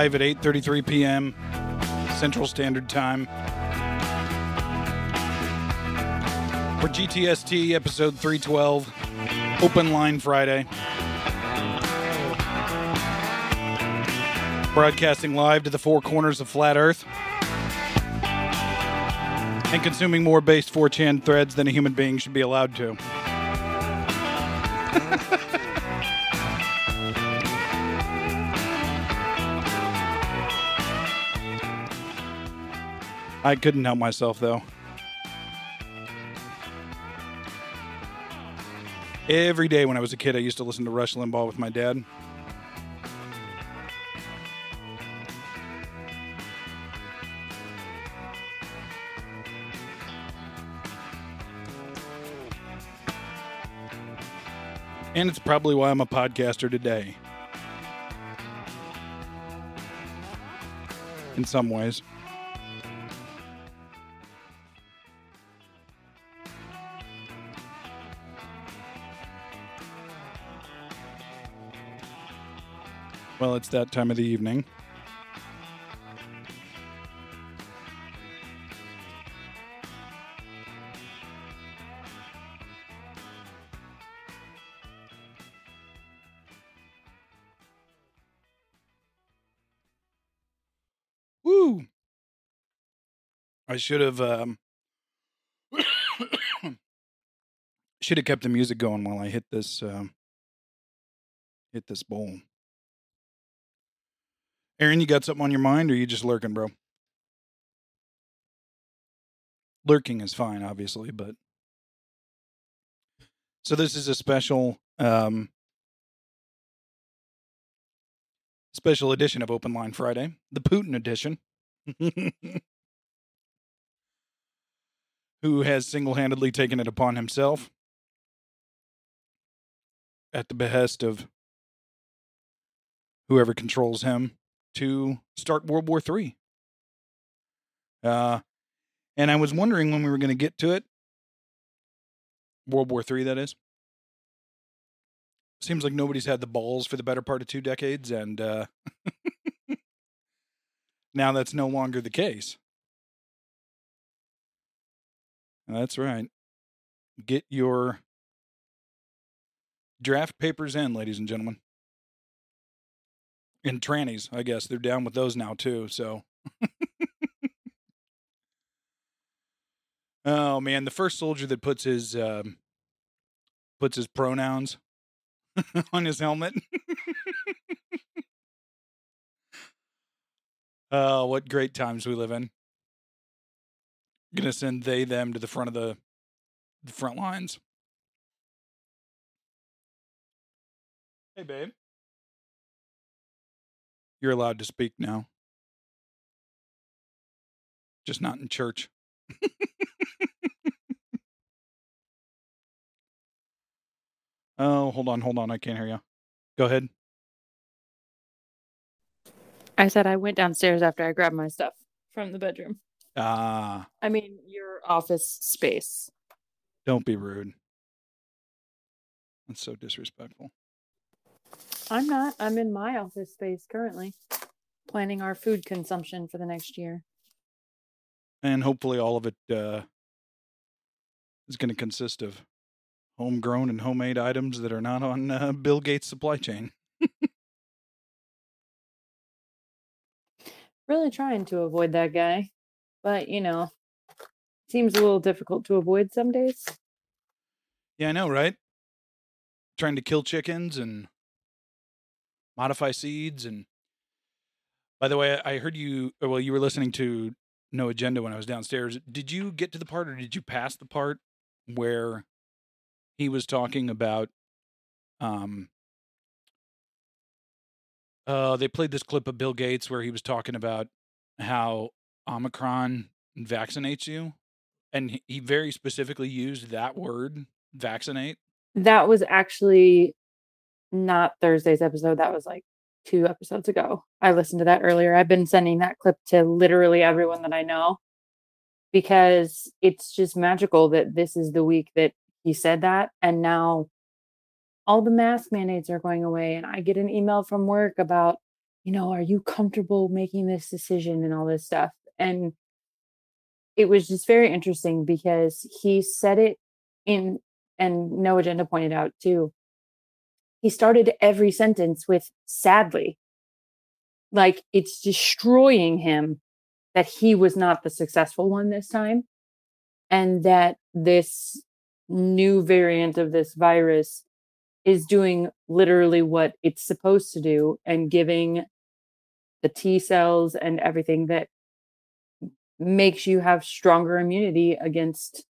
live at 8:33 p.m. Central Standard Time. For GTST episode 312, Open Line Friday. Broadcasting live to the four corners of flat Earth. And consuming more base 4chan threads than a human being should be allowed to. I couldn't help myself though. Every day when I was a kid, I used to listen to Rush Limbaugh with my dad. And it's probably why I'm a podcaster today. In some ways. Well, it's that time of the evening. Woo! I should have um should have kept the music going while I hit this um hit this bowl. Aaron, you got something on your mind or you just lurking, bro? Lurking is fine, obviously, but so this is a special um special edition of Open Line Friday, the Putin edition. Who has single-handedly taken it upon himself at the behest of whoever controls him to start World War Three. Uh, and I was wondering when we were going to get to it. World War Three, that is. Seems like nobody's had the balls for the better part of two decades, and uh, now that's no longer the case. That's right. Get your draft papers in, ladies and gentlemen and trannies, I guess. They're down with those now too, so Oh man, the first soldier that puts his um, puts his pronouns on his helmet. Oh, what great times we live in. Gonna send they them to the front of the, the front lines. Hey babe. You're allowed to speak now. Just not in church. oh, hold on, hold on. I can't hear you. Go ahead. I said I went downstairs after I grabbed my stuff from the bedroom. Ah, I mean, your office space. don't be rude. That's so disrespectful. I'm not. I'm in my office space currently, planning our food consumption for the next year. and hopefully all of it uh, is going to consist of homegrown and homemade items that are not on uh, Bill Gates' supply chain. Really trying to avoid that guy, but you know, seems a little difficult to avoid some days. Yeah, I know, right? Trying to kill chickens and modify seeds. And by the way, I heard you. Well, you were listening to No Agenda when I was downstairs. Did you get to the part, or did you pass the part where he was talking about? Um, uh, they played this clip of Bill Gates where he was talking about how Omicron vaccinates you, and he very specifically used that word, vaccinate. That was actually not Thursday's episode. That was like two episodes ago. I listened to that earlier. I've been sending that clip to literally everyone that I know because it's just magical that this is the week that he said that. And now all the mask mandates are going away. And I get an email from work about, you know, are you comfortable making this decision and all this stuff? And it was just very interesting because he said it in, and No Agenda pointed out too. He started every sentence with sadly. Like it's destroying him that he was not the successful one this time and that this new variant of this virus is doing literally what it's supposed to do and giving the T cells and everything that makes you have stronger immunity against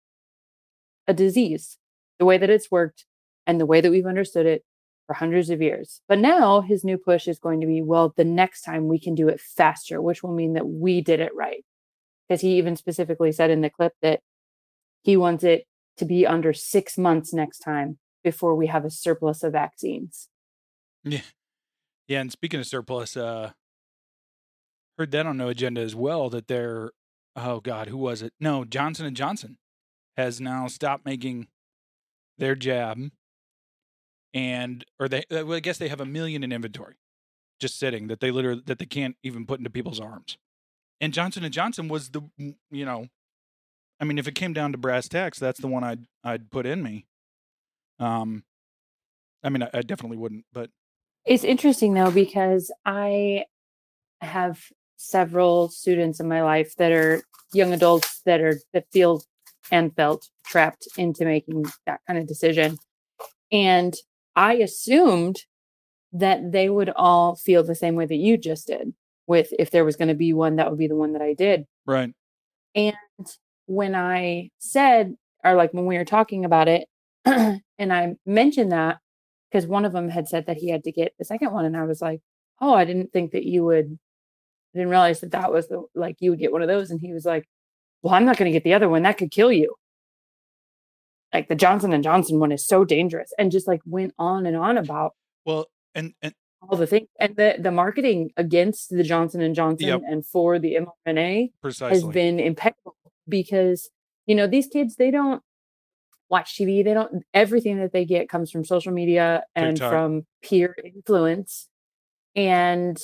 a disease. The way that it's worked and the way that we've understood it for hundreds of years. But now his new push is going to be well, the next time we can do it faster, which will mean that we did it right. Because he even specifically said in the clip that he wants it to be under six months next time before we have a surplus of vaccines. Yeah. Yeah, and speaking of surplus, uh heard that on no agenda as well that they're oh god, who was it? No, Johnson and Johnson has now stopped making their jab and or they uh, well, I guess they have a million in inventory just sitting that they literally that they can't even put into people's arms. And Johnson and Johnson was the you know I mean if it came down to brass tacks, that's the one I'd I'd put in me. Um I mean I, I definitely wouldn't, but It's interesting though because I have several students in my life that are young adults that are that feel and felt trapped into making that kind of decision. And I assumed that they would all feel the same way that you just did with if there was going to be one that would be the one that I did. right. And when I said, or like when we were talking about it, and I mentioned that because one of them had said that he had to get the second one, and I was like, "Oh, I didn't think that you would." I didn't realize that that was the like you would get one of those, and he was like, "Well, I'm not going to get the other one. That could kill you." Like the Johnson and Johnson one is so dangerous, and just like went on and on about Well, and and all the things and the the marketing against the Johnson and Johnson Yep. and for the mRNA Precisely. has been impeccable because you know these kids they don't watch TV they don't everything that they get comes from social media and TikTok. from peer influence and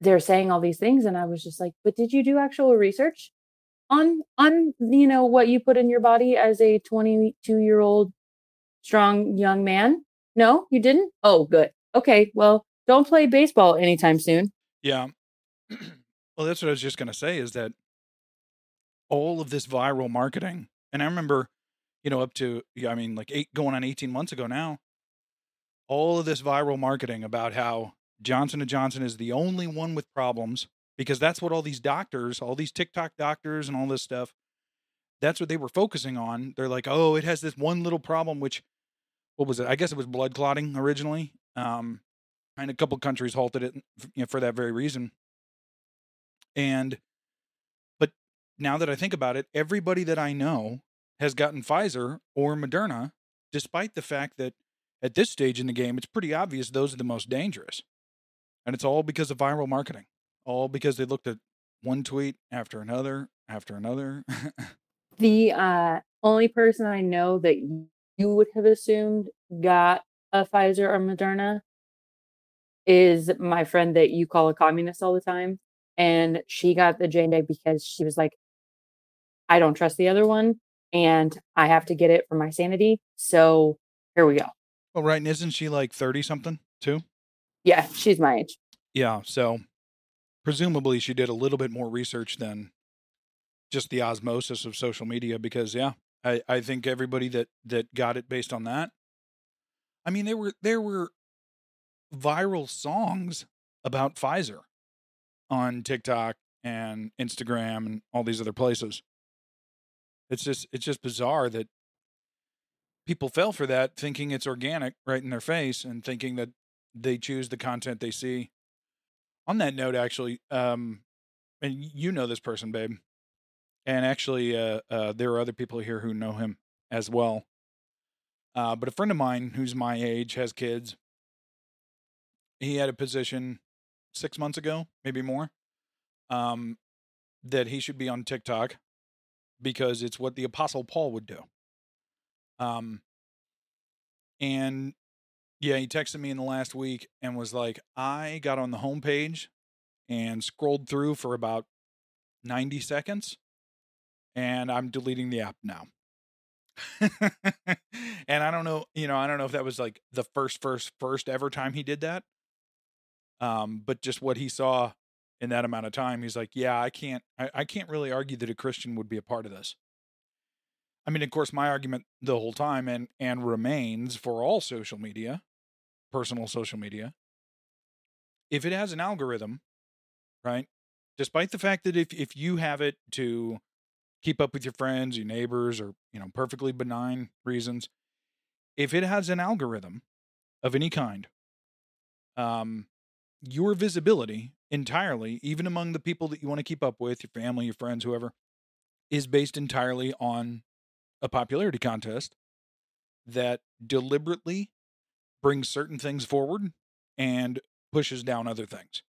they're saying all these things and I was just like but did you do actual research on on you know what you put in your body as a 22 year old strong young man? No you didn't? Oh good. Okay well don't play baseball anytime soon. Yeah. well, that's what I was just going to say is that all of this viral marketing, and I remember, you know, up to, I mean, like eight, going on 18 months ago now, all of this viral marketing about how Johnson & Johnson is the only one with problems because that's what all these doctors, all these TikTok doctors and all this stuff, that's what they were focusing on. They're like, oh, it has this one little problem, which, what was it? I guess it was blood clotting originally. Um, and a couple countries halted it you know, for that very reason. And, but now that I think about it, everybody that I know has gotten Pfizer or Moderna, despite the fact that at this stage in the game, it's pretty obvious those are the most dangerous. And it's all because of viral marketing, all because they looked at one tweet after another after another. The uh, only person I know that you would have assumed got a Pfizer or Moderna is my friend that you call a communist all the time. And she got the J&J because she was like, I don't trust the other one and I have to get it for my sanity. So here we go. oh, right. And isn't she like 30 something too? Yeah, she's my age. Yeah. So presumably she did a little bit more research than just the osmosis of social media because yeah, I, I think everybody that that got it based on that. I mean, there were there were viral songs about Pfizer on TikTok and Instagram and all these other places. It's just it's just bizarre that people fell for that thinking it's organic right in their face and thinking that they choose the content they see. On that note, actually, um, and you know this person, babe, and actually, uh, uh, there are other people here who know him as well. Uh, but a friend of mine who's my age has kids. He had a position six months ago, maybe more, um, that he should be on TikTok because it's what the Apostle Paul would do. Um, and yeah, he texted me in the last week and was like, I got on the homepage and scrolled through for about 90 seconds and I'm deleting the app now. and I don't know, you know, I don't know if that was like the first, first, first ever time he did that. Um, but just what he saw in that amount of time, he's like, yeah, I can't, I, I can't really argue that a Christian would be a part of this. I mean, of course, my argument the whole time and and remains for all social media, personal social media, if it has an algorithm, right? Despite the fact that if if you have it to keep up with your friends, your neighbors, or you know, perfectly benign reasons, if it has an algorithm of any kind, um, your visibility entirely, even among the people that you want to keep up with, your family, your friends, whoever, is based entirely on a popularity contest that deliberately brings certain things forward and pushes down other things.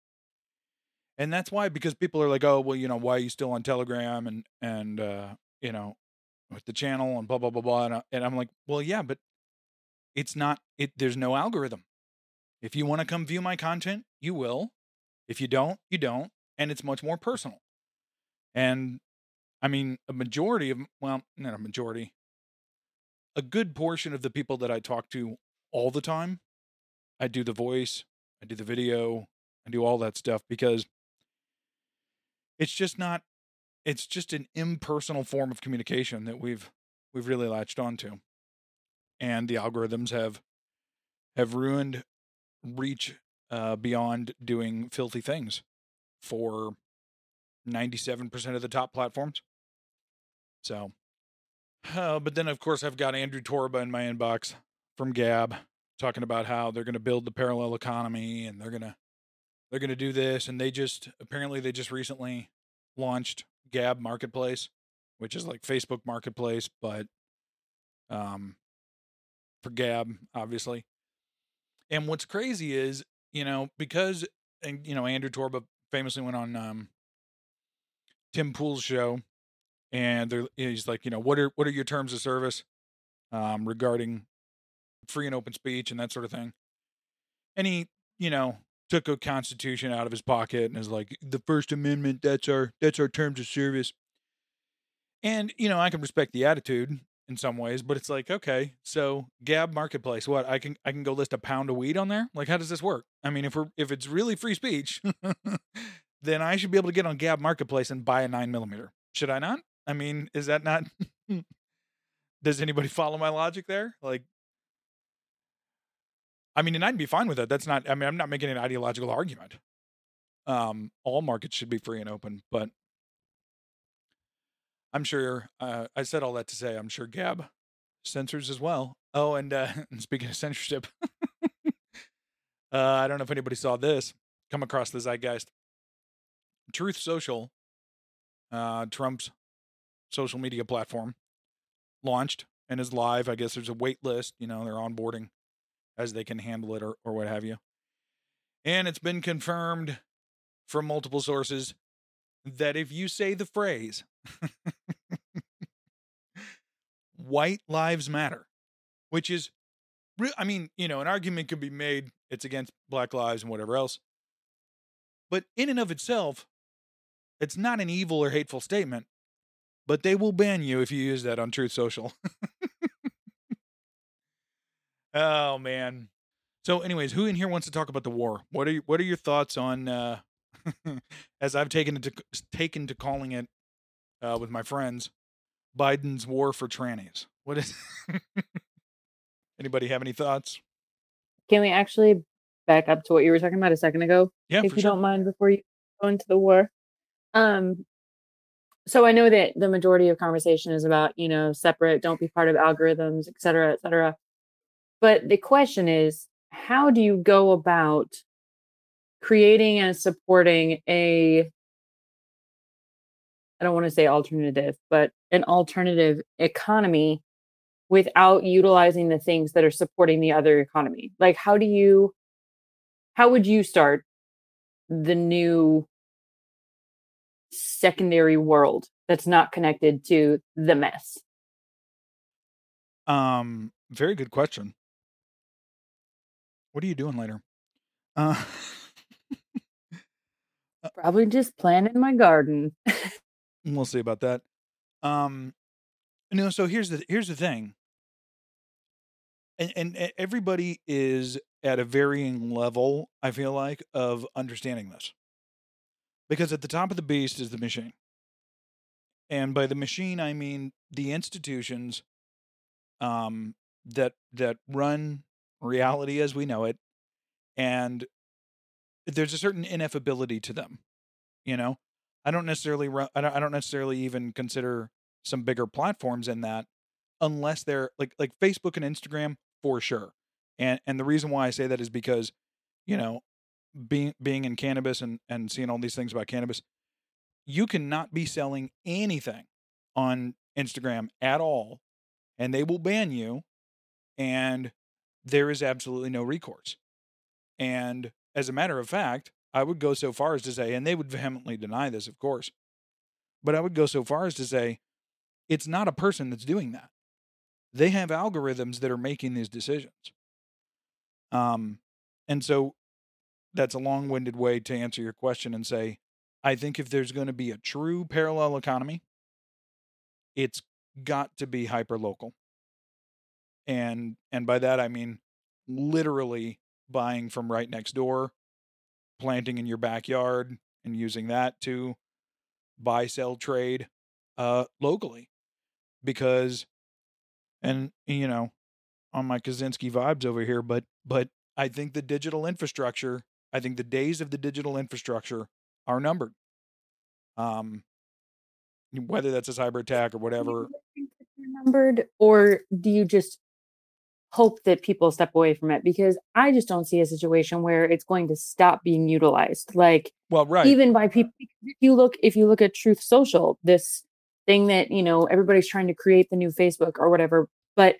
And that's why because people are like, "Oh, well, you know, why are you still on Telegram and and uh, you know, with the channel and blah blah blah blah." And, I, and I'm like, "Well, yeah, but it's not it there's no algorithm. If you want to come view my content, you will. If you don't, you don't, and it's much more personal." And I mean, a majority of, well, not a majority, a good portion of the people that I talk to all the time, I do the voice, I do the video, I do all that stuff because it's just not, it's just an impersonal form of communication that we've, we've really latched onto. And the algorithms have, have ruined reach uh, beyond doing filthy things for 97% of the top platforms. So, uh, but then of course I've got Andrew Torba in my inbox from Gab talking about how they're going to build the parallel economy and they're going to they're going to do this and they just apparently they just recently launched Gab Marketplace, which is like Facebook Marketplace but um for Gab obviously. And what's crazy is, you know, because and you know Andrew Torba famously went on um Tim Pool's show and he's like, you know, what are what are your terms of service um, regarding free and open speech and that sort of thing? And he, you know, took a constitution out of his pocket and is like, the First Amendment, that's our that's our terms of service. And you know, I can respect the attitude in some ways, but it's like, okay, so Gab Marketplace, what I can I can go list a pound of weed on there? Like, how does this work? I mean, if we're if it's really free speech, then I should be able to get on Gab Marketplace and buy a nine millimeter. Should I not? I mean, is that not? Does anybody follow my logic there? Like, I mean, and I'd be fine with it. That's not. I mean, I'm not making an ideological argument. um, all markets should be free and open, but I'm sure uh, I said all that to say I'm sure Gab censors as well. Oh, and, uh, speaking of censorship, uh, I don't know if anybody saw this. Come across the zeitgeist. Truth Social, uh, Trump's social media platform, launched and is live. I guess there's a wait list. You know, they're onboarding as they can handle it or, or what have you. And it's been confirmed from multiple sources that if you say the phrase white lives matter, which is, I mean, you know, an argument could be made it's against black lives and whatever else. But in and of itself, it's not an evil or hateful statement, but they will ban you if you use that on Truth Social. oh man. So, anyways, who in here wants to talk about the war? What are you, what are your thoughts on uh, as I've taken to taken to calling it uh, with my friends, Biden's war for trannies. What is? Anybody have any thoughts? Can we actually back up to what you were talking about a second ago, Yeah, if you sure. don't mind, before you go into the war? Um, so I know that the majority of conversation is about you know separate, don't be part of algorithms, et cetera, et cetera. But the question is, how do you go about creating and supporting a I don't want to say alternative, but an alternative economy without utilizing the things that are supporting the other economy. Like how do you how would you start the new secondary world that's not connected to the mess? Um, very good question. What are you doing later? Uh, Probably just planting my garden. we'll see about that. Um, know, so here's the here's the thing. And, and e- everybody is at a varying level, I feel like, of understanding this. Because at the top of the beast is the machine. And by the machine, I mean the institutions um, that that run reality as we know it, and there's a certain ineffability to them. You know, I don't necessarily I don't, I don't necessarily even consider some bigger platforms in that unless they're like like Facebook and Instagram for sure. And and the reason why I say that is because, you know, being being in cannabis and and seeing all these things about cannabis, you cannot be selling anything on Instagram at all and they will ban you and there is absolutely no recourse. And as a matter of fact, I would go so far as to say, and they would vehemently deny this, of course, but I would go so far as to say it's not a person that's doing that. They have algorithms that are making these decisions. Um, and so that's a long winded way to answer your question and say, I think if there's going to be a true parallel economy, it's got to be hyper local. And and by that I mean literally buying from right next door, planting in your backyard and using that to buy sell trade uh locally. Because and you know, on my Kaczynski vibes over here, but but I think the digital infrastructure, I think the days of the digital infrastructure are numbered. Um whether that's a cyber attack or whatever. numbered or do you just hope that people step away from it because i just don't see a situation where it's going to stop being utilized like Well, right. even by people if you look if you look at truth social this thing that you know everybody's trying to create the new facebook or whatever but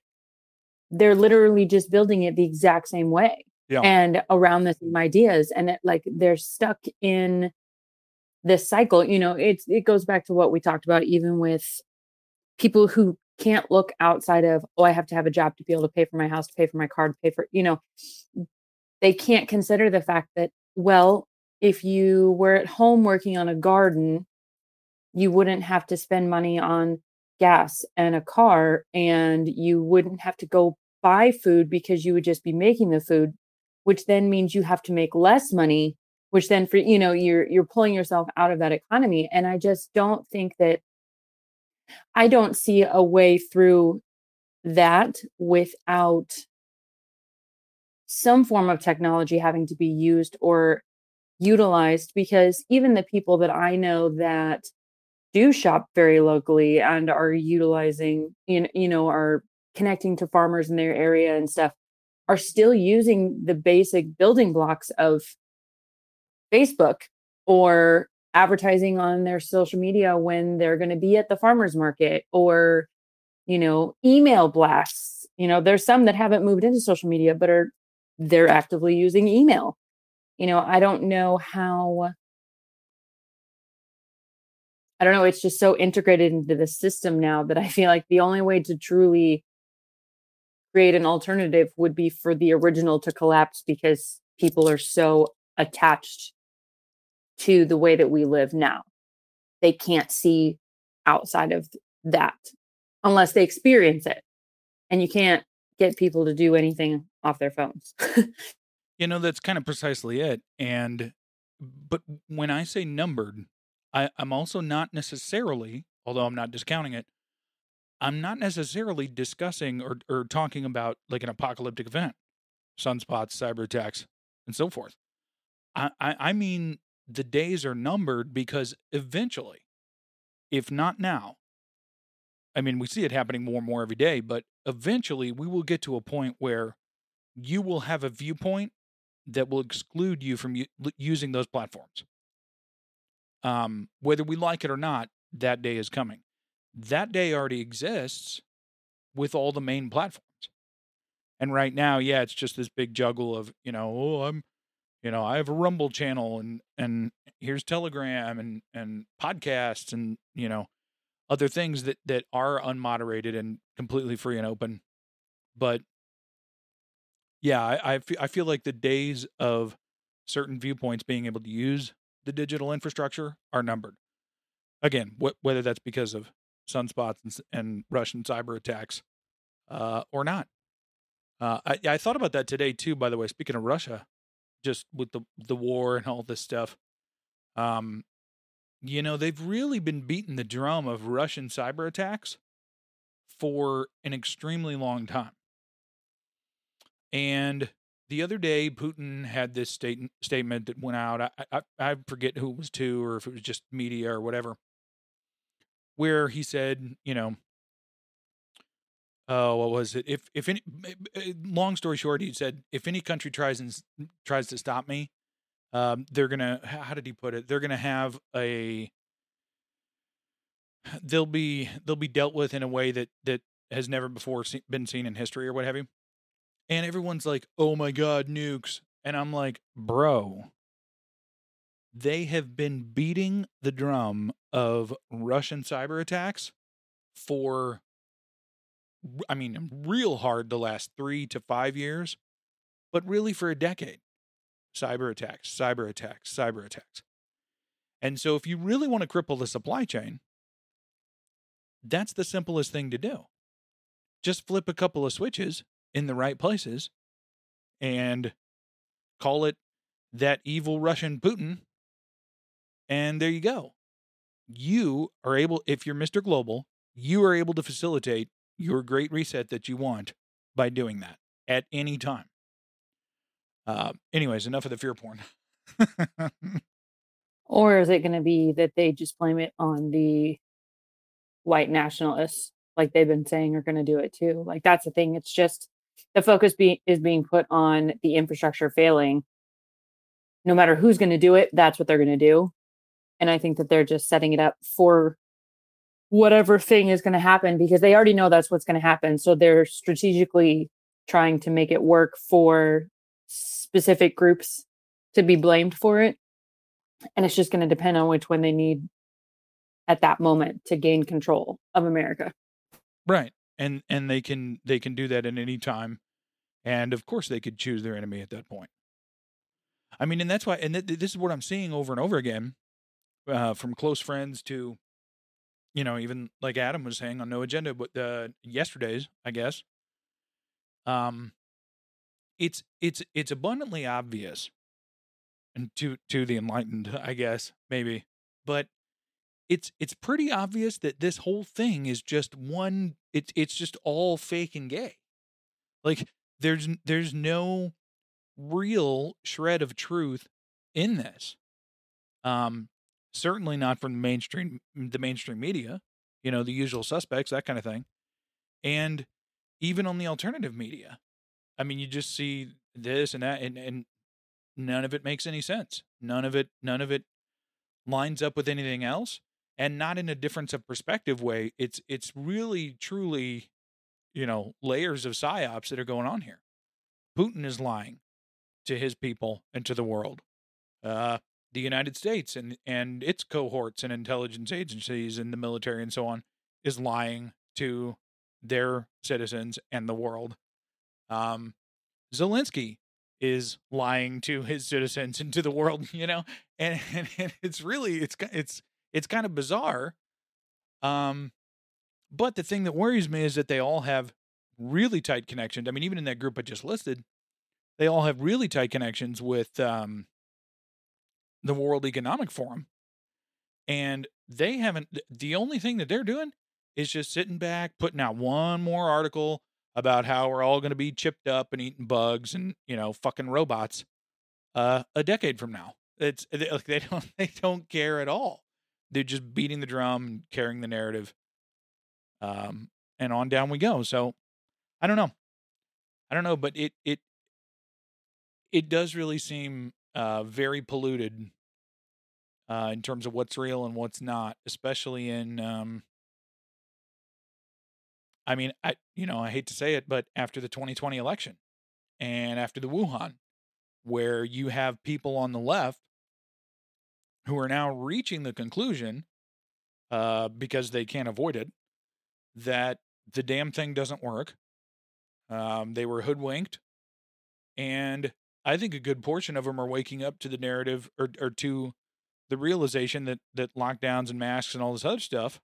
they're literally just building it the exact same way Yeah. and around the same ideas and it, like they're stuck in this cycle you know it's it goes back to what we talked about even with people who can't look outside of oh i have to have a job to be able to pay for my house to pay for my car to pay for you know they can't consider the fact that well if you were at home working on a garden you wouldn't have to spend money on gas and a car and you wouldn't have to go buy food because you would just be making the food which then means you have to make less money which then for you know you're you're pulling yourself out of that economy and i just don't think that i don't see a way through that without some form of technology having to be used or utilized because even the people that I know that do shop very locally and are utilizing you know, are connecting to farmers in their area and stuff are still using the basic building blocks of Facebook or advertising on their social media when they're going to be at the farmers market or you know email blasts. You know there's some that haven't moved into social media but are they're actively using email. You know i don't know how i don't know it's just so integrated into the system now that i feel like the only way to truly create an alternative would be for the original to collapse because people are so attached to the way that we live now. They can't see outside of that unless they experience it. And you can't get people to do anything off their phones. You know, that's kind of precisely it. And, but when I say numbered, I, I'm also not necessarily, although I'm not discounting it, I'm not necessarily discussing or, or talking about like an apocalyptic event, sunspots, cyber attacks, and so forth. I, I, I mean, the days are numbered because eventually, if not now, I mean, we see it happening more and more every day, but eventually we will get to a point where you will have a viewpoint that will exclude you from using those platforms. Um, whether we like it or not, that day is coming. That day already exists with all the main platforms. And right now, yeah, it's just this big juggle of, you know, oh, I'm you know i have a rumble channel and and here's telegram and and podcasts and you know other things that that are unmoderated and completely free and open. But yeah i i feel, feel like the days of certain viewpoints being able to use the digital infrastructure are numbered. Again wh- whether that's because of sunspots and, and russian cyber attacks uh, or not. Uh, I, I thought about that today too by the way speaking of russia just with the the war and all this stuff. Um, you know, they've really been beating the drum of Russian cyber attacks for an extremely long time. And the other day, Putin had this state, statement that went out. I, I, I forget who it was to, or if it was just media or whatever, where he said, you know, oh, what was it? If if any, long story short, he said, if any country tries and tries to stop me, um, they're gonna. How did he put it? They're gonna have a. They'll be they'll be dealt with in a way that that has never before been seen in history or what have you. And everyone's like, "Oh my god, nukes!" And I'm like, "Bro, they have been beating the drum of Russian cyber attacks for I mean, real hard the last three to five years, but really for a decade. Cyber attacks, cyber attacks, cyber attacks. And so, if you really want to cripple the supply chain, that's the simplest thing to do. Just flip a couple of switches in the right places and call it that evil Russian Putin. And there you go. You are able, if you're Mr. Global, you are able to facilitate your great reset that you want by doing that at any time. Uh, anyways, enough of the fear porn. or is it going to be that they just blame it on the white nationalists, like they've been saying are going to do it too? Like that's the thing. It's just the focus be- is being put on the infrastructure failing. No matter who's going to do it, that's what they're going to do. And I think that they're just setting it up for whatever thing is going to happen because they already know that's what's going to happen. So they're strategically trying to make it work for specific groups to be blamed for it. And it's just going to depend on which one they need at that moment to gain control of America. Right. And and they can they can do that at any time. And of course they could choose their enemy at that point. I mean, and that's why and th- this is what I'm seeing over and over again uh, from close friends to you know, even like Adam was saying on No Agenda, but uh, yesterday's, I guess. Um, it's it's it's abundantly obvious, and to to the enlightened, I guess maybe, but it's it's pretty obvious that this whole thing is just one. It's it's just all fake and gay. Like there's there's no real shred of truth in this. Um, certainly not from the mainstream the mainstream media, you know, the usual suspects, that kind of thing. And even on the alternative media. I mean, you just see this and that and, and none of it makes any sense. None of it none of it lines up with anything else and not in a difference of perspective way. It's it's really truly, you know, layers of psyops that are going on here. Putin is lying to his people and to the world. Uh, the United States and and its cohorts and intelligence agencies and the military and so on is lying to their citizens and the world. Um, Zelensky is lying to his citizens and to the world, you know, and, and, and it's really it's it's it's kind of bizarre. Um, but the thing that worries me is that they all have really tight connections. I mean, even in that group I just listed, they all have really tight connections with um, the World Economic Forum. And they haven't, the only thing that they're doing is just sitting back, putting out one more article about how we're all going to be chipped up and eating bugs and, you know, fucking robots uh, a decade from now. It's they, they don't they don't care at all. They're just beating the drum and carrying the narrative. Um, and on down we go. So I don't know. I don't know, but it it it does really seem uh, very polluted uh, in terms of what's real and what's not, especially in. Um, I mean, I you know I hate to say it, but after the 2020 election and after the Wuhan, where you have people on the left who are now reaching the conclusion, uh, because they can't avoid it, that the damn thing doesn't work. Um, they were hoodwinked, and I think a good portion of them are waking up to the narrative or, or to the realization that that lockdowns and masks and all this other stuff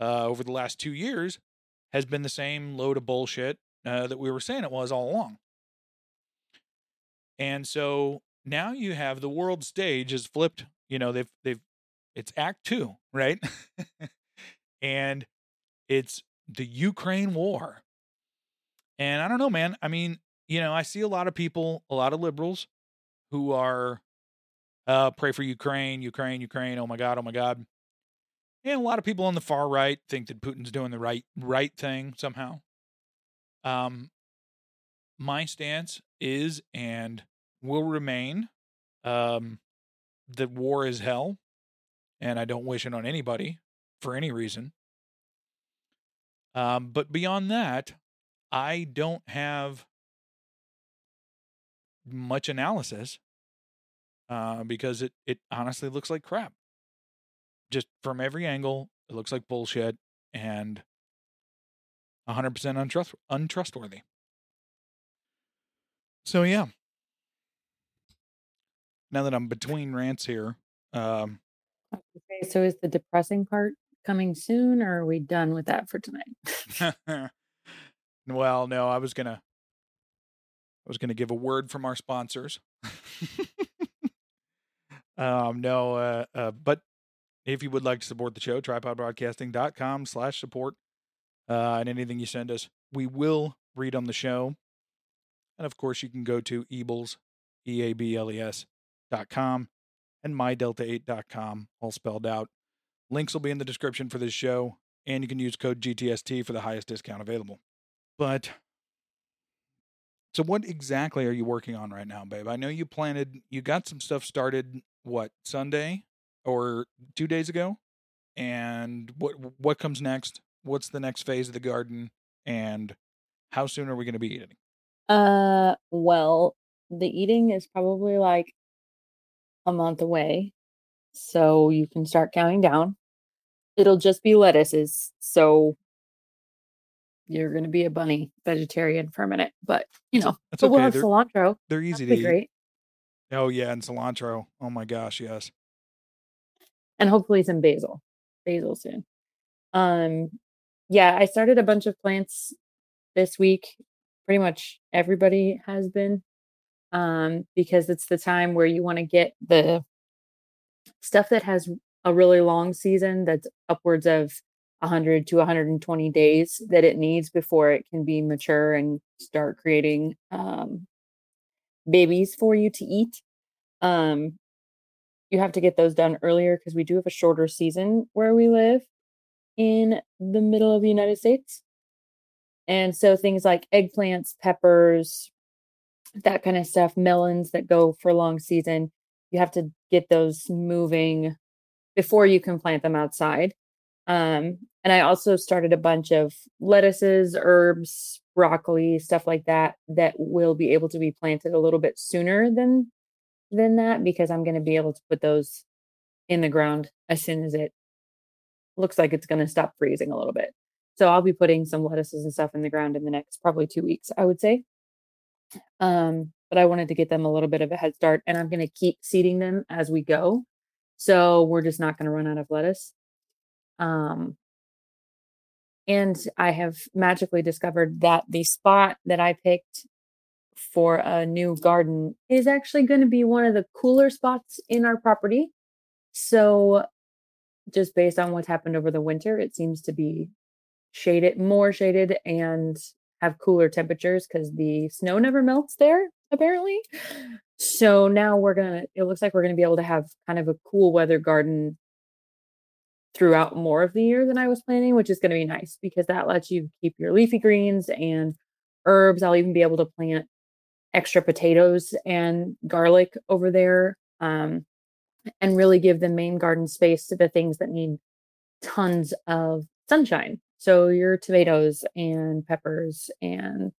uh, over the last two years has been the same load of bullshit uh, that we were saying it was all along. And so now you have the world stage is flipped. You know they've they've it's Act Two, right? and it's the Ukraine war. And I don't know, man. I mean, you know, I see a lot of people, a lot of liberals who are uh pray for Ukraine, Ukraine, Ukraine, oh my god, oh my god. And a lot of people on the far right think that Putin's doing the right right thing somehow. Um my stance is and will remain um that war is hell and I don't wish it on anybody for any reason. Um, but beyond that, I don't have much analysis uh, because it it honestly looks like crap. Just from every angle, it looks like bullshit and 100% untrust untrustworthy. So yeah. Now that I'm between rants here, um, Okay, so is the depressing part coming soon, or are we done with that for tonight? well, no, I was gonna I was gonna give a word from our sponsors. um, no, uh, uh, but if you would like to support the show, tripodbroadcasting.com slash support. Uh, and anything you send us, we will read on the show. And of course, you can go to Eables, E A B L E S dot com and mydelta8.com, all spelled out. Links will be in the description for this show, and you can use code GTST for the highest discount available. But so, what exactly are you working on right now, babe? I know you planted, you got some stuff started. What Sunday or two days ago? And what what comes next? What's the next phase of the garden? And how soon are we going to be eating? Uh, well, the eating is probably like a month away. So you can start counting down. It'll just be lettuces. So you're going to be a bunny vegetarian for a minute, but you know, That's but we'll have They're, cilantro. they're easy That'd to be eat. great. Oh yeah, and cilantro. Oh my gosh, yes. And hopefully some basil. Basil soon. Um, yeah, I started a bunch of plants this week. Pretty much everybody has been um, because it's the time where you want to get the stuff that has a really long season that's upwards of 100 to 120 days that it needs before it can be mature and start creating um, babies for you to eat. Um, you have to get those done earlier because we do have a shorter season where we live in the middle of the United States. And so things like eggplants, peppers, that kind of stuff, melons that go for long season, you have to get those moving before you can plant them outside. Um, and I also started a bunch of lettuces, herbs, broccoli, stuff like that that will be able to be planted a little bit sooner than than that because I'm going to be able to put those in the ground as soon as it looks like it's going to stop freezing a little bit. So I'll be putting some lettuces and stuff in the ground in the next probably 2 weeks, I would say. Um, but I wanted to get them a little bit of a head start and I'm going to keep seeding them as we go. So we're just not going to run out of lettuce. Um, and I have magically discovered that the spot that I picked for a new garden is actually going to be one of the cooler spots in our property. So, just based on what's happened over the winter, it seems to be shaded, more shaded, and have cooler temperatures because the snow never melts there, apparently. So now we're gonna, it looks like we're gonna be able to have kind of a cool weather garden throughout more of the year than I was planning, which is going to be nice because that lets you keep your leafy greens and herbs. I'll even be able to plant extra potatoes and garlic over there um, and really give the main garden space to the things that need tons of sunshine. So, your tomatoes and peppers and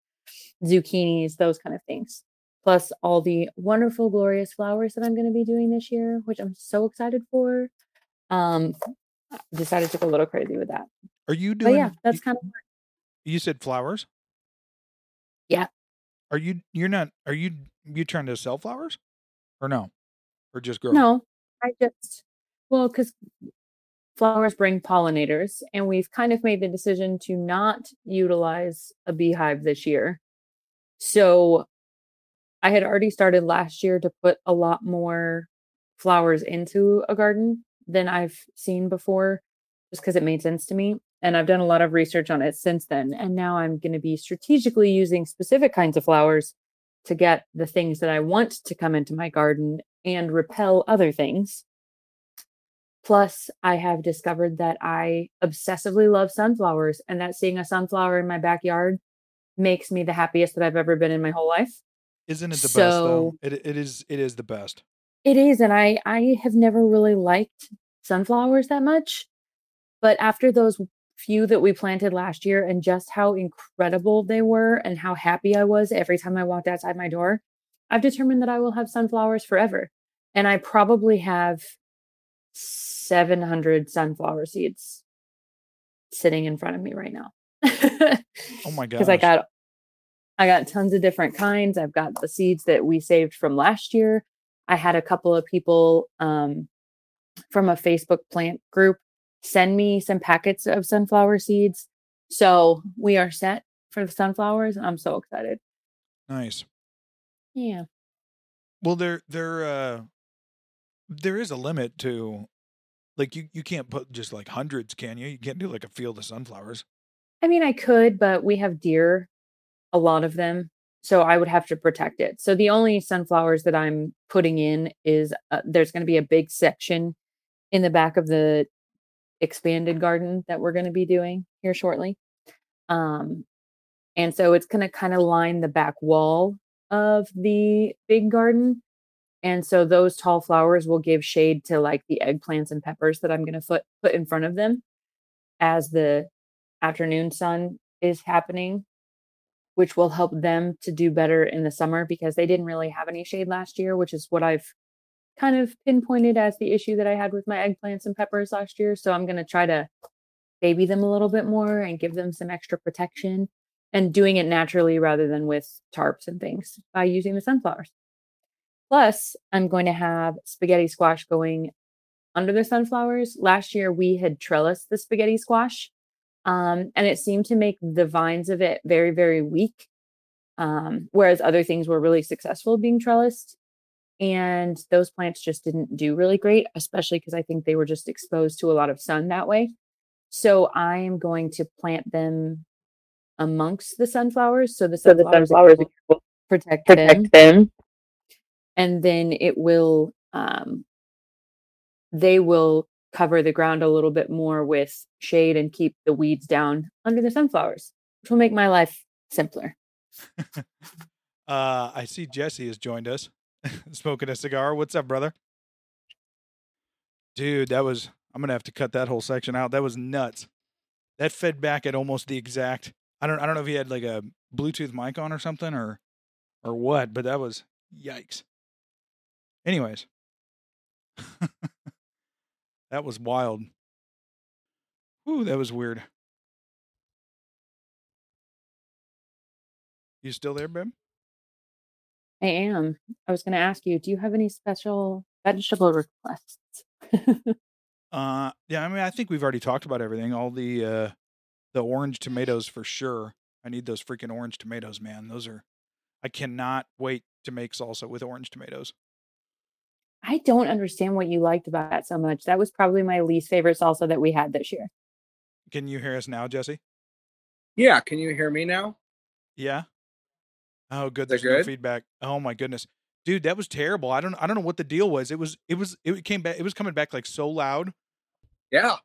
zucchinis, those kind of things. Plus, all the wonderful, glorious flowers that I'm going to be doing this year, which I'm so excited for. Um, decided to go a little crazy with that. Are you But doing? yeah, that's you, kind of you said flowers. Yeah. Are you? You're not. Are you? You trying to sell flowers, or no, or just grow? no. I just well, because flowers bring pollinators, and we've kind of made the decision to not utilize a beehive this year. So I had already started last year to put a lot more flowers into a garden than I've seen before, just because it made sense to me. And I've done a lot of research on it since then. And now I'm going to be strategically using specific kinds of flowers to get the things that I want to come into my garden and repel other things. Plus, I have discovered that I obsessively love sunflowers and that seeing a sunflower in my backyard makes me the happiest that I've ever been in my whole life. Isn't it the best though? It it is. It is the best. It is, and I I have never really liked sunflowers that much, but after those few that we planted last year and just how incredible they were and how happy I was every time I walked outside my door, I've determined that I will have sunflowers forever. And I probably have 700 sunflower seeds sitting in front of me right now. Oh my god. because I got I got tons of different kinds. I've got the seeds that we saved from last year. I had a couple of people um, from a Facebook plant group send me some packets of sunflower seeds. So we are set for the sunflowers. I'm so excited. nice. Yeah. Well, there there uh there is a limit to like you you can't put just like hundreds, can you? You can't do like a field of sunflowers. I mean, I could, but we have deer, a lot of them. So I would have to protect it. So the only sunflowers that I'm putting in is uh, there's going to be a big section in the back of the expanded garden that we're going to be doing here shortly. Um, and so it's going to kind of line the back wall of the big garden. And so those tall flowers will give shade to like the eggplants and peppers that I'm going to put put in front of them as the afternoon sun is happening, which will help them to do better in the summer because they didn't really have any shade last year, which is what I've kind of pinpointed as the issue that I had with my eggplants and peppers last year. So I'm going to try to baby them a little bit more and give them some extra protection and doing it naturally rather than with tarps and things by using the sunflowers. Plus, I'm going to have spaghetti squash going under the sunflowers. Last year, we had trellised the spaghetti squash, um, and it seemed to make the vines of it very, very weak. Um, whereas other things were really successful being trellised. And those plants just didn't do really great, especially because I think they were just exposed to a lot of sun that way. So I am going to plant them amongst the sunflowers. So the So the sunflowers, sunflowers will protect, them protect them. and then it will um they will cover the ground a little bit more with shade and keep the weeds down under the sunflowers, which will make my life simpler. Uh, I see Jesse has joined us, smoking a cigar. What's up, brother? Dude, that was. I'm gonna have to cut that whole section out. That was nuts. That fed back at almost the exact. I don't. I don't know if he had like a Bluetooth mic on or something or, or what. But that was yikes. Anyways, that was wild. Ooh, that was weird. You still there, babe? I am. I was going to ask you, do you have any special vegetable requests? Uh, yeah, I mean, I think we've already talked about everything. All the uh, the orange tomatoes for sure. I need those freaking orange tomatoes, man. Those are. I cannot wait to make salsa with orange tomatoes. I don't understand what you liked about that so much. That was probably my least favorite salsa that we had this year. Can you hear us now, Jesse? Yeah, can you hear me now? Yeah. Oh, good. Is There's that no good? feedback. Oh my goodness, dude, that was terrible. I don't. I don't know what the deal was. It was. It was. It came back. It was coming back like so loud. Yeah.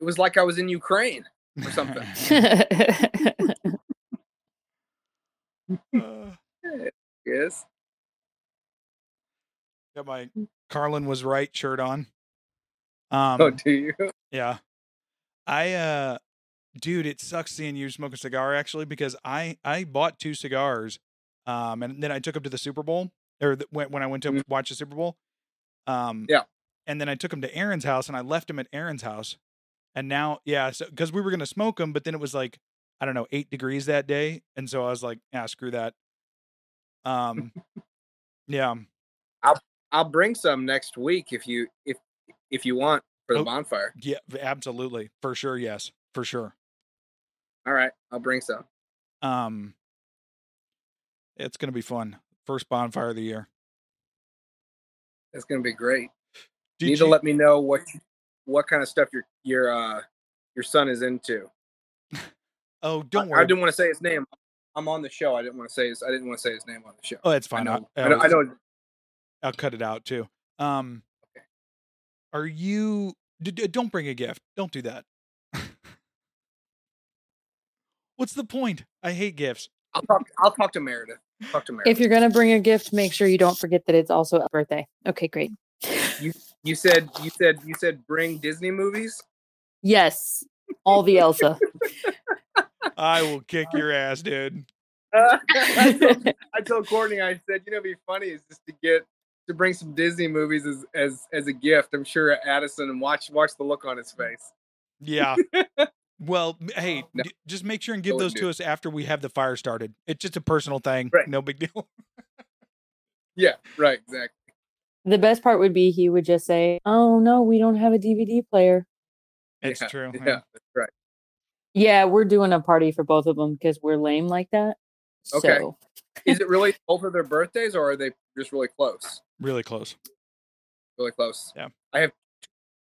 It was like I was in Ukraine or something. Uh, yes. Got my Carlin was right shirt on. Um, oh, do you? Yeah. I uh dude, it sucks seeing you smoke a cigar actually because I I bought two cigars um and then I took them to the Super Bowl or the, when when I went to Mhm. watch the Super Bowl. Um Yeah. And then I took them to Aaron's house and I left them at Aaron's house. And now yeah, so cuz we were going to smoke them but then it was like I don't know, 8 degrees that day and so I was like, yeah, screw that. Um yeah. I'll bring some next week if you if if you want for the Oh. bonfire. Yeah, absolutely. For sure, yes. For sure. All right, I'll bring some. Um, it's gonna be fun. First bonfire of the year. It's gonna be great. Did you need you, to let me know what what kind of stuff your your uh your son is into. oh, don't I, worry. I didn't want to say his name. I'm on the show. I didn't want to say his. I didn't want to say his name on the show. oh, it's I fine. know. I'll, I know. I know. I'll cut it out too. Um, Okay. are you? D- d- don't bring a gift. Don't do that. What's the point? I hate gifts. I'll talk. I'll talk to Meredith. Talk to Meredith. if you're going to bring a gift, make sure you don't forget that it's also a birthday. Okay, great. you said you said you said bring Disney movies. Yes, all the Elsa. I will kick your ass, dude. I, told, I told Courtney. I said, you know, it'd be funny is just to get to bring some Disney movies as as as a gift. I'm sure Addison and watch watch the look on his face. Yeah. Well, hey, oh, No. d- just make sure and give I those wouldn't to us after we have the fire started. It's just a personal thing. Right. No big deal. Yeah, right, exactly. the best part would be he would just say, "Oh no, we don't have a DVD player." It's yeah, true. Yeah, yeah. that's right. Yeah, we're doing a party for both of them because we're lame like that. Okay. So Is it really both of their birthdays, or are they just really close? Really close. Really close. Yeah. I have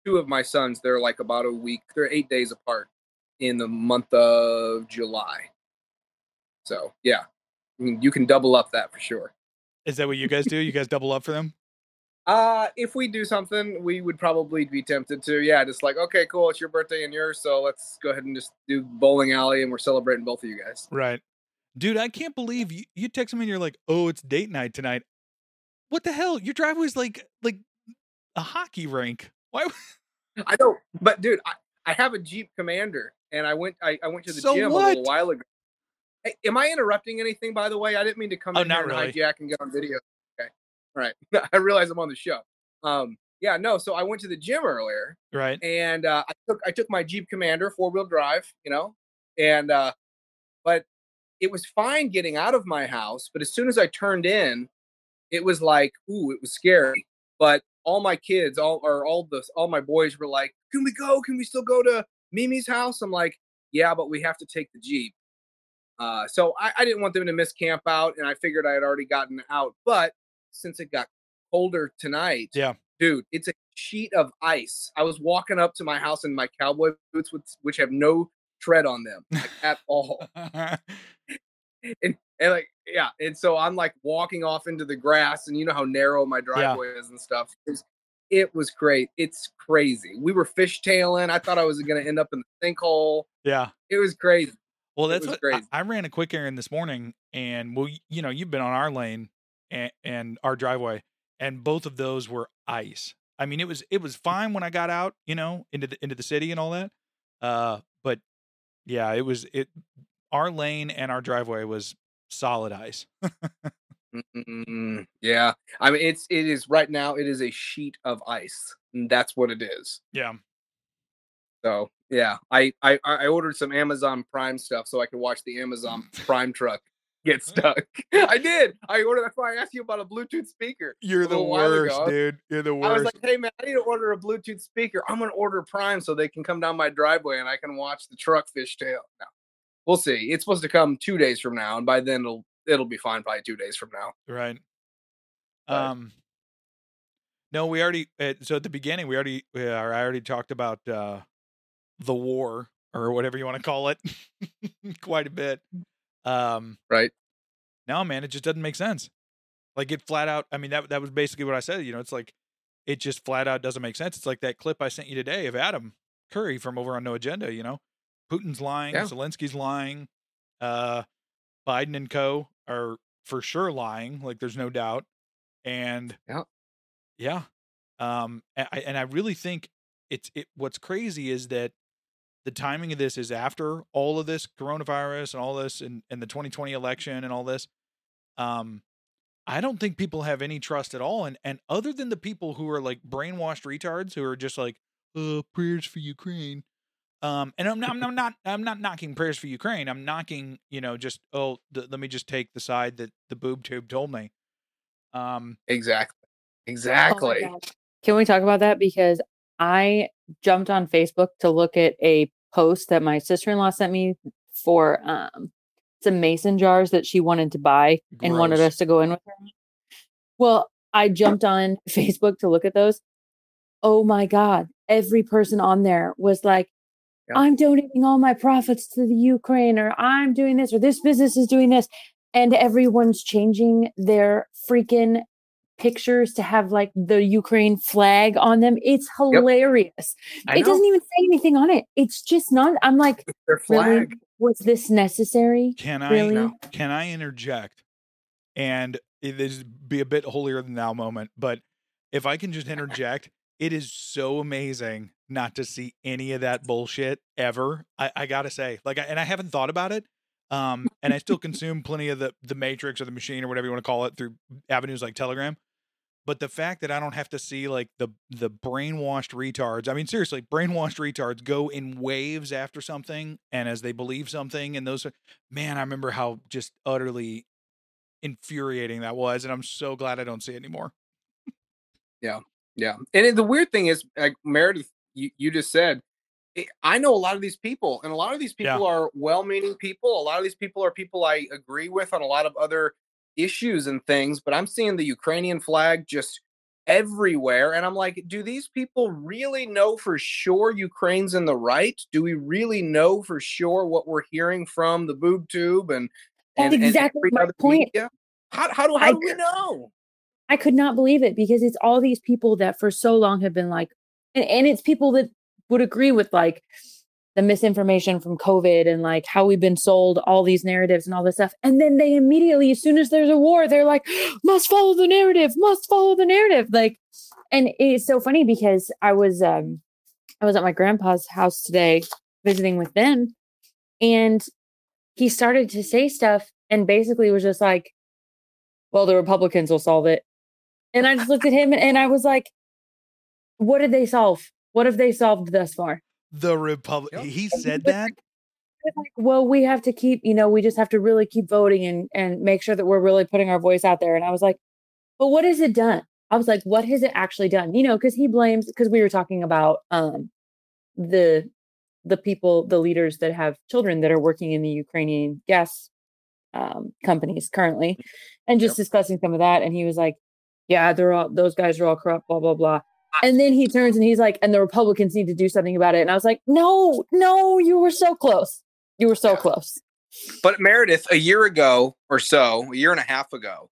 two of my sons. They're like about a week. They're eight days apart in the month of July. So yeah, I mean, you can double up that for sure. Is that what you guys do? You guys double up for them? Uh, if we do something, we would probably be tempted to. Yeah, just like, okay, cool, it's your birthday and yours, so let's go ahead and just do bowling alley and we're celebrating both of you guys. Right. Dude, I can't believe you, you text me and you're like, oh, it's date night tonight. What the hell? Your driveway's like like a hockey rink. Why? I don't. but dude, I, I have a Jeep Commander and I went I, I went to the So gym a little while ago. Hey, am I interrupting anything by the way? I didn't mean to come Oh, in not here and really. hijack and get on video. Okay. All right. I realize I'm on the show. Um yeah, no, so I went to the gym earlier Right. and uh, I took I took my Jeep Commander four wheel drive, you know, and uh, but it was fine getting out of my house. But as soon as I turned in, it was like, ooh, it was scary. But all my kids, all or all the all my boys were like, "Can we go? Can we still go to Mimi's house?" I'm like, "Yeah, but we have to take the Jeep." Uh, so I, I didn't want them to miss camp out, and I figured I had already gotten out. But since it got colder tonight, Yeah. dude, it's a sheet of ice. I was walking up to my house in my cowboy boots, which, which have no tread on them like, at all. and and like yeah, and so I'm like walking off into the grass, and you know how narrow my driveway is and stuff. It was, it was great. It's crazy. We were fishtailing. I thought I was going to end up in the sinkhole. Yeah. It was crazy. Well, that's what I, crazy. I ran a quick errand this morning, and well, you know, you've been on our lane and, and our driveway, and both of those were ice. I mean, it was it was fine when I got out, you know, into the into the city and all that. Uh, but yeah, it was it. Our lane and our driveway was solid ice. Yeah, I mean it's it is right now. It is a sheet of ice. And that's what it is. Yeah. So yeah, I I I ordered some Amazon Prime stuff so I could watch the Amazon Prime truck get stuck. I did. I ordered. That's why I asked you about a Bluetooth speaker. You're the worst, dude. You're the worst. I was like, hey man, I need to order a Bluetooth speaker. I'm gonna order Prime so they can come down my driveway and I can watch the truck fishtail. No, we'll see. It's supposed to come two days from now, and by then it'll it'll be fine. Probably two days from now. Right. But- Um. No, we already. Uh, so at the beginning, we already. Uh, I already talked about uh, the war or whatever you want to call it, quite a bit. Um. Right. No, man, it just doesn't make sense. Like it flat out. I mean, that that was basically what I said. You know, it's like it just flat out doesn't make sense. It's like that clip I sent you today of Adam Curry from over on No Agenda. You know, Putin's lying, Yeah. Zelensky's lying, uh, Biden and co are for sure lying. Like there's no doubt. And Yeah. yeah, um, a- I, and I really think it's it. What's crazy is that the timing of this is after all of this coronavirus and all this and, and the 2020 election and all this. Um, I don't think people have any trust at all. And and other than the people who are like brainwashed retards who are just like, uh, prayers for Ukraine. Um, and I'm not, I'm not, I'm not knocking prayers for Ukraine. I'm knocking, you know, just oh, th- let me just take the side that the boob tube told me. Um, Exactly. Oh Exactly. God. Can we talk about that? Because I jumped on Facebook to look at a post that my sister in law sent me for um, some mason jars that she wanted to buy and wanted us to go in with her. Well, I jumped on Facebook to look at those. Oh my God. Every person on there was like, Yeah. I'm donating all my profits to the Ukraine, or I'm doing this, or this business is doing this. And everyone's changing their freaking pictures to have like the Ukraine flag on them. It's hilarious. I It know. doesn't even say anything on it. It's just not. I'm like, Their really? flag. Was this necessary? Can I Really? No. can I interject? And it is be a bit holier than thou moment, but if I can just interject, it is so amazing not to see any of that bullshit ever. I, I gotta say, like, I, and I haven't thought about it. Um, and I still consume plenty of the the Matrix or the Machine or whatever you want to call it through avenues like Telegram. But the fact that I don't have to see like the the brainwashed retards, I mean seriously, brainwashed retards go in waves after something and as they believe something and those man, I remember how just utterly infuriating that was and I'm so glad I don't see it anymore. Yeah. Yeah, and the weird thing is, like Meredith, you, you just said, eh, I know a lot of these people, and a lot of these Yeah. people are well meaning people. A lot of these people are people I agree with on a lot of other issues and things, but I'm seeing the Ukrainian flag just everywhere. And I'm like, do these people really know for sure Ukraine's in the right? Do we really know for sure what we're hearing from the boob tube and, That's and, and exactly every my point. media? How, how do, how I do we know? I could not believe it because it's all these people that for so long have been like, and, and it's people that would agree with like the misinformation from COVID and like how we've been sold all these narratives and all this stuff. And then they immediately, as soon as there's a war, they're like, must follow the narrative, must follow the narrative. Like, and it's so funny because I was, um, I was at my grandpa's house today visiting with them and he started to say stuff and basically was just like, well, the Republicans will solve it. And I just looked at him and I was like, what did they solve? What have they solved thus far? The Republic Yep. he said that? Like, well, we have to keep, you know, we just have to really keep voting and and make sure that we're really putting our voice out there. And I was like, but what has it done? I was like, what has it actually done? You know, because he blames because we were talking about um the the people, the leaders that have children that are working in the Ukrainian gas um, companies currently, and just discussing some of that. And he was like, "Yeah, they're all those guys are all corrupt." Blah blah blah. And then he turns and he's like, "And the Republicans need to do something about it." And I was like, "No, no, you were so close. You were so Yeah. close." But Meredith, a year ago or so, a year and a half ago,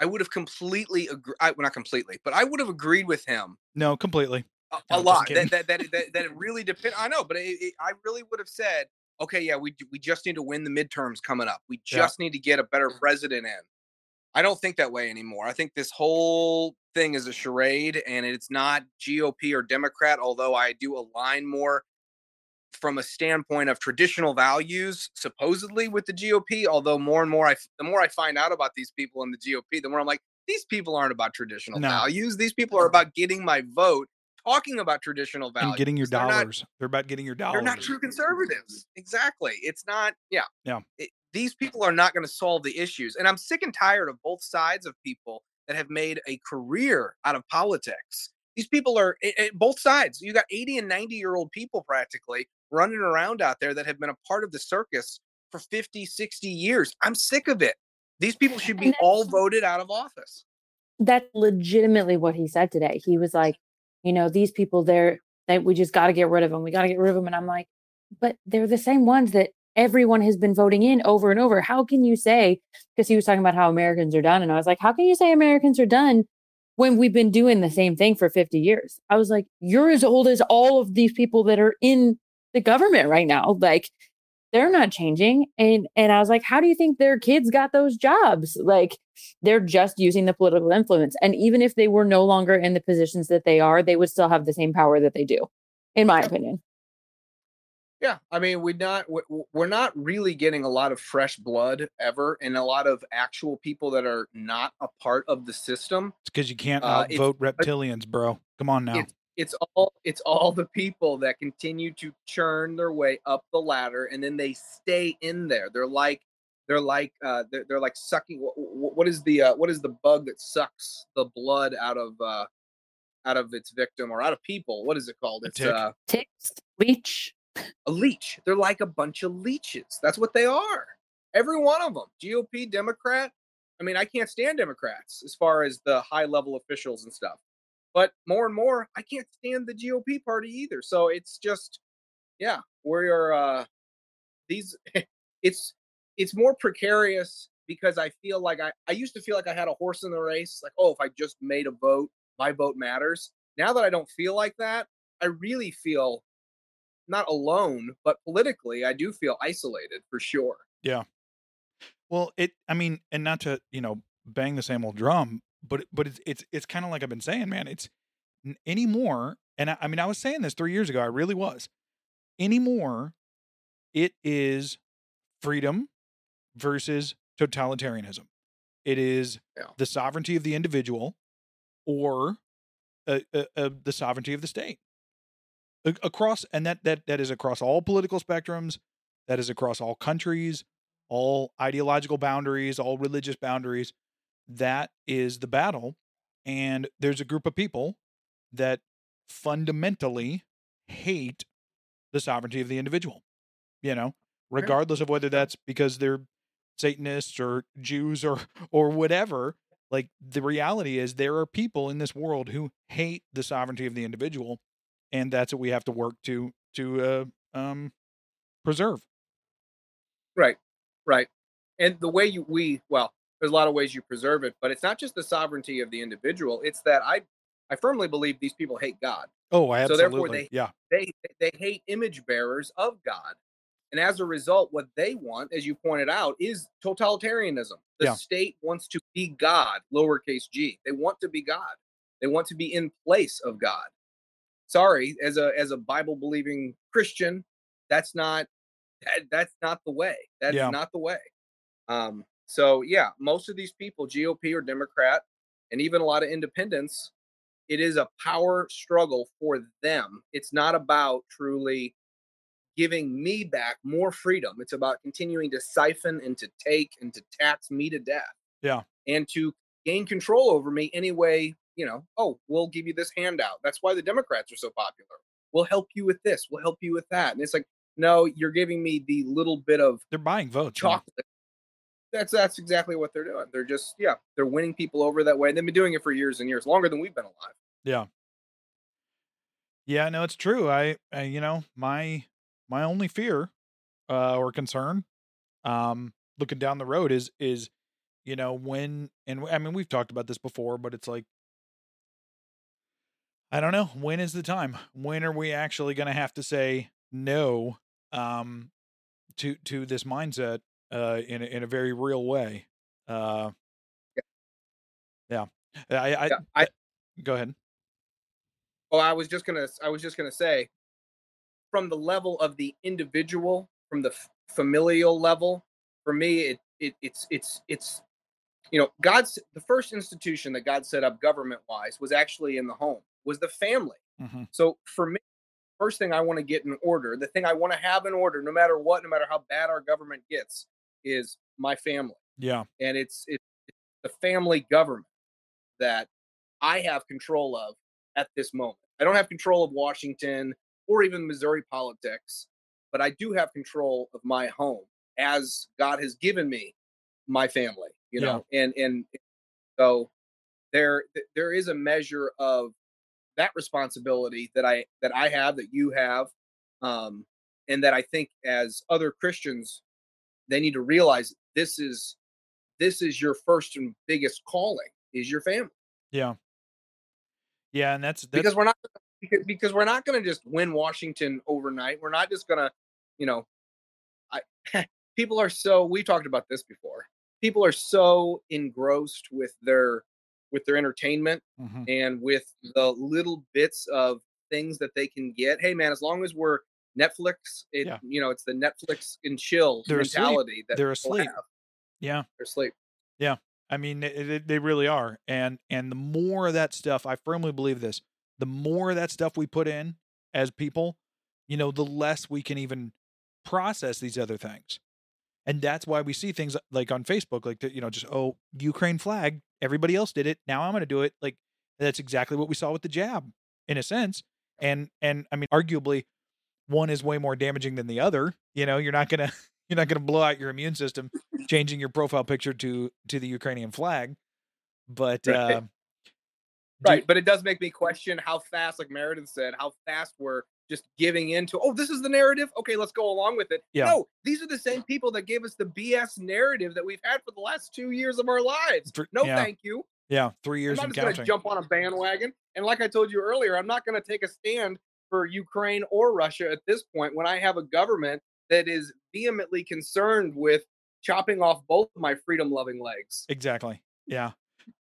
I would have completely agreed. Well, not completely, but I would have agreed with him No, completely. a, No, a lot. That that, that that that it really depend. I know, but it, it, I really would have said, okay, yeah, we we just need to win the midterms coming up. We Yeah. just need to get a better president in. I don't think that way anymore. I think this whole thing is a charade, and it's not GOP or Democrat. Although I do align more from a standpoint of traditional values, supposedly with the GOP. Although more and more, I the more I find out about these people in the GOP, the more I'm like, these people aren't about traditional No. values. These people are about getting my vote, talking about traditional values, and getting your They're not- dollars. They're about getting your dollars. they're not true conservatives. Exactly. It's not. Yeah. Yeah. It- these people are not going to solve the issues, and I'm sick and tired of both sides of people that have made a career out of politics. These people are eh, eh, both sides. You got 80 and 90 year old people practically running around out there that have been a part of the circus for 50, 60 years. I'm sick of it. These people should be all voted out of office. That's legitimately what he said today. He was like, you know, these people, they're that we just got to get rid of them. We got to get rid of them. And I'm like, but they're the same ones that everyone has been voting in over and over. How can you say? Because he was talking about how Americans are done, and I was like, how can you say Americans are done when we've been doing the same thing for 50 years? I was like, you're as old as all of these people that are in the government right now. Like, they're not changing. And and I was like, how do you think their kids got those jobs? Like, they're just using the political influence. And even if they were no longer in the positions that they are, they would still have the same power that they do, in my opinion. Yeah, I mean, we're not we- we- we're not really getting a lot of fresh blood ever, and a lot of actual people that are not a part of the system. It's because you can't Uh, it's- outvote reptilians, bro. Come on now. It's it's all it's all the people that continue to churn their way up the ladder, and then they stay in there. They're like they're like uh, they're, they're like sucking. What, what is the uh, what is the bug that sucks the blood out of uh, out of its victim or out of people? What is it called? A It's tick. uh, Ticks, leech. A leech. They're like a bunch of leeches. That's what they are. Every one of them. GOP, Democrat. I mean, I can't stand Democrats as far as the high level officials and stuff. But more and more, I can't stand the GOP party either. So it's just, yeah, we're uh these. It's it's more precarious because I feel like I I used to feel like I had a horse in the race. Like, oh, if I just made a vote, my vote matters. Now that I don't feel like that, I really feel not alone, but politically, I do feel isolated for sure. Yeah. Well, it. I mean, and not to you know bang the same old drum, but but it's it's it's kind of like I've been saying, man. It's anymore, and I, I mean, I was saying this three years ago. I really was. Anymore, it is freedom versus totalitarianism. It is Yeah. the sovereignty of the individual, or uh, uh, uh, the sovereignty of the state. Across, and that that that is across all political spectrums. That is across all countries all ideological boundaries, all religious boundaries. That is the battle. And there's a group of people that fundamentally hate the sovereignty of the individual, you know, regardless of whether that's because they're Satanists or Jews or or whatever. Like the reality is there are people in this world who hate the sovereignty of the individual, and that's what we have to work to to uh, um, preserve. Right, right. And the way you we well, there's a lot of ways you preserve it, but it's not just the sovereignty of the individual. It's that I I firmly believe these people hate God. Oh, So absolutely. therefore they- yeah. They they hate image bearers of God. And as a result, what they want, as you pointed out, is totalitarianism. The Yeah. state wants to be God, lowercase g. They want to be God. They want to be in place of God. Sorry, as a as a Bible believing Christian, that's not that, that's not the way. That's Yeah. not the way. Um, so yeah, most of these people, GOP or Democrat, and even a lot of independents, it is a power struggle for them. It's not about truly giving me back more freedom. It's about continuing to siphon and to take and to tax me to death. Yeah. And to gain control over me anyway, you know, oh, we'll give you this handout. That's why the Democrats are so popular. We'll help you with this, we'll help you with that. And it's like, no, you're giving me the little bit of They're buying votes. chocolate. That's that's exactly what they're doing. They're just yeah, they're winning people over that way. They've been doing it for years and years, longer than we've been alive. Yeah. Yeah, no, it's true. I, I you know, my my only fear uh or concern um, looking down the road is is you know when and I mean we've talked about this before, but it's like I don't know when is the time. When are we actually going to have to say no um, to to this mindset uh, in a, in a very real way? Uh, yeah, I, I, Yeah, I- go ahead. Oh, I was just gonna. I was just gonna say, from the level of the individual, from the f- familial level, for me, it, it it's it's it's, you know, God's the first institution that God set up government wise was actually in the home, was the family. Mhm. So for me, first thing I want to get in order, the thing I want to have in order, no matter what, no matter how bad our government gets, is my family Yeah, and it's it's the family government that I have control of at this moment. I don't have control of Washington or even Missouri politics, but I do have control of my home as God has given me my family, you know. And and so there there is a measure of that responsibility that I that I have that you have um and that I think as other Christians they need to realize this is this is your first and biggest calling is your family yeah, yeah, and that's that's because we're not because, because we're not going to just win Washington overnight. We're not just going to, you know, I people are so we talked about this before. People are so engrossed with their with their entertainment mhm. and with the little bits of things that they can get. Hey man, as long as we're Netflix, it Yeah. you know, it's the Netflix and chill They're asleep. mentality that They're asleep. have. yeah. They're asleep. Yeah. I mean, they, they- they really are, and and the more of that stuff, I firmly believe this. The more of that stuff we put in as people, you know, the less we can even process these other things, and that's why we see things like on Facebook, like the, you know, just oh, Ukraine flag, everybody else did it, now I'm going to do it. Like that's exactly what we saw with the jab, in a sense, and and I mean, arguably, one is way more damaging than the other. You know, you're not gonna you're not gonna blow out your immune system changing your profile picture to to the Ukrainian flag. But Right. uh, Right, but it does make me question how fast, like Meredith said, how fast we're just giving into. Oh, this is the narrative. Okay, let's go along with it. Yeah. No, these are the same people that gave us the BS narrative that we've had for the last two years of our lives. No, yeah. thank you. yeah, three years. I'm not just going to jump on a bandwagon. And like I told you earlier, I'm not going to take a stand for Ukraine or Russia at this point when I have a government that is vehemently concerned with chopping off both of my freedom-loving legs. Exactly. Yeah.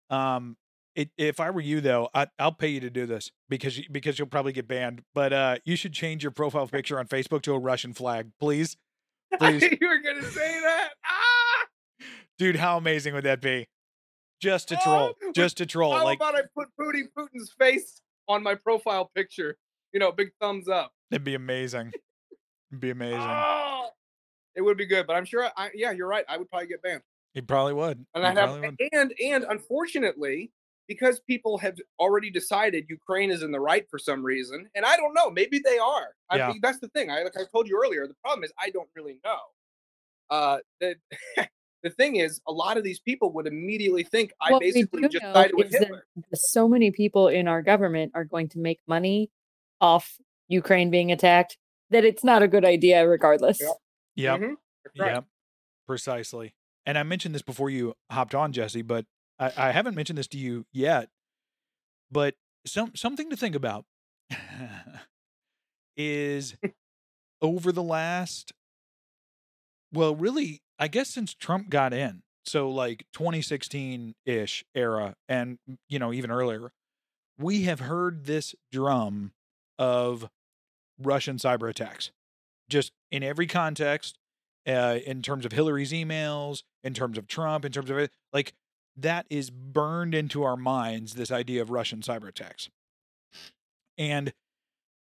Um. It, if I were you though, I, I'll pay you to do this because you, because you'll probably get banned. But uh, you should change your profile picture on Facebook to a Russian flag, please. Please, you were going to say that? Ah! dude. How amazing would that be? Just to Oh, troll, but just to troll. How Like about I put Putin Putin's face on my profile picture? You know, big thumbs up. it'd be amazing. It'd be amazing. Oh, it would be good, but I'm sure. I, yeah, you're right. I would probably get banned, He probably would. and I have, probably would. and and unfortunately, because people have already decided Ukraine is in the right for some reason, and I don't know. Maybe they are. I Yeah. mean, that's the thing. I like I told you earlier. The problem is I don't really know. Uh, the the thing is, a lot of these people would immediately think I What we basically just sided with Hitler. so many people in our government are going to make money off Ukraine being attacked that it's not a good idea regardless. Yeah, Yep. Mhm. Right. Yep, precisely. And I mentioned this before you hopped on, Jesse, but I, I haven't mentioned this to you yet. But some something to think about is over the last, well, really, I guess since Trump got in, so like 2016 ish era, and you know even earlier, we have heard this drum of Russian cyber attacks, just in every context uh, in terms of Hillary's emails, in terms of Trump, in terms of like that is burned into our minds. This idea of Russian cyber attacks, and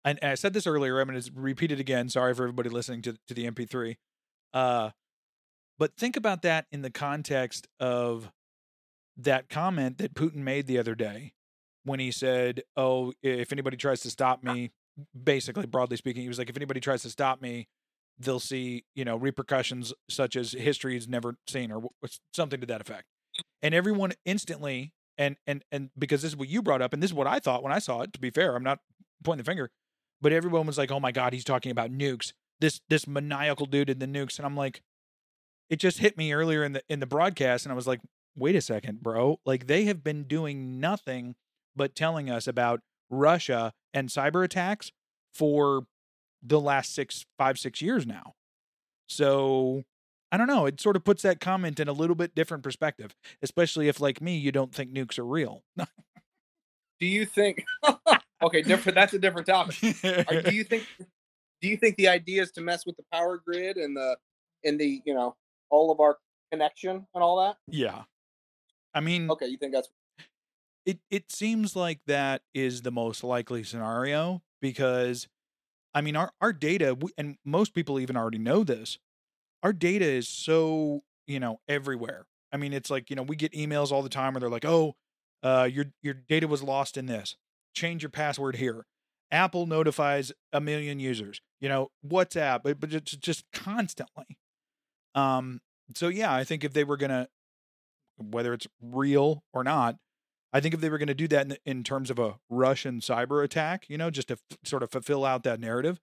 and I said this earlier. I'm going to repeat it again. Sorry for everybody listening to to the MP3. Uh, but think about that in the context of that comment that Putin made the other day when he said, "Oh, if anybody tries to stop me," basically broadly speaking, he was like, "If anybody tries to stop me." they'll see you know repercussions such as history has never seen or something to that effect and everyone instantly and and and because this is what you brought up and this is what i thought when i saw it to be fair i'm not pointing the finger but everyone was like oh my god he's talking about nukes this this maniacal dude in the nukes and i'm like it just hit me earlier in the in the broadcast, and I was like, wait a second, bro. Like they have been doing nothing but telling us about Russia and cyber attacks for the last six, five, six years now. So I don't know. It sort of puts that comment in a little bit different perspective, especially if, like me, you don't think nukes are real. Do you think? okay, different. That's a different topic. Or do you think? Do you think the idea is to mess with the power grid and the and the you know all of our connection and all that? yeah. I mean, Okay, you think that's it it seems like that is the most likely scenario because I mean our our data and most people even already know this. Our data is so, you know, everywhere. I mean, it's like, you know, we get emails all the time where they're like, "Oh, uh your your data was lost in this. Change your password here." Apple notifies a million users. You know, WhatsApp, but but it's just constantly. Um so yeah, I think if they were to whether it's real or not, I think if they were to do that in, in terms of a Russian cyber attack, you know, just to f- sort of fulfill out that narrative,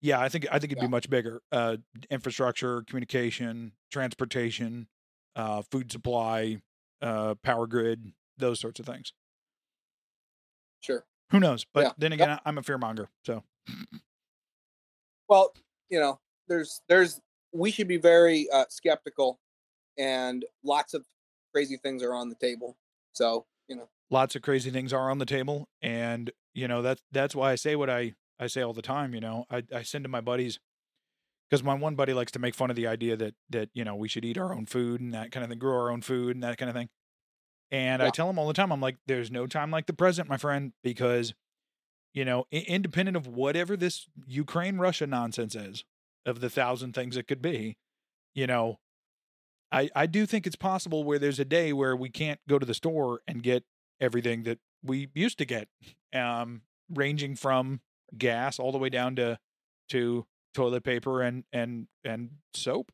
yeah, I think I think it'd Yeah. be much bigger. Uh, infrastructure, communication, transportation, uh, food supply, uh, power grid, those sorts of things. sure? Who knows? But Yeah. then Yep. again, I'm a fearmonger, so Well, you know, there's there's we should be very uh, skeptical, and lots of crazy things are on the table. So you know, lots of crazy things are on the table, and you know that's that's why I say what I I say all the time. You know, I I send to my buddies because my one buddy likes to make fun of the idea that that you know we should eat our own food and that kind of thing, grow our own food and that kind of thing. And I tell him all the time, I'm like, there's no time like the present, my friend, because you know, independent of whatever this Ukraine Russia nonsense is, of the thousand things it could be, you know, I I do think it's possible where there's a day where we can't go to the store and get everything that we used to get, um, ranging from gas all the way down to to toilet paper and and and soap,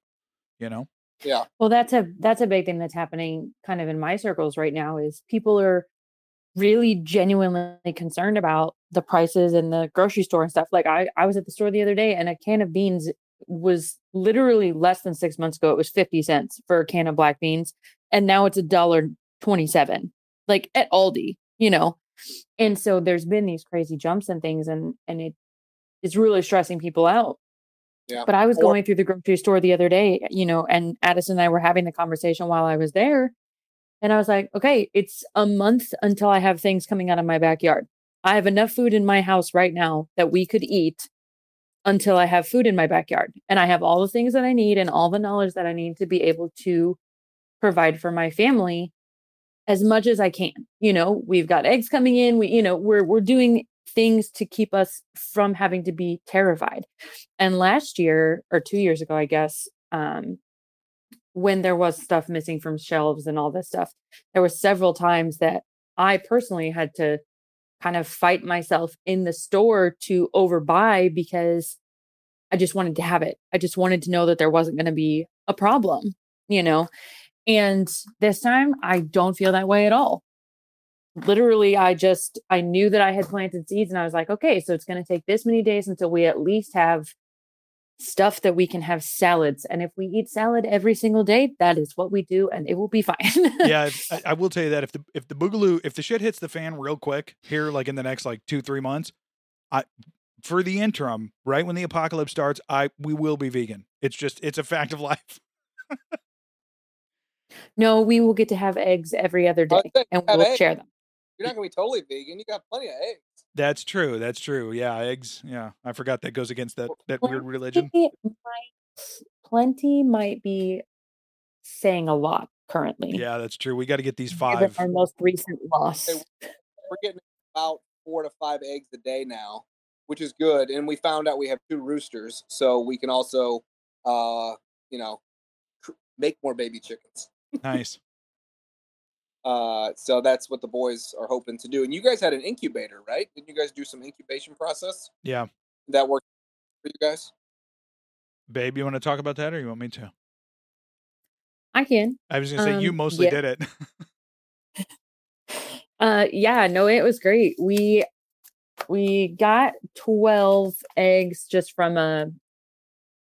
you know. yeah, Well, that's a that's a big thing that's happening kind of in my circles right now is people are really genuinely concerned about the prices in the grocery store and stuff. Like I I was at the store the other day and a can of beans was literally less than 6 months ago it was 50 cents for a can of black beans and now it's a dollar 27 like at Aldi, you know. And so there's been these crazy jumps and things and and it is really stressing people out. Yeah. But I was Or- going through the grocery store the other day, you know, and Addison and I were having the conversation while I was there. And I was like, okay, it's a month until I have things coming out of my backyard. I have enough food in my house right now that we could eat until I have food in my backyard. And I have all the things that I need and all the knowledge that I need to be able to provide for my family as much as I can. You know, we've got eggs coming in, we you know, we're we're doing things to keep us from having to be terrified. And last year or 2 years ago, I guess, um when there was stuff missing from shelves and all this stuff, there were several times that I personally had to kind of fight myself in the store to overbuy because I just wanted to have it. I just wanted to know that there wasn't going to be a problem, you know. And this time I don't feel that way at all. Literally, I just I knew that I had planted seeds and I was like, okay, so it's going to take this many days until we at least have stuff that we can have salads. And if we eat salad every single day, that is what we do and it will be fine. yeah, I, I will tell you that if the if the boogaloo if the shit hits the fan real quick here, like in the next like two three months, I for the interim, right when the apocalypse starts, I we will be vegan. It's just it's a fact of life. no, we will get to have eggs every other day and we'll eggs. share them. you're not gonna be totally vegan. You got plenty of eggs. That's true. That's true. Yeah, eggs. Yeah, I forgot that goes against that that weird religion. Plenty might, plenty might be saying a lot currently. Yeah, that's true. We got to get these five. our most recent loss. We're getting about four to five eggs a day now, which is good. And we found out we have two roosters, so we can also, uh, you know, make more baby chickens. Nice. Uh, so that's what the boys are hoping to do. And you guys had an incubator, right? Didn't you guys do some incubation process? Yeah, That worked for you guys? babe, you want to talk about that, or you want me to? I can. I was gonna say you Um, mostly yeah. did it. Uh yeah, no, it was great. We we got 12 eggs just from a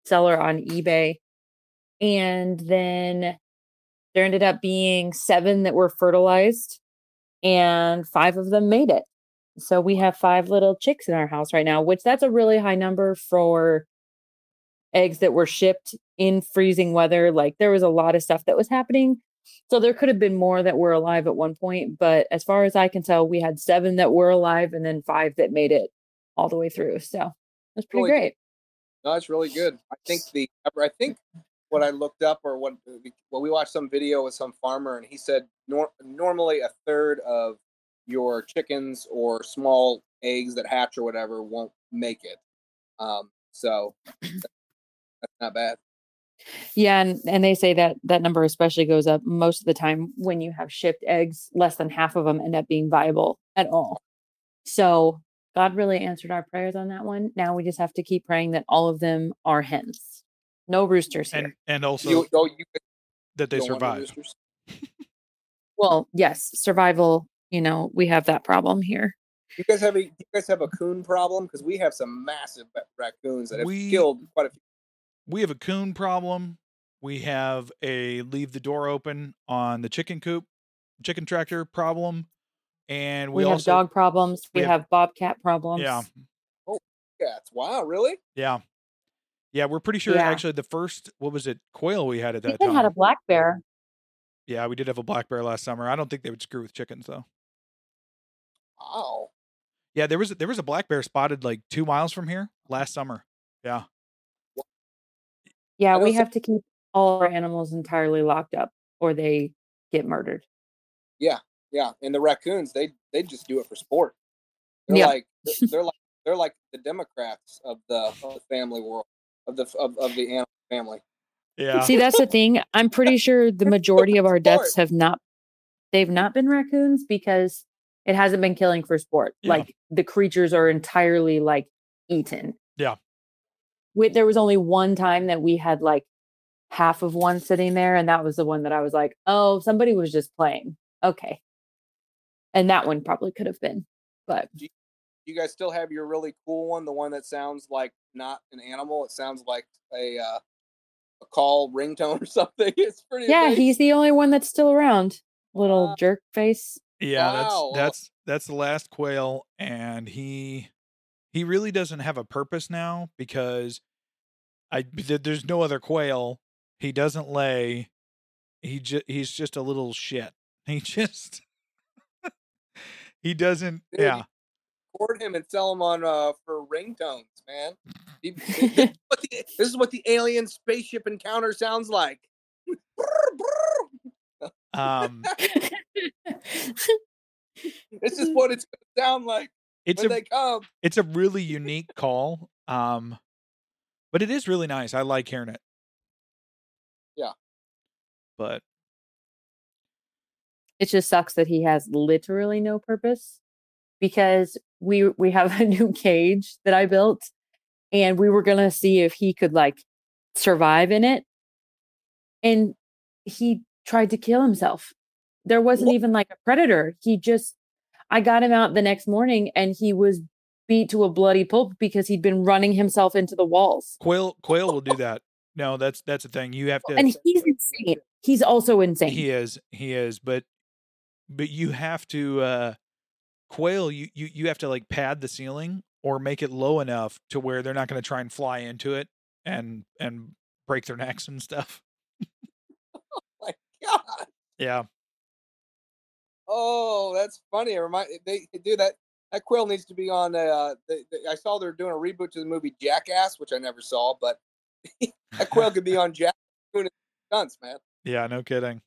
seller on eBay. And then there ended up being seven that were fertilized, and five of them made it. So we have five little chicks in our house right now, which that's a really high number for eggs that were shipped in freezing weather. Like there was a lot of stuff that was happening. So there could have been more that were alive at one point, but as far as I can tell, we had seven that were alive and then five that made it all the way through. So that's pretty Really great. No, it's really good. I think the I think what I looked up or what well we watched some video with some farmer and he said nor, normally a third of your chickens or small eggs that hatch or whatever won't make it. Um, so that's not bad. Yeah, and, and they say that that number especially goes up most of the time when you have shipped eggs, less than half of them end up being viable at all. So God really answered our prayers on that one. Now we just have to keep praying that all of them are hens. No roosters here. and and also you, oh, you that they don't want no survive. well, yes, survival, you know, we have that problem here. You guys have a you guys have a coon problem because we have some massive raccoons that have We- killed quite a few. We have a coon problem. We have a leave the door open on the chicken coop, chicken tractor problem, and We, we, have dog problems. we We, have- have, bobcat problems. yeah Oh cats. Wow, really? yeah yeah we're pretty sure Yeah. actually the first what was it quail we had at We that even time. had a black bear. yeah, we did have a black bear last summer. I don't think they would screw with chickens though. Wow. Yeah, there was there was a black bear spotted like two miles from here last summer. Yeah, Yeah, we have to keep all our animals entirely locked up or they get murdered. Yeah, yeah, and the raccoons they they just do it for sport. They're Yeah. like they're, they're like they're like the Democrats of the, of the family world of the of, of the animal family. yeah. See, that's the thing. I'm pretty sure the majority of our deaths have not they've not been raccoons because it hasn't been killing for sport. Yeah. Like the creatures are entirely like eaten. Yeah. We, there was only one time that we had like half of one sitting there, and that was the one that I was like, oh, somebody was just playing. Okay. And that one probably could have been. But You guys still have your really cool one, the one that sounds like not an animal. It sounds like a uh, a call ringtone or something. It's pretty. yeah, amazing. he's the only one that's still around. Little Wow. jerk face. Yeah, Wow. that's that's that's the last quail, and he he really doesn't have a purpose now because I th- there's no other quail. He doesn't lay. He just he's just a little shit. He just he doesn't. Dude, Yeah, record him and sell him on uh for ringtones, man. He- this, is what the, this is what the alien spaceship encounter sounds like. um, This is what it's gonna sound like it's when a they come. it's a really unique call. Um, but it is really nice. I like hearing it. Yeah. but it just sucks that he has literally no purpose because we we have a new cage that I built and we were going to see if he could like survive in it and he tried to kill himself. There wasn't even like a predator. He just I got him out the next morning and he was beat to a bloody pulp because he'd been running himself into the walls. quail quail will do that. No, that's that's the thing. You have to. And he's insane. He's also insane. He is, he is, but but you have to uh quail you you you have to like pad the ceiling or make it low enough to where they're not going to try and fly into it and and break their necks and stuff. Oh my God. Yeah. Oh, that's funny. It remind they do that. That quail needs to be on. Uh, they, they, I saw they're doing a reboot to the movie Jackass, which I never saw, but that quail could be on Jack doing stunts, man. Yeah, no kidding.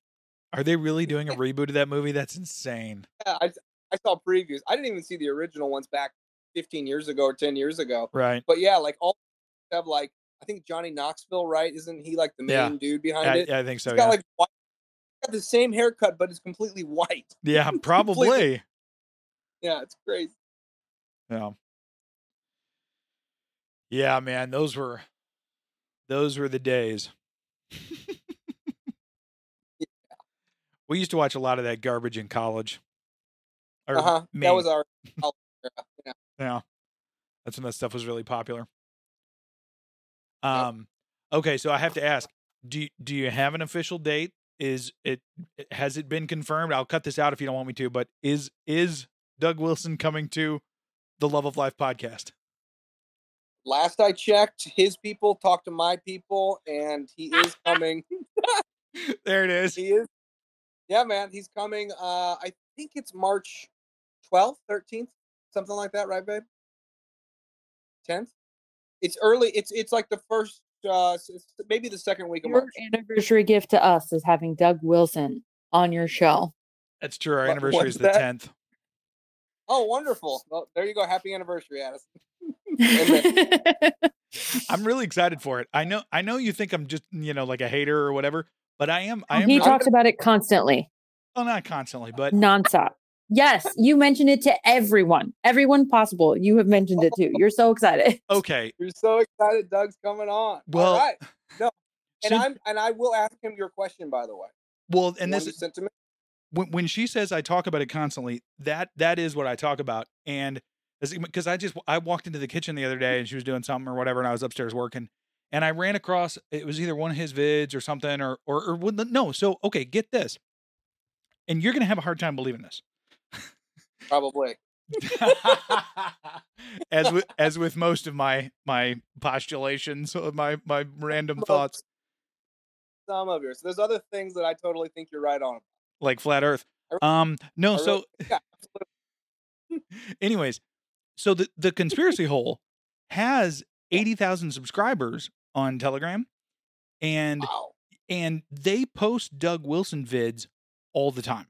Are they really doing a reboot of that movie? That's insane. Yeah, I, I saw previews. I didn't even see the original ones back 15 years ago or 10 years ago. Right. But yeah, like all have like I think Johnny Knoxville, right? Isn't he like the main Yeah. dude behind I, it? Yeah, I think so. He's got Yeah. like white, got the same haircut, but it's completely white. yeah, probably. Yeah, it's crazy. Yeah. Yeah, man, those were those were the days. We used to watch a lot of that garbage in college. Or Uh huh. me. That was our. Yeah. yeah. That's when that stuff was really popular. Yep. Um okay, so I have to ask, do you- do you have an official date? Is it has it been confirmed? I'll cut this out if you don't want me to, but is is Doug Wilson coming to the Love of Life podcast? Last I checked, his people talked to my people, and he is coming. There it is. he is. Yeah, man, he's coming. Uh, I think it's March twelfth, thirteenth, something like that, right, babe? Tenth. It's early. It's it's like the first, uh, s- s- maybe the second week of Your March. anniversary gift to us is having Doug Wilson on your show. That's true. Our What- anniversary what's is the that? tenth. Oh, wonderful! Well, there you go. Happy anniversary, Addison. I'm really excited for it. I know I know you think I'm just, you know, like a hater or whatever, but I am I am he really, talks about it constantly, well, not constantly, but nonstop. Yes, you mentioned it to everyone, everyone possible. You have mentioned it too. You're so excited. okay. You're so excited. Doug's coming on. Well, All right. No, and so- I'm and I will ask him your question. By the way, well, and this you sent when, when she says I talk about it constantly, that that is what I talk about. And because I just I walked into the kitchen the other day and she was doing something or whatever, and I was upstairs working, and I ran across it was either one of his vids or something, or or, or would- no. So okay, get this, and you're gonna have a hard time believing this. Probably. as with as with most of my my postulations, my my random thoughts, Some of yours. There's other things that I totally think you're right on. like flat Earth. Um, no, so yeah, anyways, so the the conspiracy hole has eighty thousand subscribers on Telegram, and wow. and they post Doug Wilson vids all the time,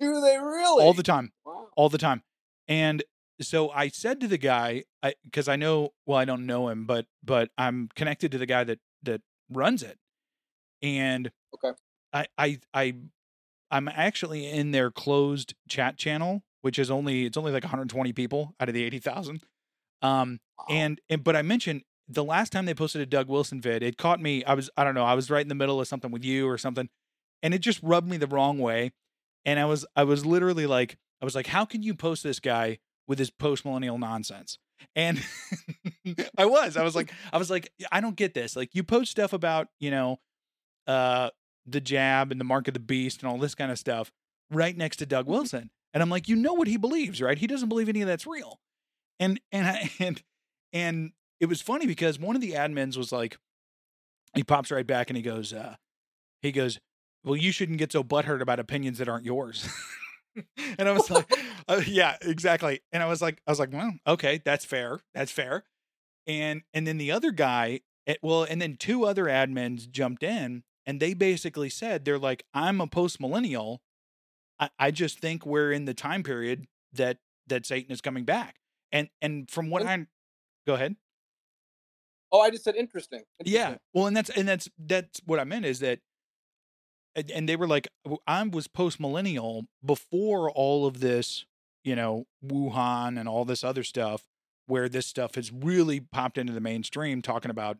Do they really? all the time, Wow. all the time. And so I said to the guy, I because I know, well, I don't know him, but but I'm connected to the guy that that runs it, and Okay. I I I I'm actually in their closed chat channel, which is only it's only like 120 people out of the 80,000. Um, Wow. and and but I mentioned the last time they posted a Doug Wilson vid, it caught me. I was I don't know, I was right in the middle of something with you or something, and it just rubbed me the wrong way. And I was I was literally like I was like, how can you post this guy with his post millennial nonsense? And I was I was like I was like I don't get this. Like you post stuff about you know, uh, the jab and the mark of the beast and all this kind of stuff right next to Doug Wilson. And I'm like, you know what he believes, right? He doesn't believe any of that's real. And and I, and and it was funny because one of the admins was like, he pops right back and he goes, uh, he goes, well, you shouldn't get so butthurt about opinions that aren't yours. and I was like, uh, yeah, exactly. And I was like, I was like, well, okay, that's fair, that's fair. And and then the other guy, eh, well, and then two other admins jumped in and they basically said they're like, I'm a post millennial. I, I just think we're in the time period that that Satan is coming back. And and from what I go ahead. Oh, I just said interesting. Yeah. Well, and that's and that's that's what I meant is that and, they were like I was post millennial before all of this, you know, Wuhan and all this other stuff where this stuff has really popped into the mainstream talking about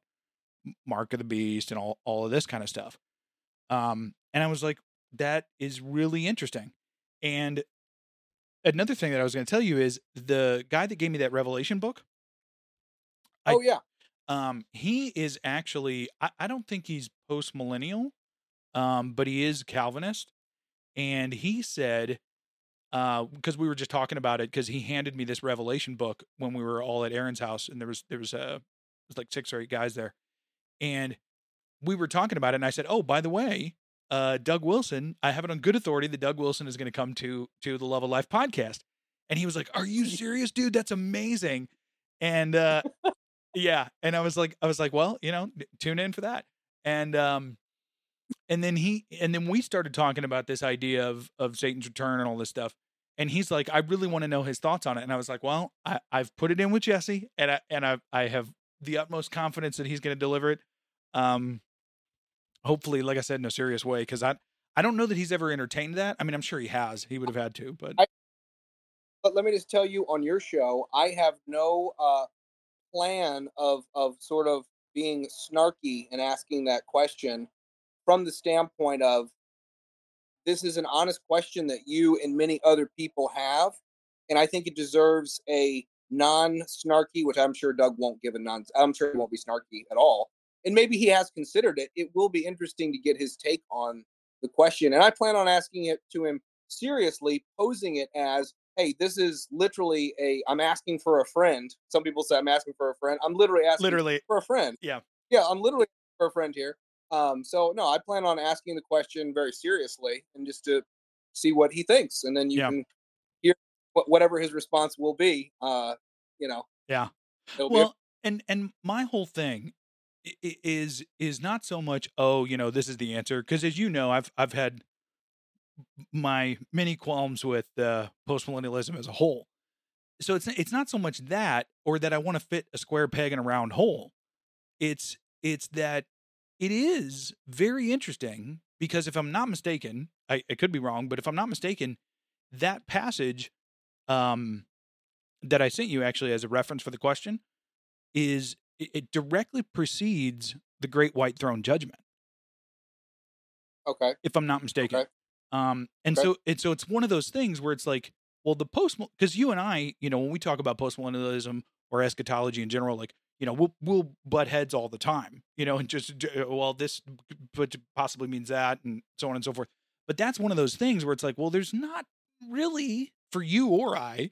Mark of the Beast and all all of this kind of stuff. Um and I was like that is really interesting. And another thing that I was going to tell you is the guy that gave me that revelation book I- Oh yeah. um, he is actually I, I don't think he's post millennial, um, but he is Calvinist. And he said, uh, because we were just talking about it, because he handed me this Revelation book when we were all at Aaron's house, and there was there was uh, was like six or eight guys there, and we were talking about it, and I said, oh, by the way, uh, Doug Wilson, I have it on good authority that Doug Wilson is going to come to to the Love of Life podcast, and he was like, are you serious, dude? That's amazing, and uh, yeah and i was like i was like well you know tune in for that and um and then he and then we started talking about this idea of of satan's return and all this stuff and he's like i really want to know his thoughts on it and i was like well I, i've put it in with jesse and i and i i have the utmost confidence that he's going to deliver it um hopefully like i said in a serious way because i i don't know that he's ever entertained that. I mean i'm sure he has he would have had to but I- But let me just tell you on your show, I have no uh, plan of of sort of being snarky and asking that question from the standpoint of this is an honest question that you and many other people have, and I think it deserves a non snarky, which I'm sure Doug won't give a non. I'm sure it won't be snarky at all. and maybe he has considered it. It will be interesting to get his take on the question, and I plan on asking it to him seriously, posing it as, "Hey, this is literally a. I'm asking for a friend." Some people say I'm asking for a friend. I'm literally asking Literally. for a friend. Yeah. Yeah, I'm literally asking for a friend here. Um, so no, I plan on asking the question very seriously and just to see what he thinks, and then you Yeah. can hear what, whatever his response will be. Uh, you know. Yeah. Well, and and my whole thing is is not so much oh you know this is the answer because as you know I've I've had my many qualms with uh, postmillennialism as a whole. So it's it's not so much that or that I want to fit a square peg in a round hole. It's it's that it is very interesting because if I'm not mistaken, I, I could be wrong, but if I'm not mistaken, that passage um, that I sent you actually as a reference for the question is it, it directly precedes the Great White Throne Judgment okay. if I'm not mistaken. Okay. Um, and Okay. so and so it's one of those things where it's like, well, the post because you and I, you know, when we talk about postmillennialism or eschatology in general, like you know, we'll we'll butt heads all the time, you know, and just well, this but possibly means that, and so on and so forth. But that's one of those things where it's like, well, there's not really for you or I.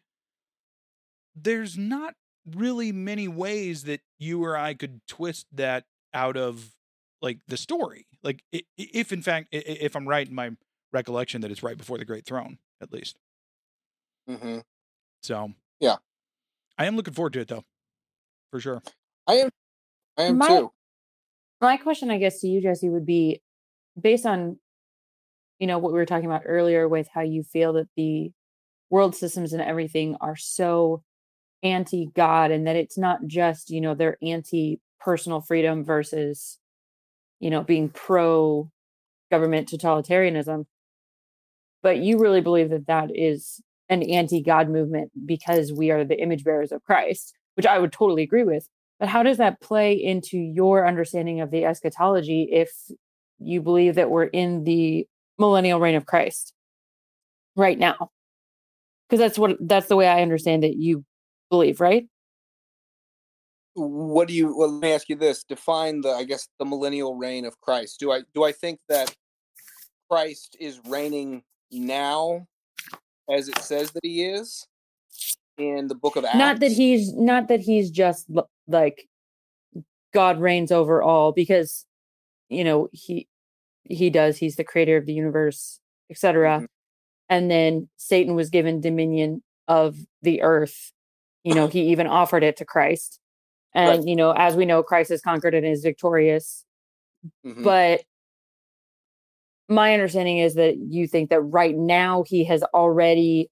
There's not really many ways that you or I could twist that out of like the story. Like if in fact, if I'm right in my recollection that it's right before the Great Throne, at least. hmm So Yeah. I am looking forward to it though, for sure. I am. I am My- too. My question, I guess, to you, Jesse, would be based on, you know, what we were talking about earlier with how you feel that the world systems and everything are so anti-God, and that it's not just, you know, they're anti-personal freedom versus, you know, being pro-government totalitarianism. But you really believe that that is an anti-God movement because we are the image bearers of Christ, which I would totally agree with. But how does that play into your understanding of the eschatology if you believe that we're in the millennial reign of Christ right now? Because that's what that's the way I understand it. You believe, right? What do you? Well, let me ask you this: Define the, I guess, the millennial reign of Christ. Do I do I think that Christ is reigning now, as it says that he is in the Book of Acts? Not that he's not that he's just like God reigns over all, because you know he he does. He's the creator of the universe, etc. Mhm. And then Satan was given dominion of the earth. You know, he even offered it to Christ. And Right. you know, as we know, Christ has conquered and is victorious. Mhm. But my understanding is that you think that right now he has already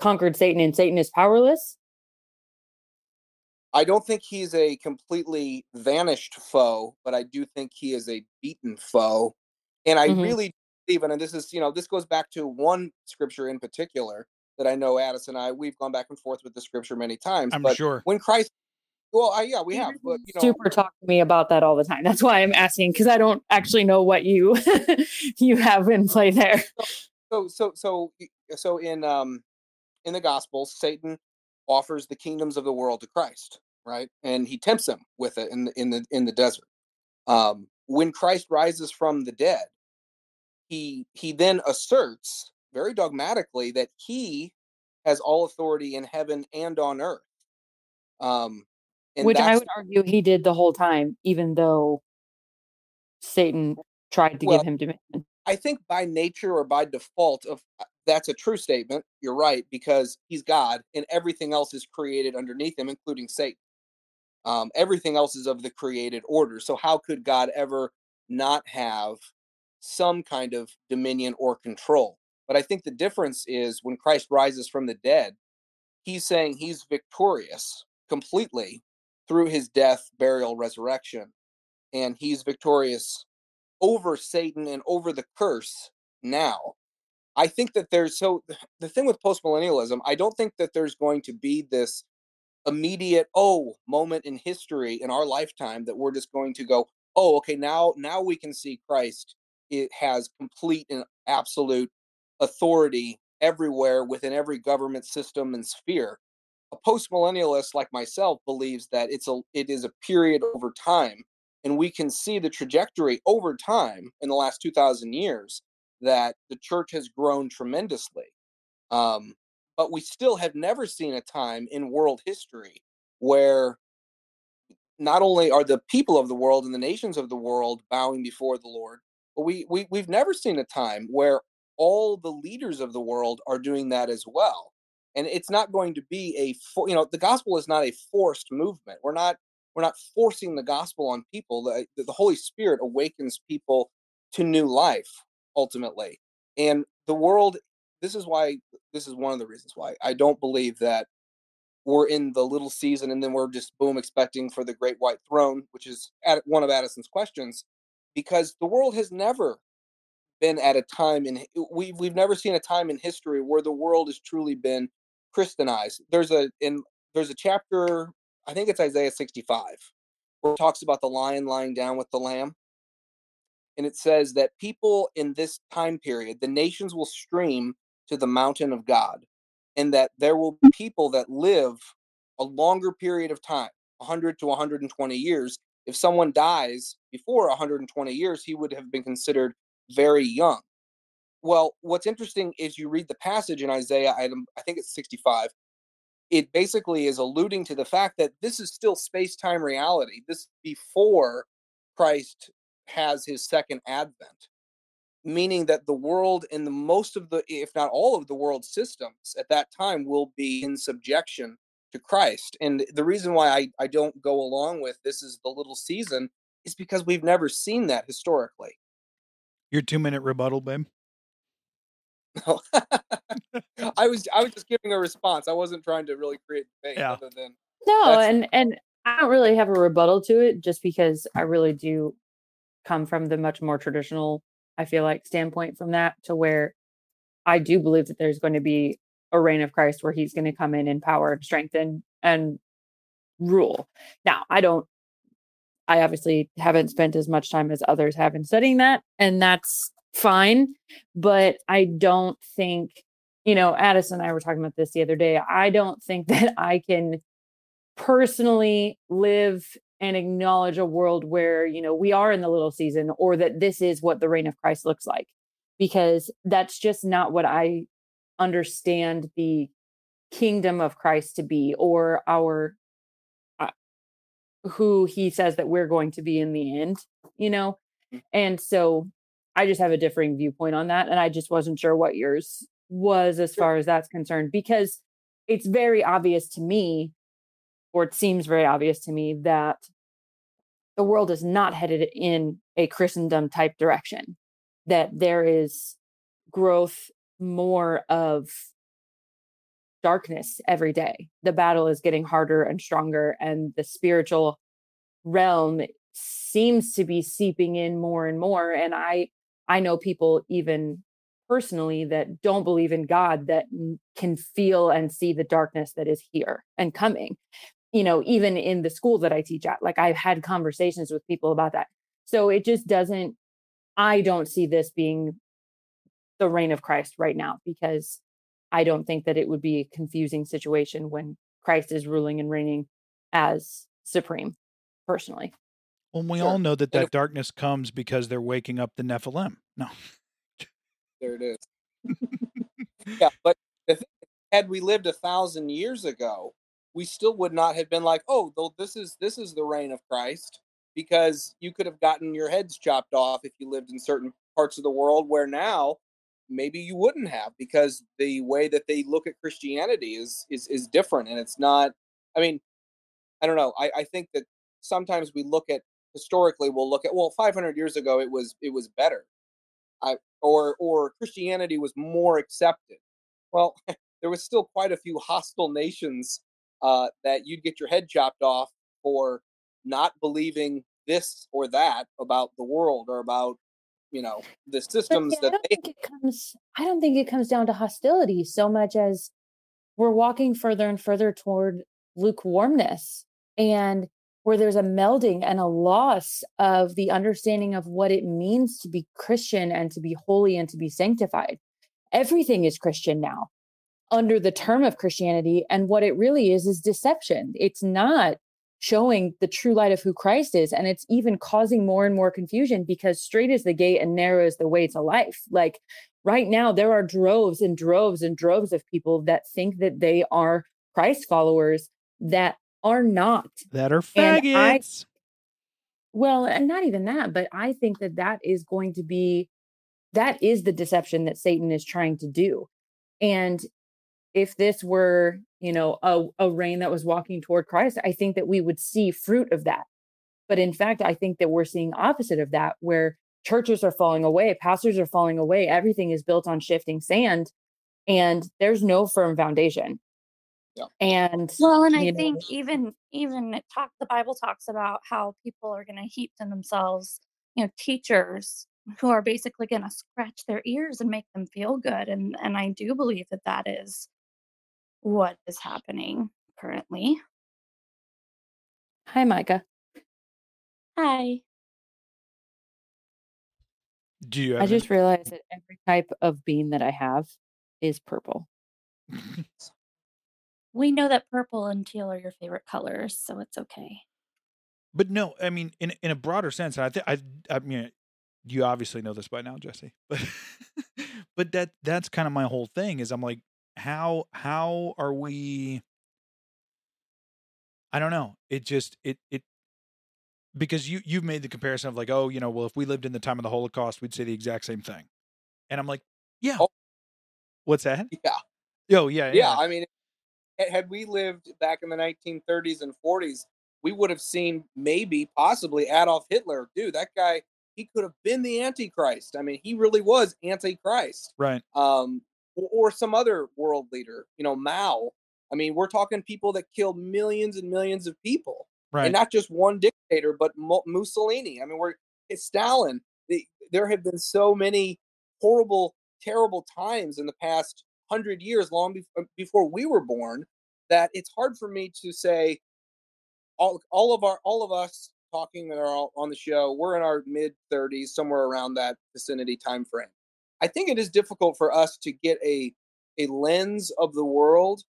conquered Satan and Satan is powerless. I don't think he's a completely vanished foe, but I do think he is a beaten foe. And I Mhm. really believe, and this is, you know, this goes back to one scripture in particular that I know Addis and I, we've gone back and forth with the scripture many times. I'm but sure. when Christ, well, I, yeah, we have, but you know, Super talk to me about that all the time. That's why I'm asking because I don't actually know what you you have in play there. so so so so in um in the gospels satan offers the kingdoms of the world to christ right? And he tempts him with it in the in the in the desert. Um when christ rises from the dead he he then asserts very dogmatically that he has all authority in heaven and on earth. Um and Which I would argue he did the whole time, even though Satan tried to Well, give him dominion. I think by nature or by default of uh, that's a true statement. You're right because he's God and everything else is created underneath him, including Satan. Um, everything else is of the created order. So how could God ever not have some kind of dominion or control? But I think the difference is when Christ rises from the dead, he's saying he's victorious completely through his death, burial, resurrection, and he's victorious over Satan and over the curse now. I think that there's so the thing with postmillennialism, I don't think that there's going to be this immediate oh moment in history in our lifetime that we're just going to go, oh, okay, now now we can see Christ it has complete and absolute authority everywhere within every government system and sphere. A postmillennialist like myself believes that it's a it is a period over time and we can see the trajectory over time in the last 2000 years that the church has grown tremendously um, but we still have never seen a time in world history where not only are the people of the world and the nations of the world bowing before the lord but we, we we've never seen a time where all the leaders of the world are doing that as well. And it's not going to be a for, you know the gospel is not a forced movement. We're not we're not forcing the gospel on people. The, the holy spirit awakens people to new life ultimately and the world this is why this is one of the reasons why i don't believe that we're in the little season and then we're just boom expecting for the great white throne which is one of addison's questions because the world has never been at a time in we've we've never seen a time in history where the world has truly been Christianized. There's a in there's a chapter, I think it's Isaiah 65, where it talks about the lion lying down with the lamb. And it says that people in this time period, the nations will stream to the mountain of God, and that there will be people that live a longer period of time, 100 to 120 years. If someone dies before 120 years, he would have been considered very young. Well, what's interesting is you read the passage in Isaiah, I think it's 65. It basically is alluding to the fact that this is still space time reality. This before Christ has his second advent, meaning that the world and the most of the, if not all of the world's systems at that time will be in subjection to Christ. And the reason why I, I don't go along with this is the little season is because we've never seen that historically. Your two minute rebuttal, babe. No. I was I was just giving a response. I wasn't trying to really create debate Yeah. other than No, and and I don't really have a rebuttal to it just because I really do come from the much more traditional, I feel like, standpoint from that to where I do believe that there's going to be a reign of Christ where he's going to come in in power and strengthen and rule. Now, I don't I obviously haven't spent as much time as others have in studying that, and that's fine. But I don't think, you know, Addison and I were talking about this the other day. I don't think that I can personally live and acknowledge a world where, you know, we are in the little season or that this is what the reign of Christ looks like, because that's just not what I understand the kingdom of Christ to be or our uh, who he says that we're going to be in the end, you know? And so I just have a differing viewpoint on that. And I just wasn't sure what yours was as far as that's concerned, because it's very obvious to me, or it seems very obvious to me, that the world is not headed in a Christendom type direction, that there is growth more of darkness every day. The battle is getting harder and stronger, and the spiritual realm seems to be seeping in more and more. And I I know people even personally that don't believe in God that can feel and see the darkness that is here and coming. You know, even in the school that I teach at, like I've had conversations with people about that. So it just doesn't, I don't see this being the reign of Christ right now because I don't think that it would be a confusing situation when Christ is ruling and reigning as supreme, personally. Well, we Sure. all know that that if- darkness comes because they're waking up the Nephilim. No. there it is. yeah, but the thing, had we lived a thousand years ago, we still would not have been like, oh, this is this is the reign of Christ, because you could have gotten your heads chopped off if you lived in certain parts of the world where now maybe you wouldn't have because the way that they look at Christianity is is is different and it's not I mean, I don't know. I, I think that sometimes we look at historically we'll look at well 500 years ago it was it was better I, or or Christianity was more accepted. Well, there was still quite a few hostile nations uh, that you'd get your head chopped off for not believing this or that about the world or about you know the systems I that don't they think it comes. I don't think it comes down to hostility so much as we're walking further and further toward lukewarmness, and where there's a melding and a loss of the understanding of what it means to be Christian and to be holy and to be sanctified. Everything is Christian now under the term of Christianity, and what it really is is deception. It's not showing the true light of who Christ is. And it's even causing more and more confusion because straight is the gate and narrow is the way to life. Like right now, there are droves and droves and droves of people that think that they are Christ followers that are not. That are And I- faggots. Well, and not even that, but I think that that is going to be that is the deception that Satan is trying to do. And if this were, you know, a, a reign that was walking toward Christ, I think that we would see fruit of that. But in fact, I think that we're seeing opposite of that, where churches are falling away, pastors are falling away, everything is built on shifting sand, and there's no firm foundation. Yeah. And Well, and I know, think even even it talk the Bible talks about how people are going to heap to themselves, you know, teachers who are basically going to scratch their ears and make them feel good, and and I do believe that that is what is happening currently. hi, Micah. Hi. Do you? I Have just realized that every type of bean that I have is purple. We know that purple and teal are your favorite colors, so it's okay. but no, I mean, in in a broader sense, I think I I mean, you obviously know this by now, Jesse, but but that that's kind of my whole thing is I'm like, how how are we? I don't know. It just it it because you you've made the comparison of like, oh, you know, well, if we lived in the time of the Holocaust, we'd say the exact same thing, and I'm like, yeah. Oh. What's that? Yeah. Oh yeah, Yeah, I mean, had we lived back in the 1930s and 40s, we would have seen maybe, possibly Adolf Hitler. Dude, that guy, he could have been the Antichrist. I mean, he really was Antichrist. right. Um, or, some other world leader, you know, Mao. I mean, we're talking people that killed millions and millions of people, Right. and not just one dictator, but Mussolini. I mean, we're it's Stalin. The, there have been so many horrible, terrible times in the past hundred years, long before, uh, before we were born, that it's hard for me to say. All, all of our, all of us talking that are all on the show, we're in our mid 30s, somewhere around that vicinity time frame. I think it is difficult for us to get a a lens of the world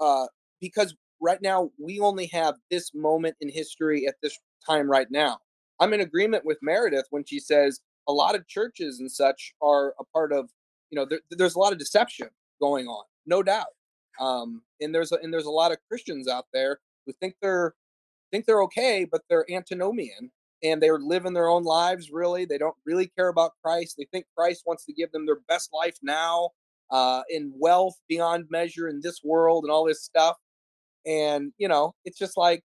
uh, because right now we only have this moment in history at this time right now. I'm in agreement with Meredith when she says a lot of churches and such are a part of, you know, there, there's a lot of deception going on, no doubt. Um, and there's a, and there's a lot of Christians out there who think they're think they're okay, but they're antinomian and they're living their own lives. Really, they don't really care about Christ. They think Christ wants to give them their best life now, uh, in wealth beyond measure in this world and all this stuff. And you know, it's just like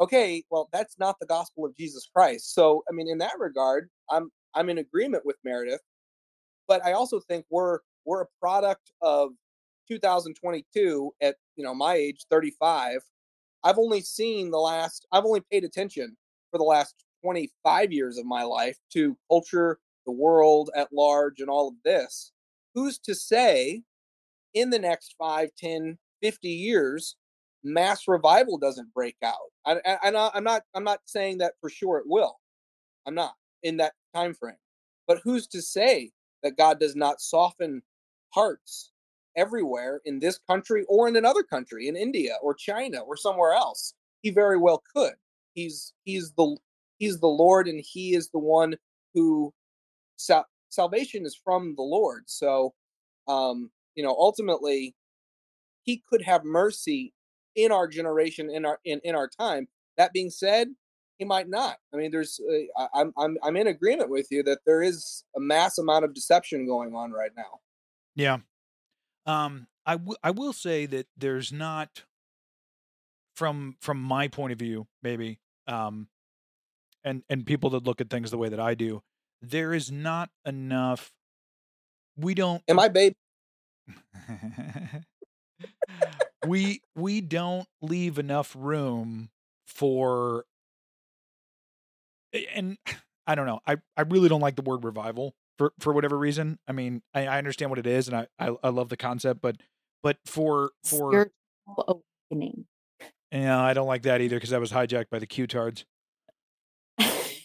okay, well, that's not the gospel of Jesus Christ. So, I mean, in that regard, I'm I'm in agreement with Meredith, but I also think we're we're a product of 2022 at you know my age, 35. I've only seen the last. I've only paid attention for the last 25 years of my life to culture, the world at large, and all of this. Who's to say in the next 5, 10, 50 years mass revival doesn't break out. I, I, I'm not. I'm not. I'm not saying that for sure it will. I'm not in that time frame. But who's to say that God does not soften hearts everywhere in this country or in another country, in India or China or somewhere else? He very well could. He's he's the he's the Lord, and he is the one who sal- salvation is from the Lord. So, um, you know, ultimately, he could have mercy in our generation in our in, in our time that being said he might not i mean there's uh, I'm, I'm i'm in agreement with you that there is a mass amount of deception going on right now Yeah. Um, I w- I will say that there's not from from my point of view, maybe, um, and and people that look at things the way that I do, there is not enough. We don't. am i babe we we don't leave enough room for and I don't know. I, I really don't like the word revival for, for whatever reason. I mean, I, I understand what it is and I, I, I love the concept, but but for for spiritual awakening. yeah, I don't like that either because I was hijacked by the Q-tards.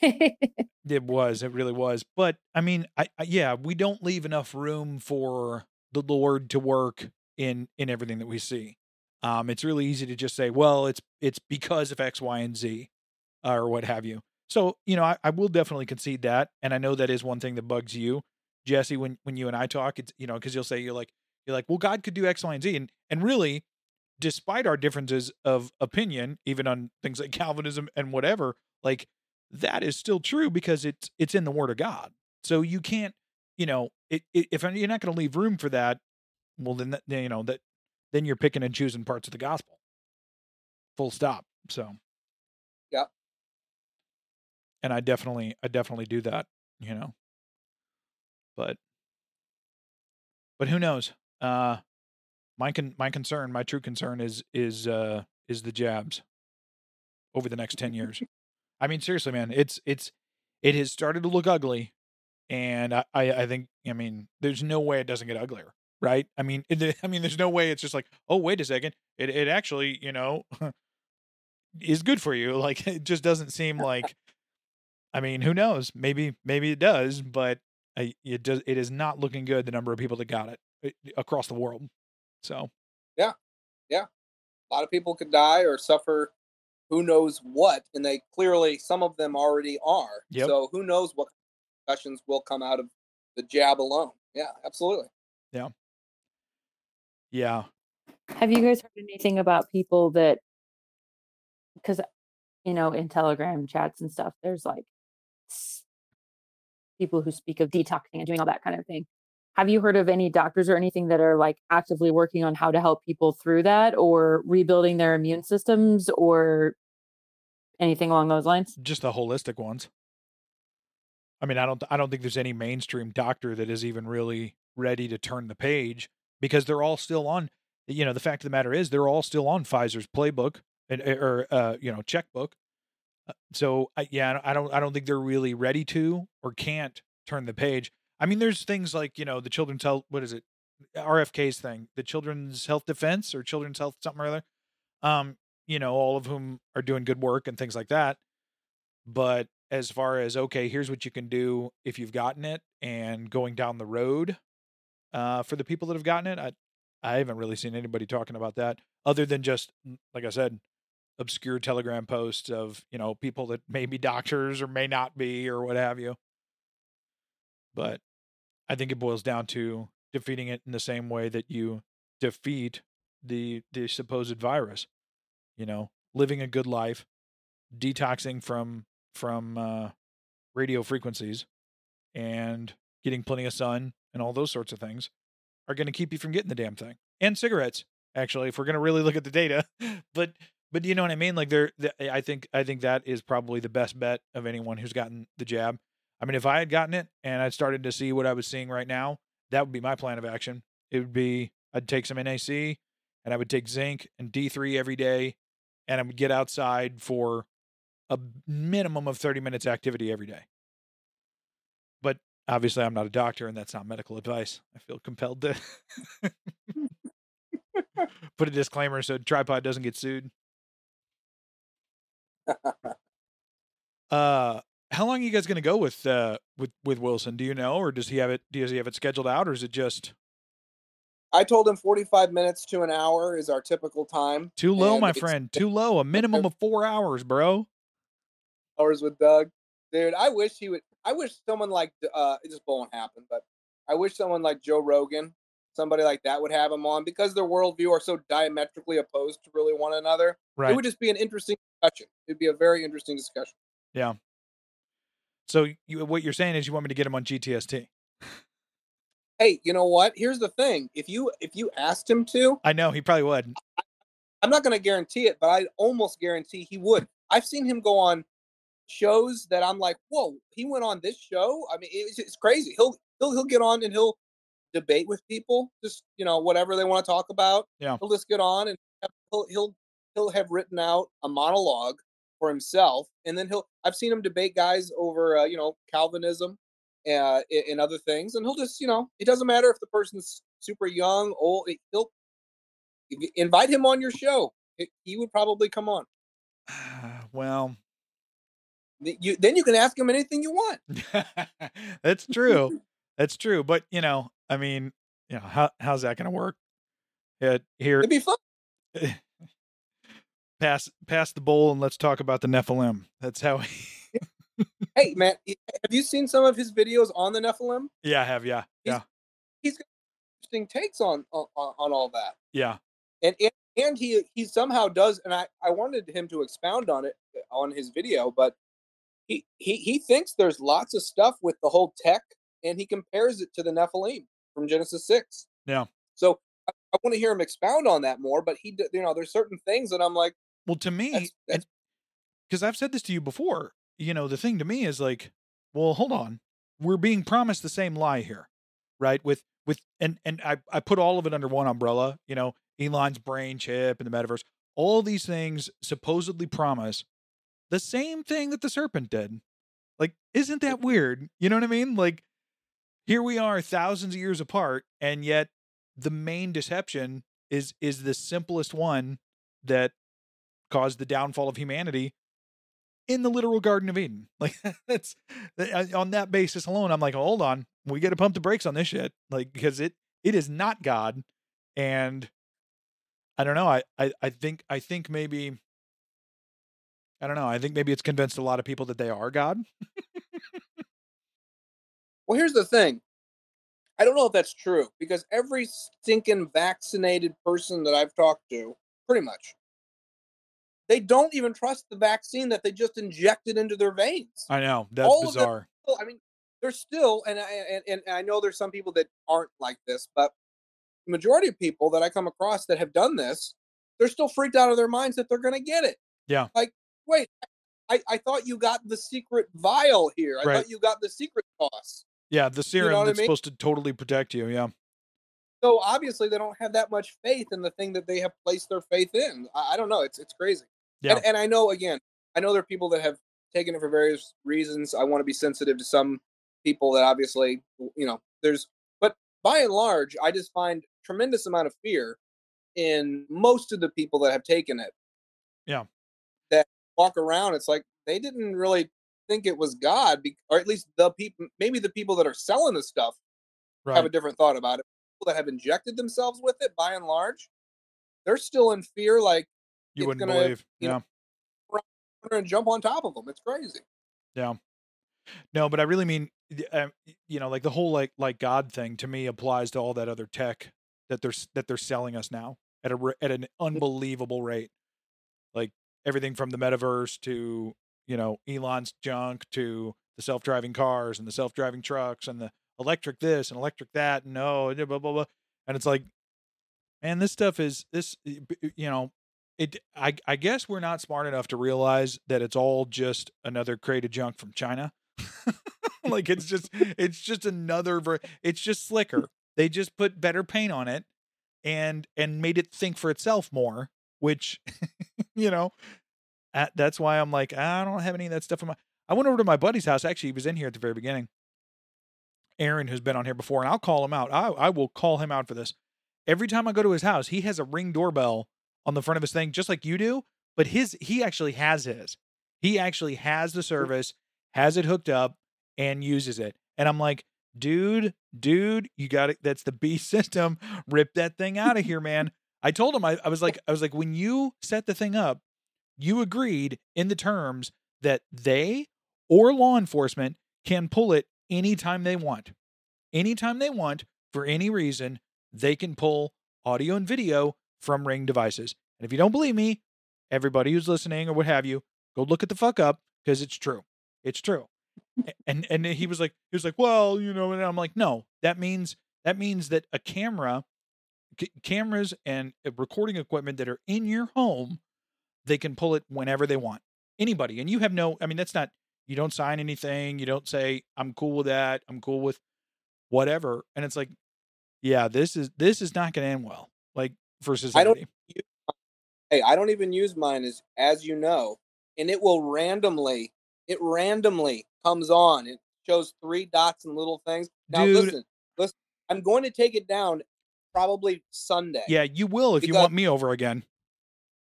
It was, it really was. But I mean, I, I yeah, we don't leave enough room for the Lord to work in in everything that we see. Um, it's really easy to just say, well, it's it's because of X, Y, and Z, or what have you. So you know, I, I will definitely concede that, and I know that is one thing that bugs you, Jesse, when when you and I talk. It's you know because you'll say you're like you're like, well, God could do X, Y, and Z, and and really, despite our differences of opinion, even on things like Calvinism and whatever, like that is still true because it's it's in the Word of God. So you can't, you know, it, it, if you're not going to leave room for that, well, then that, you know that then you're picking and choosing parts of the gospel. Full stop. So. yeah. And I definitely, I definitely do that. You know. But. But who knows? Uh, my con- my concern, my true concern is is uh is the jabs over the next 10 years. I mean seriously man, it's it's it has started to look ugly and I I, I think I mean there's no way it doesn't get uglier, right? I mean it, I mean there's no way it's just like, "Oh, wait a second. It it actually, you know, is good for you." Like it just doesn't seem like I mean, who knows? Maybe maybe it does, but I, it does it is not looking good the number of people that got it uh, across the world. So, yeah, yeah, a lot of people could die or suffer who knows what, and they clearly some of them already are. Yep. So who knows what discussions will come out of the jab alone? Yeah, absolutely. Yeah. Yeah. Have you guys heard anything about people that, because, you know, in Telegram chats and stuff, there's like people who speak of detoxing and doing all that kind of thing. Have you heard of any doctors or anything that are like actively working on how to help people through that or rebuilding their immune systems or anything along those lines? Just the holistic ones. I mean, I don't I don't think there's any mainstream doctor that is even really ready to turn the page because they're all still on you know, the fact of the matter is they're all still on Pfizer's playbook and or uh, you know, checkbook. Uh, So yeah, I don't I don't think they're really ready to or can't turn the page. I mean, there's things like you know the children's health. What is it? RFK's thing, the Children's Health Defense or Children's Health something or other. Um, you know, all of whom are doing good work and things like that. But as far as okay, here's what you can do if you've gotten it, and going down the road uh, for the people that have gotten it, I I haven't really seen anybody talking about that other than just mm, like I said, obscure Telegram posts of you know people that may be doctors or may not be or what have you. But I think it boils down to defeating it in the same way that you defeat the the supposed virus. You know, living a good life, detoxing from from uh, radio frequencies, and getting plenty of sun and all those sorts of things are going to keep you from getting the damn thing. And cigarettes, actually, if we're going to really look at the data. but but you know what I mean? Like they're, I think I think that is probably the best bet of anyone who's gotten the jab. I mean, if I had gotten it and I started to see what I was seeing right now, that would be my plan of action. It would be I'd take some NAC and I would take zinc and D3 every day and I would get outside for a minimum of 30 minutes activity every day. But obviously I'm not a doctor and that's not medical advice. I feel compelled to put a disclaimer so tripod doesn't get sued. Uh how long are you guys going to go with uh with with Wilson? Do you know or does he have it does he have it scheduled out or is it just I told him 45 minutes to an hour is our typical time. too low, my friend? Too low. A minimum of 4 hours, bro. Hours with Doug. Dude, I wish he would. I wish someone like, uh, it just won't happen, but I wish someone like Joe Rogan, somebody like that would have him on because their worldview are so diametrically opposed to really one another. It would just be an interesting discussion. It'd be a very interesting discussion. Yeah. So you, what you're saying is you want me to get him on GTST? Hey, you know what? Here's the thing. If you if you asked him to, I know he probably would. I'm not going to guarantee it, but I almost guarantee he would. I've seen him go on shows that I'm like, whoa, he went on this show. I mean, it's, it's crazy. He'll he'll he'll get on and he'll debate with people, just you know whatever they want to talk about. Yeah. he'll just get on and he'll he'll he'll have written out a monologue for himself, and then he'll. I've seen him debate guys over uh, you know Calvinism uh, and, other things, and he'll just you know it doesn't matter if the person's super young, old. He'll invite him on your show. He- He would probably come on. well, You, then you can ask him anything you want. that's true. That's true. But you know, I mean, you know, how how's that going to work? Yeah, here It'd be fun. pass pass the bowl and let's talk about the Nephilim. That's how. He, Hey man, have you seen some of his videos on the Nephilim? yeah, I have yeah, He's- yeah, He's got interesting takes on on, on all that. yeah, and and, and he he somehow does and I, I wanted him to expound on it on his video but he, he he thinks there's lots of stuff with the whole tech and he compares it to the nephilim from genesis 6 Yeah. so i, I want to hear him expound on that more but he you know there's certain things that i'm like Well, to me, because I've said this to you before, you know, the thing to me is like, well, hold on, we're being promised the same lie here, right? With with and and I I put all of it under one umbrella, you know, Elon's brain chip and the metaverse, all these things supposedly promise the same thing that the serpent did. Like, isn't that weird? You know what I mean? Like, here we are, thousands of years apart, and yet the main deception is is the simplest one that caused the downfall of humanity in the literal Garden of Eden. Like that's uh, on that basis alone. I'm like, hold on, we got to pump the brakes on this shit, like because it it is not God, and I don't know. I I I think I think maybe I don't know. I think maybe it's convinced a lot of people that they are God. well here's the thing i don't know if that's true because every stinking vaccinated person that i've talked to pretty much they don't even trust the vaccine that they just injected into their veins I know that's All them- bizarre. still- I mean, there's still, and I and, and I know there's some people that aren't like this, but the majority of people that I come across that have done this, they're still freaked out of their minds that they're going to get it. Yeah. Like, wait, I, I thought you got the secret vial here. I Right. thought you got the secret sauce. Yeah, the serum what I that's mean? supposed to totally protect you. Yeah, So obviously they don't have that much faith in the thing that they have placed their faith in. I, I don't know. It's it's crazy. Yeah. And, and I know again, I know there are people that have taken it for various reasons. I want to be sensitive to some people that obviously, you know, there's, but by and large, I just find tremendous amount of fear in most of the people that have taken it. Yeah. That walk around, it's like they didn't really think it was God, or at least the people, maybe the people that are selling the stuff right. have a different thought about it. People that have injected themselves with it, by and large, they're still in fear. Like you wouldn't gonna, believe. you Yeah. know, to jump on top of them. It's crazy. Yeah. No, but I really mean, um, y- you know, like the whole like like God thing to me applies to all that other tech that they're that they're selling us now at a at an unbelievable rate. Like everything from the metaverse to you know Elon's junk to the self driving cars and the self driving trucks and the electric this and electric that and oh, no blah blah blah. And it's like, man, this stuff is this you know. It, I, I guess we're not smart enough to realize that it's all just another crate of junk from China. Like it's just it's just another ver- it's just slicker. They just put better paint on it and and made it think for itself more which you know uh, that's why i'm like i don't have any of that stuff in my i went over to my buddy's house actually he was in here at the very beginning. Aaron who's been on here before and i'll call him out. I, I will call him out for this. Every time i go to his house he has a ring doorbell on the front of his thing just like you do but his he actually has his he actually has the hmm. service has it hooked up and uses it. And I'm like, dude, dude, you got it. That's the B system. Rip that thing out of here, man. I told him, I, I was like, I was like, when you set the thing up, you agreed in the terms that they or law enforcement can pull it anytime they want. Anytime they want, for any reason, they can pull audio and video from Ring devices. And if you don't believe me, everybody who's listening or what have you, go look at the fuck up because it's true. It's true. And and he was like he was like, well, you know, and I'm like, no, that means that means that a camera, c- cameras and uh, recording equipment that are in your home, they can pull it whenever they want. Anybody, and you have no. I mean, that's not. You don't sign anything. You don't say I'm cool with that. I'm cool with whatever. And it's like, yeah, this is this is not going to end well. Like for society. Hey, I don't even use mine as as you know, and it will randomly it randomly comes on. It shows three dots and little things. Now Dude. listen, listen. I'm going to take it down probably Sunday. Yeah, you will if you want me over again.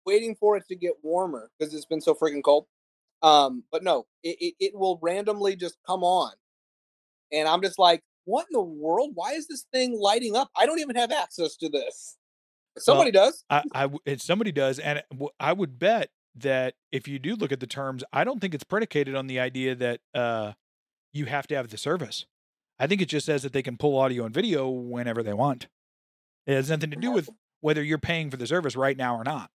waiting for it to get warmer because it's been so freaking cold. Um, but no, it, it, it will randomly just come on. And I'm just like, what in the world? Why is this thing lighting up? I don't even have access to this. Somebody does. I, I and somebody does, and I would bet that if you do look at the terms, I don't think it's predicated on the idea that uh, you have to have the service. I think it just says that they can pull audio and video whenever they want. It has nothing to do with whether you're paying for the service right now or not.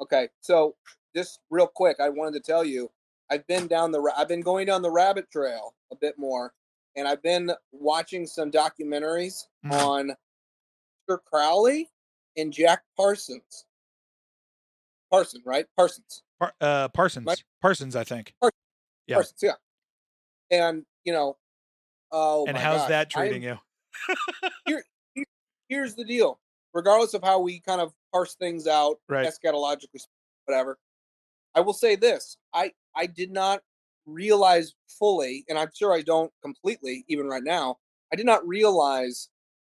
Okay, so just real quick, I wanted to tell you, I've been down the, I've been going down the rabbit trail a bit more, and I've been watching some documentaries Mm. on Mr. Crowley and Jack Parsons. Parson, right? Parsons. Par- uh, Parsons, Mike- Parsons, I think. Yeah. Parsons, yeah. And you know, oh, and how's gosh, that I am- treating you? here's the deal regardless of how we kind of parse things out Right. eschatologically whatever i will say this i i did not realize fully and i'm sure i don't completely even right now i did not realize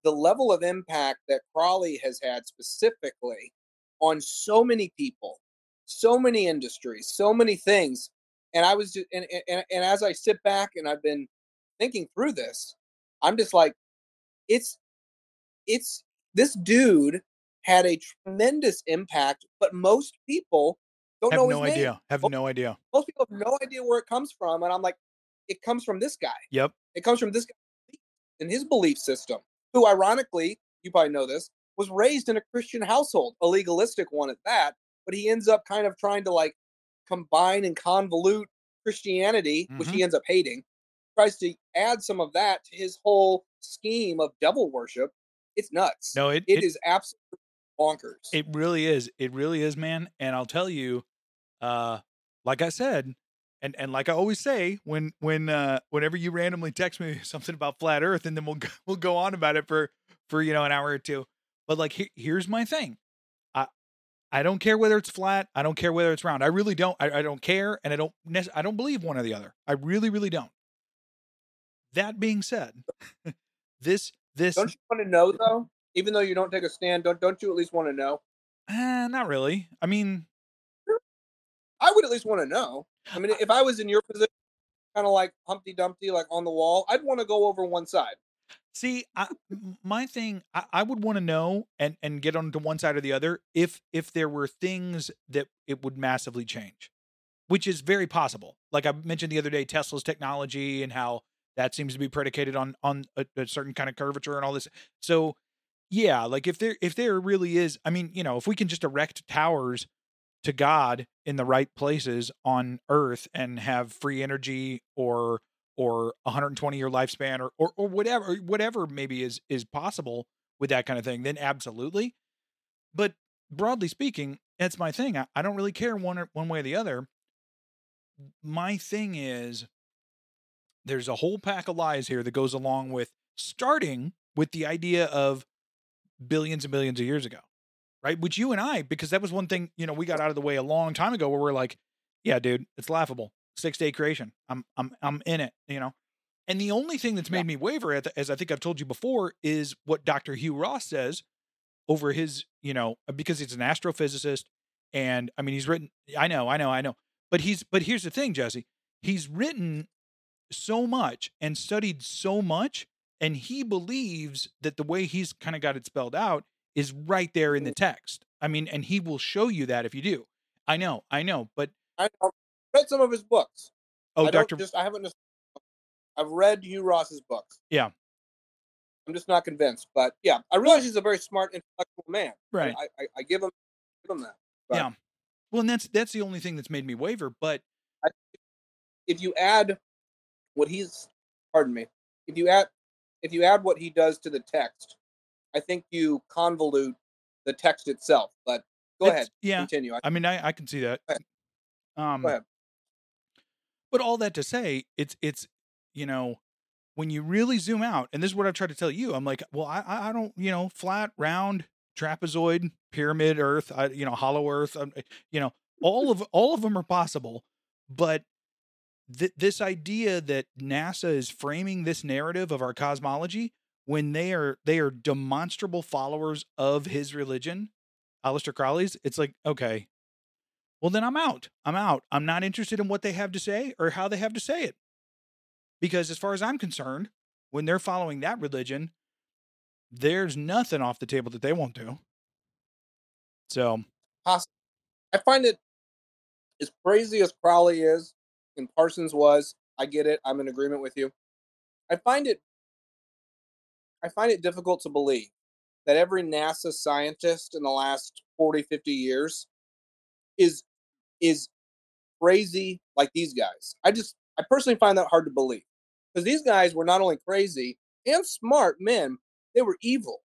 the level of impact that Crowley has had specifically on so many people so many industries so many things and i was just and, and, and as i sit back and i've been thinking through this i'm just like it's it's this dude had a tremendous impact, but most people don't Have know no his name. idea. Have Oh. no idea. Most people have no idea where it comes from, and I'm like, it comes from this guy. Yep. It comes from this guy and his belief system, who ironically, you probably know this, was raised in a Christian household, a legalistic one at that. But he ends up kind of trying to like combine and convolute Christianity, which Mm-hmm. he ends up hating, tries to add some of that to his whole scheme of devil worship. It's nuts. No, it, it is absolutely bonkers. It really is. It really is, man. And I'll tell you, uh, like I said, and and like I always say, when when uh, whenever you randomly text me something about flat Earth, and then we'll go, we'll go on about it for for you know an hour or two. But like, he, here's my thing. I I don't care whether it's flat. I don't care whether it's round. I really don't. I, I don't care, and I don't. I don't believe one or the other. I really, really don't. That being said, this this don't you want to know though? Even though you don't take a stand, don't don't you at least want to know? eh, not really. I mean, I would at least want to know. I mean, if I was in your position, kind of like Humpty Dumpty, like on the wall, I'd want to go over one side. See, I, my thing, I, I would want to know and and get onto one side or the other if if there were things that it would massively change, which is very possible. Like I mentioned the other day, Tesla's technology and how that seems to be predicated on on a, a certain kind of curvature and all this. So, yeah, like if there if there really is, I mean, you know, if we can just erect towers to God in the right places on Earth and have free energy or or 120 year lifespan or, or or whatever whatever maybe is is possible with that kind of thing, then absolutely. But broadly speaking, that's my thing. I, I don't really care one or, one way or the other. My thing is there's a whole pack of lies here that goes along with starting with the idea of billions and billions of years ago right? Which you and I, because that was one thing, you know, we got out of the way a long time ago where we're like, yeah, dude, it's laughable. Six day creation. I'm, I'm, I'm in it, you know? And the only thing that's made me waver, at the- as I think I've told you before, is what Dr. Hugh Ross says over his, you know, uh, because he's an astrophysicist. And I mean, he's written, I know, I know, I know. But he's, but here's the thing, Jesse, he's written so much and studied so much. And he believes that the way he's kind of got it spelled out is right there in the mm-hmm. text. I mean, and he will show you that if you do. I know, I know, but I I've read some of his books. oh, I Doctor, just I haven't I've read Hugh Ross's books. Yeah. I'm just not convinced, but yeah, I realize he's a very smart, intellectual man. Right. I, I, I give him give him that. But yeah. Well, and that's that's the only thing that's made me waver. But if you add what he's, pardon me, if you add if you add what he does to the text, I think you convolute the text itself. But go It's- ahead, yeah, continue. I, I mean, I I can see that. Go ahead. Um, go ahead. but all that to say, it's it's you know when you really zoom out, and this is what I've tried to tell you. I'm like, well, I I don't you know flat, round, trapezoid, pyramid, Earth, I, you know, hollow Earth, um, you know, all of all of them are possible, but th- this idea that NASA is framing this narrative of our cosmology when they are they are demonstrable followers of his religion, Aleister Crowley's, it's like, okay, well then I'm out. I'm out. I'm not interested in what they have to say or how they have to say it. Because as far as I'm concerned, when they're following that religion, there's nothing off the table that they won't do. So Possible. I find it as crazy as Crowley is and Parsons was. I get it. I'm in agreement with you. I find it. I find it difficult to believe that every NASA scientist in the last 40, 50 years is is crazy like these guys. I just I personally find that hard to believe because these guys were not only crazy and smart men, they were evil,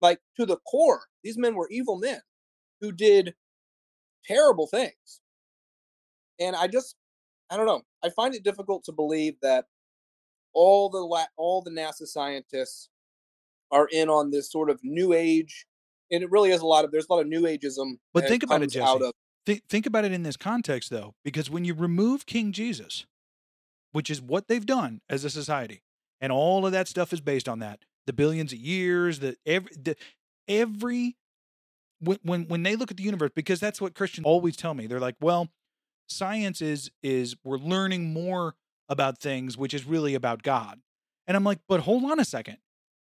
like to the core. These men were evil men who did terrible things. And I just I don't know. I find it difficult to believe that all the la- all the NASA scientists are in on this sort of new age and it really is a lot of there's a lot of new ageism But think about it, Jesse. of think think about it in this context though, because when you remove King Jesus, which is what they've done as a society, and all of that stuff is based on that, the billions of years, the every the every when when when they look at the universe, because that's what Christians always tell me. They're like, well, science is is we're learning more about things, which is really about God. And I'm like, but hold on a second.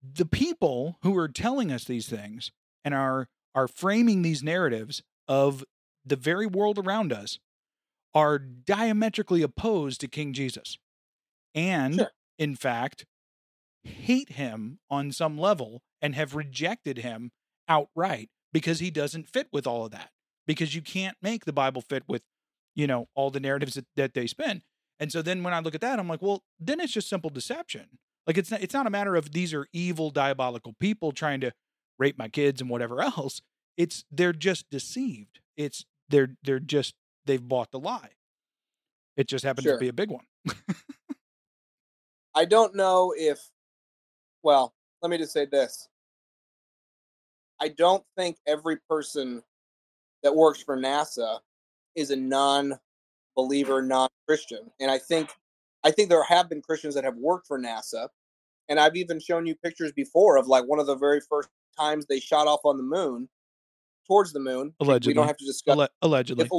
The people who are telling us these things and are are framing these narratives of the very world around us are diametrically opposed to King Jesus. And Sure. in fact, hate him on some level and have rejected him outright because he doesn't fit with all of that. Because you can't make the Bible fit with, you know, all the narratives that, that they spin. And so then when I look at that, I'm like, well, then it's just simple deception. Like it's not it's not a matter of these are evil, diabolical people trying to rape my kids and whatever else. It's they're just deceived. It's they're they're just they've bought the lie. It just happens Sure. to be a big one. I don't know if, well, let me just say this. I don't think every person that works for NASA is a non-believer, non-Christian, and I think, I think there have been Christians that have worked for NASA, and I've even shown you pictures before of like one of the very first times they shot off on the moon, towards the moon. Allegedly, We don't have to discuss Alle- allegedly. if,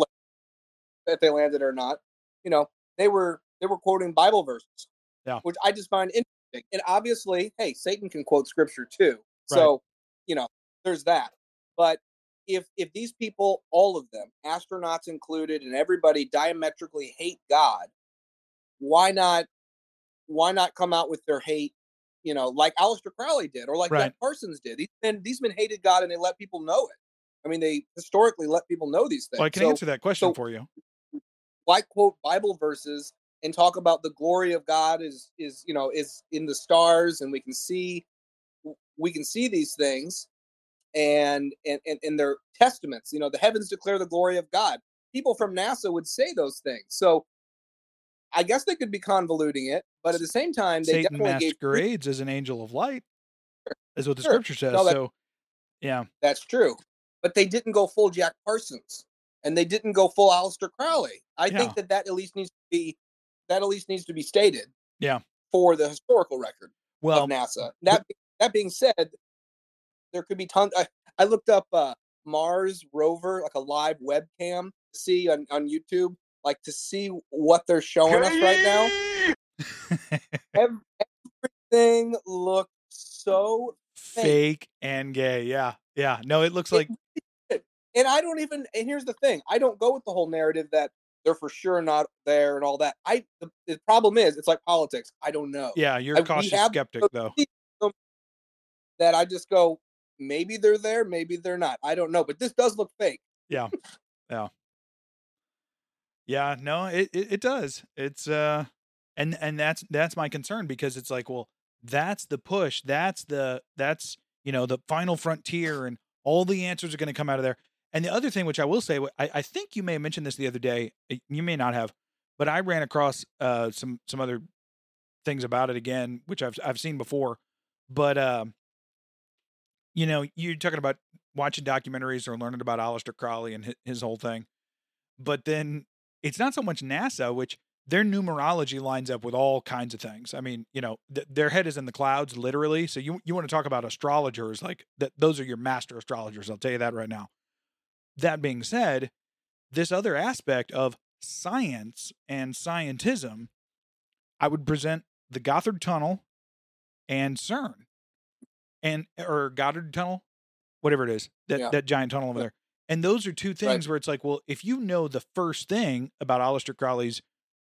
if they landed or not. You know, they were they were quoting Bible verses, Yeah. which I just find interesting. And obviously, hey, Satan can quote scripture too. So you know, there's that. But if if these people, all of them, astronauts included, and everybody diametrically hate God, why not why not come out with their hate? You know, like Aleister Crowley did, or like Right. Jack Parsons did. These men, these men hated God, and they let people know it. I mean, they historically let people know these things. Well, I can So- answer that question so- for you. why quote Bible verses and talk about the glory of God is is you know is in the stars and we can see we can see these things and and and, and their testaments you know the heavens declare the glory of God people from NASA would say those things so I guess they could be convoluting it but at the same time they Satan definitely gave proof as an angel of light, is what the Sure. scripture says. No, that- so, yeah, that's true but they didn't go full Jack Parsons and they didn't go full Aleister Crowley I Yeah. think that that at least needs to be that at least needs to be stated Yeah. for the historical record well, of NASA. That that being said, there could be tons. I, I looked up uh, Mars rover, like a live webcam, see on, on YouTube, like to see what they're showing us right now. Everything looks so, fake and gay. Yeah, yeah. No, it looks like and I don't even. And here's the thing: I don't go with the whole narrative that they're for sure not there and all that. I the, the problem is, it's like politics. I don't know. yeah. You're I- a cautious skeptic, though. That I just go, maybe they're there, maybe they're not. I don't know, but this does look fake. Yeah, yeah, yeah. No, it, it it does. It's uh, and and that's that's my concern because it's like, well, that's the push. That's the that's you know the final frontier, and all the answers are going to come out of there. And the other thing, which I will say, I, I think you may have mentioned this the other day. You may not have, but I ran across uh some some other things about it again, which I've I've seen before. But um, you know, you're talking about watching documentaries or learning about Aleister Crowley and his, his whole thing. But then it's not so much NASA, which their numerology lines up with all kinds of things. I mean, you know, th- their head is in the clouds, literally. So you you want to talk about astrologers, like that? Those are your master astrologers. I'll tell you that right now. That being said, this other aspect of science and scientism, I would present the Gotthard Tunnel and CERN, and or Goddard Tunnel, whatever it is, that Yeah. that giant tunnel over there. And those are two things where it's like, well, if you know the first thing about Aleister Crowley's,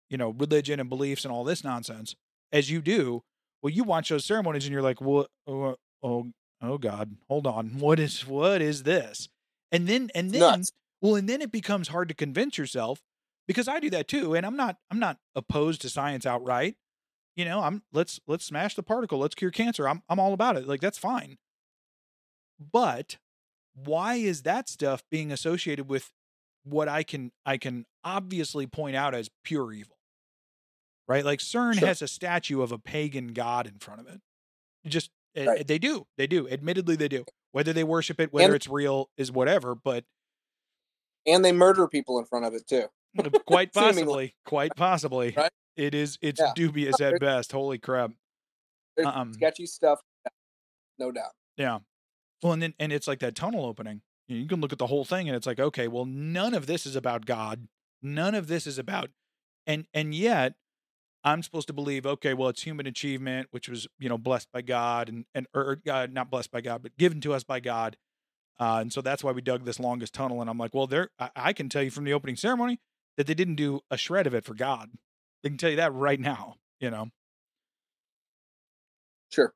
you know, religion and beliefs and all this nonsense, as you do, well, you watch those ceremonies and you're like, well, Oh, oh, oh God, hold on. What is what is this? And then and then Nuts. well, and then it becomes hard to convince yourself because I do that too. And I'm not I'm not opposed to science outright. You know, I'm let's let's smash the particle, let's cure cancer. I'm I'm all about it. Like that's fine. But why is that stuff being associated with what I can I can obviously point out as pure evil? Right? Like CERN Sure. has a statue of a pagan god in front of it. It just eh, Right. they do. They do. Admittedly they do. Whether they worship it, whether And- it's real is whatever, but And they murder people in front of it too. quite possibly, quite possibly. Right? It is it's Yeah. dubious at best. Holy crap. Um, sketchy stuff, no doubt. Yeah. Well, and then and it's like that tunnel opening. You, can look at the whole thing and it's like, okay, well, none of this is about God. None of this is about and and yet I'm supposed to believe, okay, well, it's human achievement, which was, you know, blessed by God and and or uh, not blessed by God, but given to us by God. Uh, and so that's why we dug this longest tunnel. And I'm like, well, there I, I can tell you from the opening ceremony that they didn't do a shred of it for God. They can tell you that right now, you know. Sure.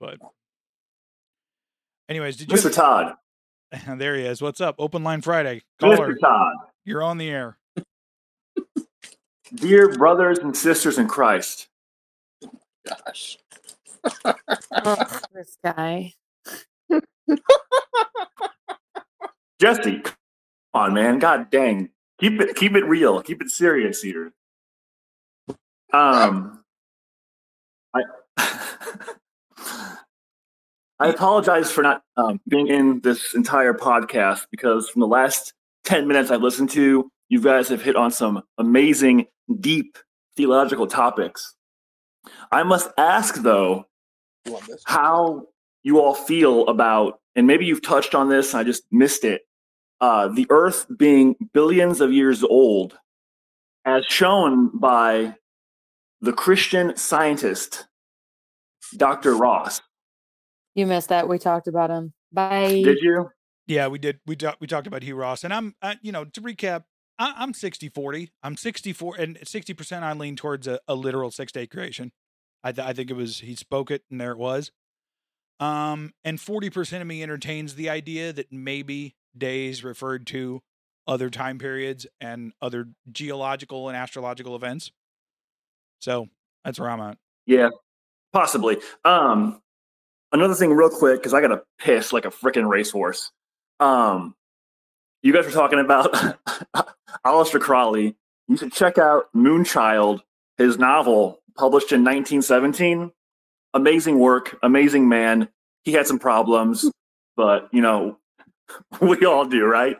But anyways, did you Mr. Todd. there he is. What's up? Open line Friday. Caller, Mr. Todd. you're on the air. Dear brothers and sisters in Christ, Gosh. Ugh, this guy. Jesse, come on, man. God dang. Keep it keep it real. Keep it serious here. Um I I apologize for not um, being in this entire podcast because from the last 10 minutes I've listened to, you guys have hit on some amazing, deep theological topics. I must ask, though, how you all feel about, and maybe you've touched on this, I just missed it, uh, the Earth being billions of years old, as shown by the Christian scientist, Dr. Ross. You missed that. We talked about him. Bye. Did you? Yeah, we did. We talked. We talked about Hugh Ross, and I'm, uh, you know, to recap, I, I'm 60 40. I'm 64, and 60 percent I lean towards a, a literal six day creation. I, th- I think it was he spoke it, and there it was. Um, and 40 percent of me entertains the idea that maybe days referred to other time periods and other geological and astrological events. So that's where I'm at. Yeah, possibly. Um, another thing, real quick, because I got to piss like a freaking racehorse. Um, you guys were talking about Aleister Crowley. You should check out Moonchild, his novel published in 1917. Amazing work, amazing man. He had some problems, but you know, we all do, right?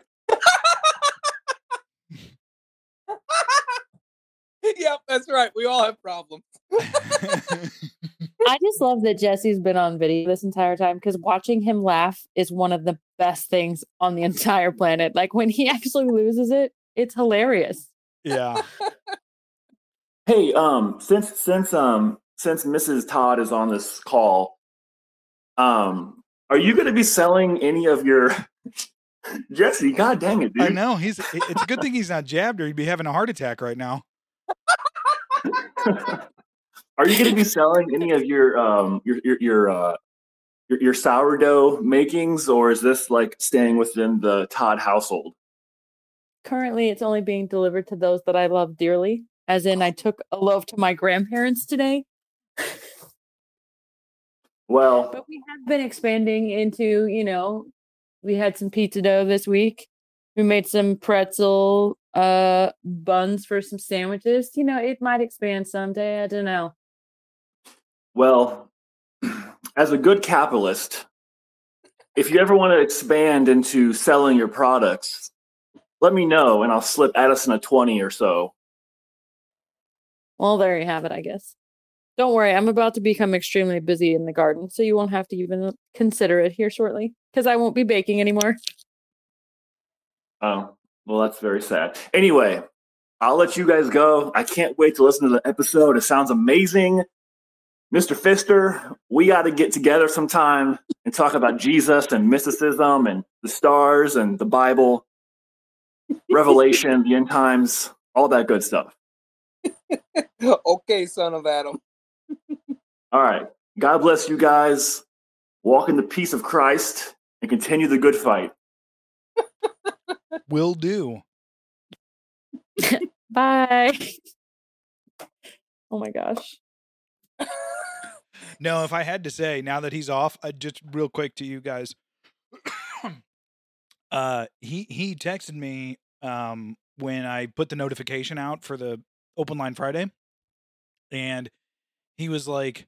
yep, that's right. We all have problems. I just love that Jesse's been on video this entire time because watching him laugh is one of the best things on the entire planet. Like when he actually loses it, it's hilarious. yeah. Hey, um, since since um since Mrs. Todd is on this call, um, are you going to be selling any of your Jesse? God dang it, dude! I know he's. It's a good thing he's not jabbed, or he'd be having a heart attack right now. Are you going to be selling any of your um your your your uh your, your sourdough makings, or is this like staying within the Todd household? Currently, it's only being delivered to those that I love dearly. As in, I took a loaf to my grandparents today. Well, But we have been expanding into, you know, we had some pizza dough this week. We made some pretzel uh buns for some sandwiches. You know, it might expand someday. I don't know. Well, as a good capitalist, if you ever want to expand into selling your products, let me know and I'll slip Addison a 20 or so. Well, there you have it, I guess. Don't worry, I'm about to become extremely busy in the garden, so you won't have to even consider it here shortly because I won't be baking anymore. Oh, well, that's very sad. Anyway, I'll let you guys go. I can't wait to listen to the episode. It sounds amazing. Mr. Fister, we got to get together sometime and talk about Jesus and mysticism and the stars and the Bible, Revelation, the end times, all that good stuff. okay, son of Adam. All right. God bless you guys. Walk in the peace of Christ and continue the good fight. Will do. Bye. oh my gosh. No, if I had to say, now that he's off, I just real quick to you guys. uh, he he texted me um when I put the notification out for the open line Friday, and he was like,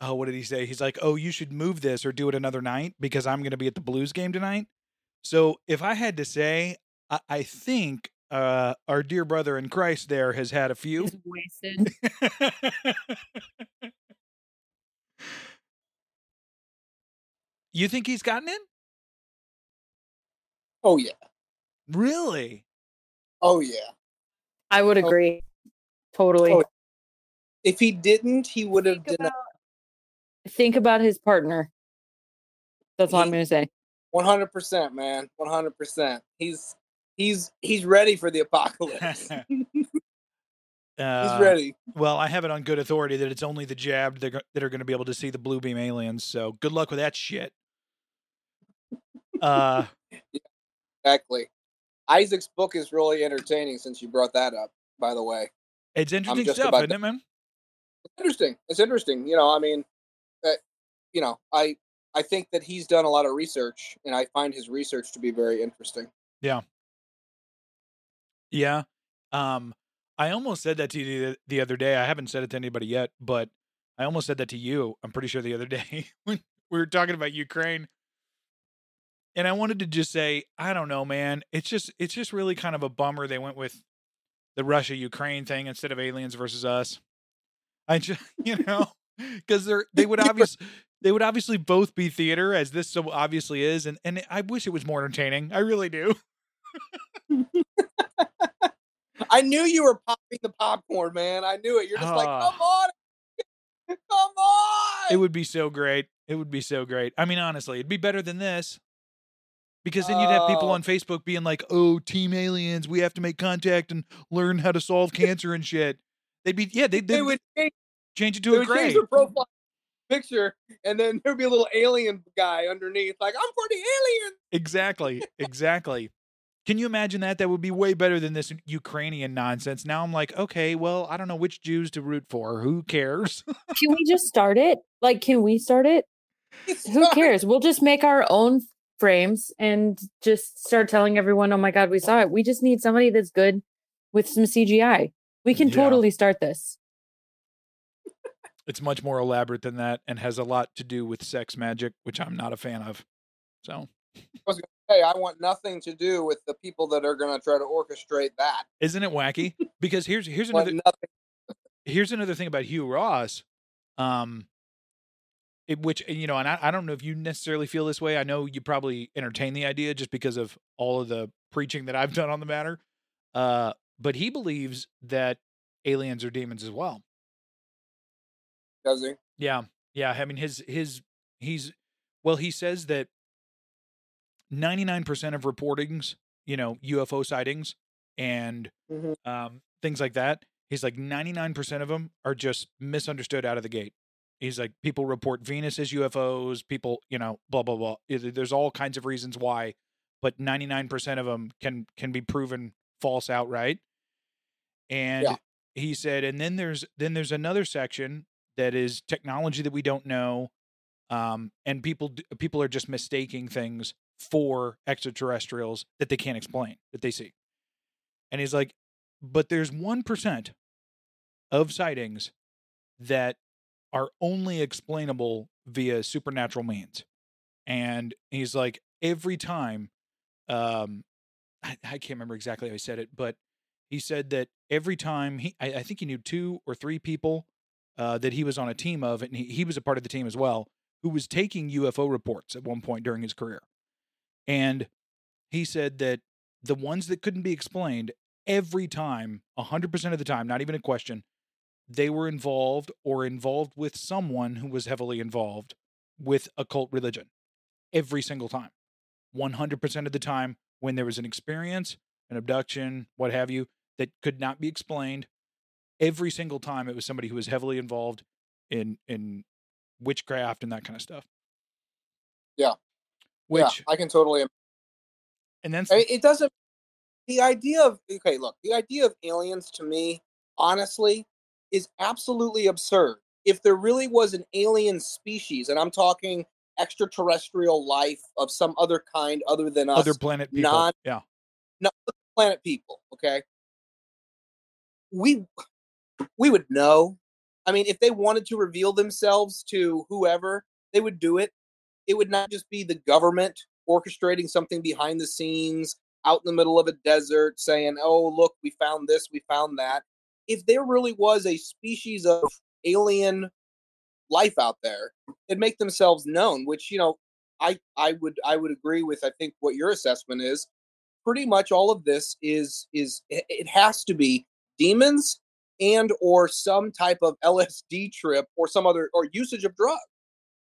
"Oh, what did he say?" He's like, "Oh, you should move this or do it another night because I'm going to be at the Blues game tonight." So if I had to say, I, I think uh, our dear brother in Christ there has had a few. He's wasted. you think he's gotten in? Oh yeah. Really? Oh yeah. I would Oh. agree. Totally. Oh, If he didn't, he would have think, denied about, think about his partner. That's all I'm going to say. One hundred percent, man. One hundred percent. He's he's he's ready for the apocalypse. he's Uh, ready. Well, I have it on good authority that it's only the jabbed that, that are going to be able to see the blue beam aliens. So good luck with that shit. Uh, Exactly. Isaac's book is really entertaining since you brought that up, by the way. it's interesting stuff, isn't it, man? It's interesting. It's interesting. You know, I mean, uh, you know, I I think that he's done a lot of research, and I find his research to be very interesting. Yeah. Yeah. Um, I almost said that to you the, the other day. I haven't said it to anybody yet, but I almost said that to you. I'm pretty sure the other day when we were talking about Ukraine. And I wanted to just say, I don't know, man. It's just it's just really kind of a bummer they went with the Russia Ukraine thing instead of aliens versus us. I just you know because they're they would obviously they would obviously both be theater as this so obviously is and and I wish it was more entertaining. I really do. I knew you were popping the popcorn, man. I knew it. You're just like, Ah. come on, come on. It would be so great. It would be so great. I mean, honestly, it'd be better than this. Because then you'd have people Oh. on Facebook being like, "Oh, Team Aliens, we have to make contact and learn how to solve cancer and shit." They'd be, yeah, they'd, they they'd change, change it to a change their profile picture, and then there'd be a little alien guy underneath, like, I'm for the alien. Exactly, exactly. Can you imagine that? That would be way better than this Ukrainian nonsense. Now I'm like, okay, well, I don't know which Jews to root for. Who cares? Can we just start it? Like, can we start it? Who cares? We'll just make our own frames and just start telling everyone, oh my God, we saw it. We just need somebody that's good with some CGI. We can Yeah. totally start this. It's much more elaborate than that and has a lot to do with sex magic, which I'm not a fan of. So, Hey, I want nothing to do with the people that are going to try to orchestrate that. isn't it wacky? Because here's here's another here's another thing about Hugh Ross, um, it, which you know, and I, I don't know if you necessarily feel this way. I know you probably entertain the idea just because of all of the preaching that I've done on the matter. Uh, but he believes that aliens are demons as well. Does he? Yeah, yeah. I mean, his his he's well. He says that ninety nine percent of reportings, you know, UFO sightings and Mhm. um, things like that. He's like ninety nine percent of them are just misunderstood out of the gate. He's like people report Venus as UFOs. People, you know, blah blah blah. There's all kinds of reasons why, but ninety nine percent of them can can be proven false outright. And Yeah. he said, and then there's then there's another section that is technology that we don't know, um, and people people are just mistaking things for extraterrestrials that they can't explain that they see. And he's like, but there's one percent of sightings that are only explainable via supernatural means. And he's like, every time, um, I, I can't remember exactly how he said it, but he said that every time he, I, I think he knew two or three people uh, that he was on a team of, and he, he was a part of the team as well, who was taking UFO reports at one point during his career. And he said that the ones that couldn't be explained every time, 100% of the time, not even a question, they were involved or involved with someone who was heavily involved with occult religion every single time. 100% of the time, when there was an experience, an abduction, what have you, that could not be explained, every single time it was somebody who was heavily involved in in witchcraft and that kind of stuff. Yeah. Which yeah, I can totally. and then I mean, it doesn't. The idea of okay, look, the idea of aliens to me, honestly, is absolutely absurd. If there really was an alien species, and I'm talking extraterrestrial life of some other kind other than us, other planet people. non yeah. no planet people, okay, we we would know. I mean, if they wanted to reveal themselves to whoever, they would do it. It would not just be the government orchestrating something behind the scenes out in the middle of a desert saying, oh, look, we found this, we found that. If there really was a species of alien life out there, they'd make themselves known, which, you know, I, I would I would agree with I think what your assessment is. Pretty much all of this is is it has to be demons and or some type of LSD trip or some other or usage of drugs.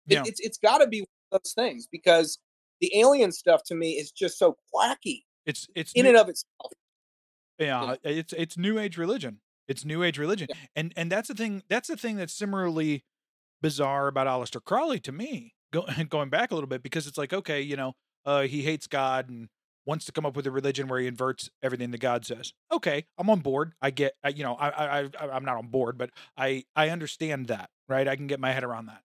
It, Yeah. It's it's got to be one of those things because the alien stuff to me is just so quacky It's it's in new- and of itself. yeah, it's it's new age religion. It's new age religion. And and that's the thing that's the thing that's similarly bizarre about Aleister Crowley to me. Go, going back a little bit because it's like okay, you know, uh he hates God and wants to come up with a religion where he inverts everything that God says. Okay, I'm on board. I get you know, I I I I'm not on board, but I I understand that, right? I can get my head around that.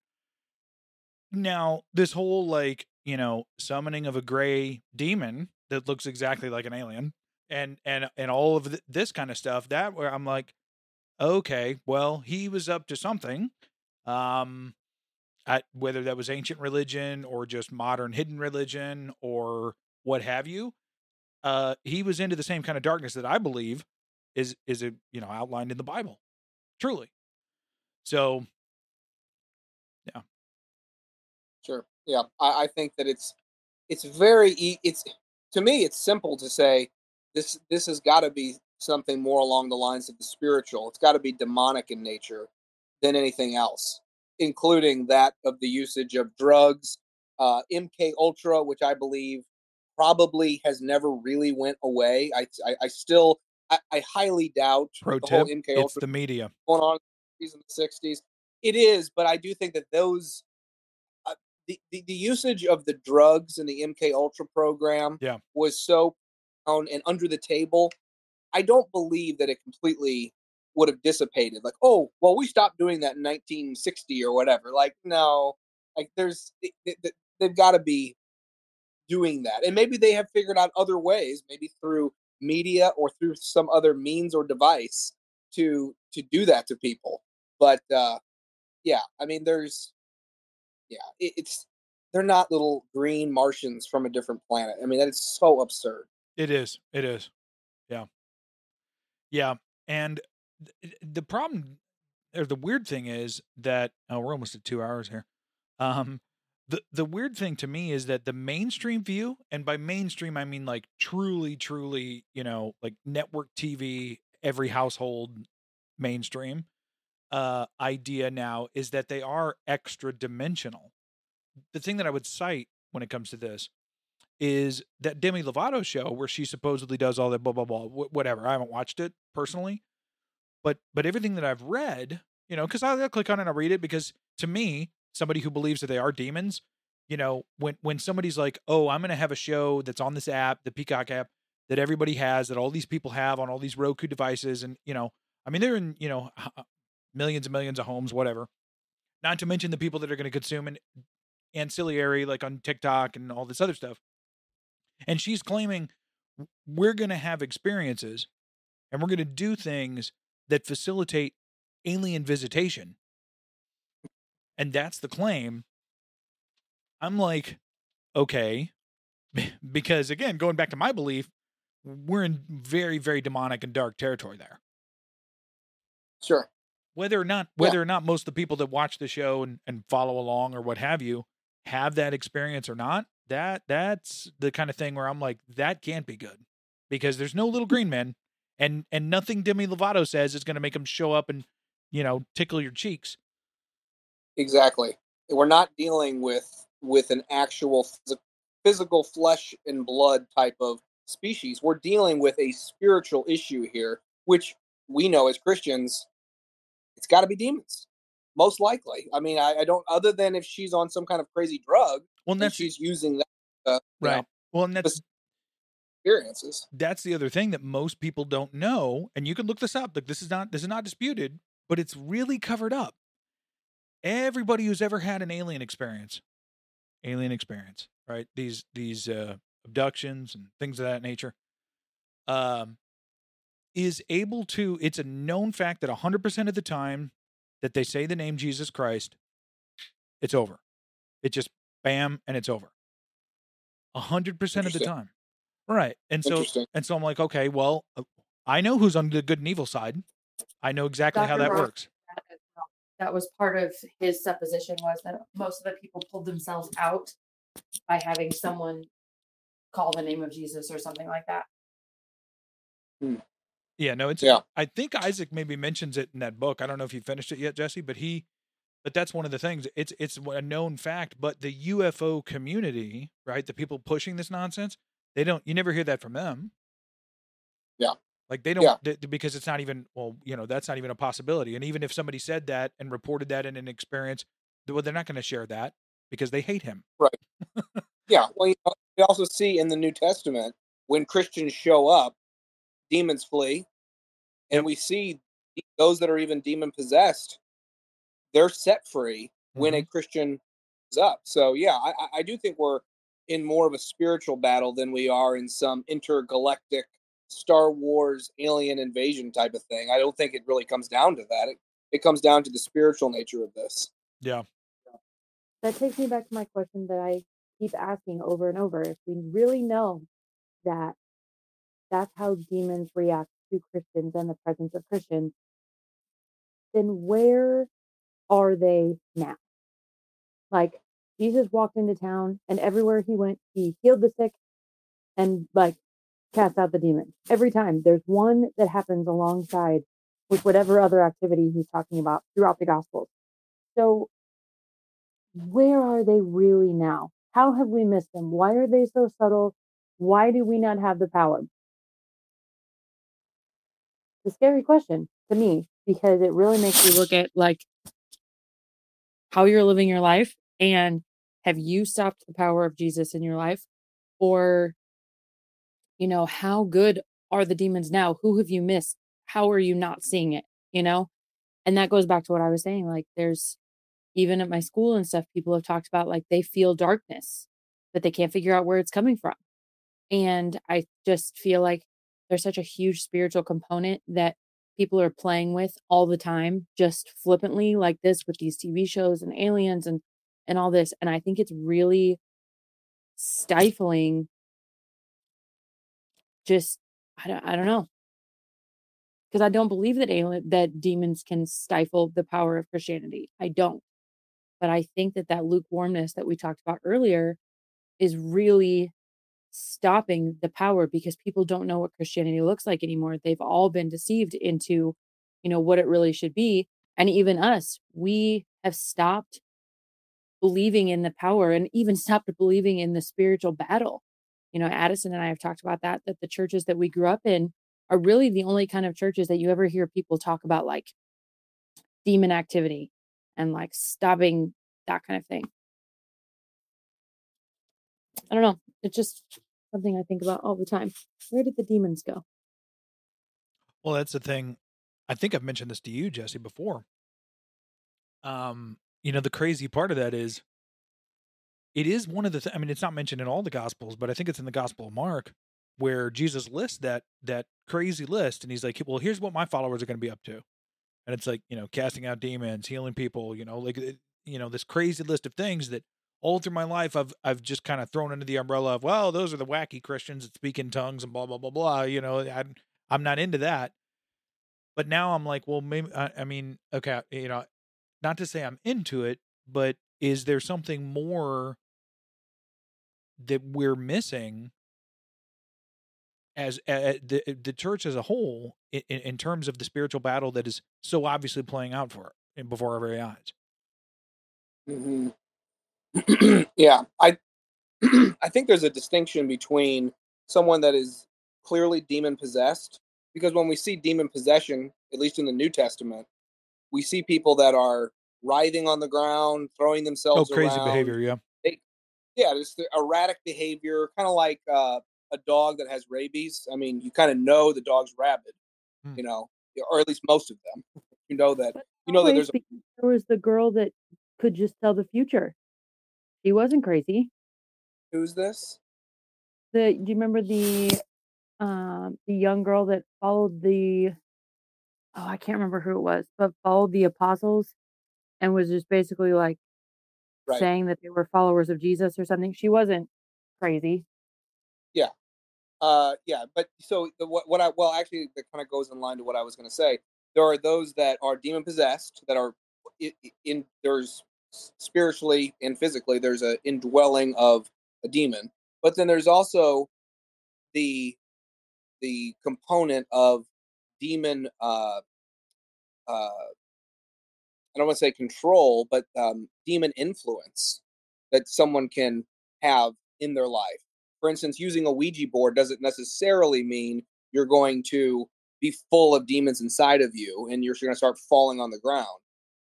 Now, this whole like, you know, summoning of a gray demon that looks exactly like an alien and and and all of th- this kind of stuff that where i'm like okay well he was up to something um at whether that was ancient religion or just modern hidden religion or what have you uh he was into the same kind of darkness that i believe is is a you know outlined in the bible truly so yeah, Sure. Yeah. I, I think that it's it's very it's to me it's simple to say this this has got to be something more along the lines of the spiritual. It's got to be demonic in nature than anything else, including that of the usage of drugs, uh, MK Ultra, which I believe probably has never really went away. I I, I still I, I highly doubt pro the whole tip MK it's Ultra the media going on in the 60s. It is, but I do think that those uh, the, the the usage of the drugs in the MK Ultra program Yeah. was so down and under the table. I don't believe that it completely would have dissipated. Like, oh, well, we stopped doing that in 1960 or whatever. Like, no, like there's they've got to be doing that, and maybe they have figured out other ways, maybe through media or through some other means or device to to do that to people. But uh, yeah, I mean, there's yeah, it, it's they're not little green Martians from a different planet. I mean, that is so absurd. It is. It is. Yeah. Yeah. And th- the problem or the weird thing is that oh, we're almost at two hours here. Um, the the weird thing to me is that the mainstream view, and by mainstream I mean like truly, truly, you know, like network TV, every household mainstream uh idea now is that they are extra dimensional. The thing that I would cite when it comes to this is that Demi Lovato show where she supposedly does all that blah blah blah wh- whatever. I haven't watched it personally, but but everything that I've read, you know, because I'll click on it and I'll read it because to me, somebody who believes that they are demons, you know, when when somebody's like, oh, I'm gonna have a show that's on this app, the Peacock app, that everybody has, that all these people have on all these Roku devices, and you know, I mean, they're in you know millions and millions of homes, whatever. Not to mention the people that are going to consume an ancillary like on TikTok and all this other stuff. And she's claiming we're going to have experiences and we're going to do things that facilitate alien visitation. And that's the claim. I'm like, okay. Because again, going back to my belief, we're in very, very demonic and dark territory there. Sure. Whether or not Yeah. whether or not most of the people that watch the show and, and follow along or what have you have that experience or not, that that's the kind of thing where I'm like, that can't be good. Because there's no little green men and and nothing Demi Lovato says is gonna make them show up and you know, tickle your cheeks. Exactly. We're not dealing with with an actual phys- physical flesh and blood type of species. We're dealing with a spiritual issue here, which we know as Christians, it's got to be demons, most likely. I mean, I, I don't. Other than if she's on some kind of crazy drug, Well, that's she's using that uh, you know, right. Well, and that's experiences. that's the other thing that most people don't know, and you can look this up. Like this is not this is not disputed, but it's really covered up. Everybody who's ever had an alien experience, alien experience, right? These these uh, abductions and things of that nature, um, is able to. It's a known fact that hundred percent of the time that they say the name Jesus Christ, it's over. It just bam and it's over. hundred percent of the time, right? And so and so I'm like, okay, well, uh, I know who's on the good and evil side. I know exactly how that Ross works. That as well. That was part of his supposition was that most of the people pulled themselves out by having someone call the name of Jesus or something like that. Hmm. Yeah, no, it's. Yeah. I think Isaac maybe mentions it in that book. I don't know if you finished it yet, Jesse, but he, but that's one of the things. It's it's a known fact. But the UFO community, right, the people pushing this nonsense, they don't. You never hear that from them. Yeah. Like they don't Yeah. th- because it's not even well, you know, that's not even a possibility. And even if somebody said that and reported that in an experience, well, they're not going to share that because they hate him. Right. yeah. Well, you know, we also see in the New Testament when Christians show up, demons flee, and we see those that are even demon possessed, they're set free when a mm-hmm. Christian is up. So yeah, I- I do think we're in more of a spiritual battle than we are in some intergalactic Star Wars alien invasion type of thing. I don't think it really comes down to that. It, it comes down to the spiritual nature of this. Yeah. That takes me back to my question that I keep asking over and over. If we really know that that's how demons react to Christians and the presence of Christians, then where are they now? Like Jesus walked into town and everywhere he went, he healed the sick and like cast out the demons. Every time there's one that happens alongside with whatever other activity he's talking about throughout the gospels. So where are they really now? How have we missed them? Why are they so subtle? Why do we not have the power? It's a scary question to me because it really makes you look at like how you're living your life and have you stopped the power of Jesus in your life or you know how good are the demons now? Who have you missed? How are you not seeing it? you know? And that goes back to what I was saying like there's even at my school and stuff people have talked about like they feel darkness but they can't figure out where it's coming from. And I just feel like there's such a huge spiritual component that people are playing with all the time just flippantly like this with these TV shows and aliens and and all this and I think it's really stifling just I don't I don't know because I don't believe that alien that demons can stifle the power of Christianity. I don't. But I think that that lukewarmness that we talked about earlier is really stopping the power because people don't know what Christianity looks like anymore. They've all been deceived into, you know, what it really should be. And even us, we have stopped believing in the power and even stopped believing in the spiritual battle. You know, Addison and I have talked about that, that the churches that we grew up in are really the only kind of churches that you ever hear people talk about like demon activity and like stopping that kind of thing. I don't know. It's just something I think about all the time. Where did the demons go? Well, that's the thing. I think I've mentioned this to you, Jesse, before. Um, you know, the crazy part of that is it is one of the th- I mean, it's not mentioned in all the gospels, but I think it's in the gospel of Mark where Jesus lists that that crazy list and he's like, "Well, here's what my followers are going to be up to." And it's like, you know, casting out demons, healing people, you know, like you know, this crazy list of things that all through my life I've I've just kind of thrown under the umbrella of, well, those are the wacky Christians that speak in tongues and blah blah blah blah, you know, I I'm not into that. But now I'm like, well, maybe I, I mean, okay, you know, not to say I'm into it, but is there something more that we're missing as uh, the the church as a whole in, in terms of the spiritual battle that is so obviously playing out for and before our very eyes. hmm yeah, I I think there's a distinction between someone that is clearly demon possessed because when we see demon possession, at least in the New Testament, we see people that are writhing on the ground, throwing themselves. Oh, crazy around. behavior, yeah. They, yeah, just the erratic behavior, kind of like uh, a dog that has rabies. I mean, you kind of know the dog's rabid, Hmm. you know, or at least most of them. You know that. But You know that there's a there was the girl that could just tell the future. She wasn't crazy. who's this? The do you remember the um the young girl that followed the oh I can't remember who it was, but followed the apostles and was just basically like Right. saying that they were followers of Jesus or something. She wasn't crazy. Yeah. Uh, yeah, but so the, what, what I well actually that kind of goes in line to what I was going to say. There are those that are demon possessed that are in, in there's spiritually and physically there's a indwelling of a demon, but then there's also the the component of demon uh uh I don't want to say control, but um, demon influence that someone can have in their life. For instance, using a Ouija board doesn't necessarily mean you're going to be full of demons inside of you and you're going to start falling on the ground.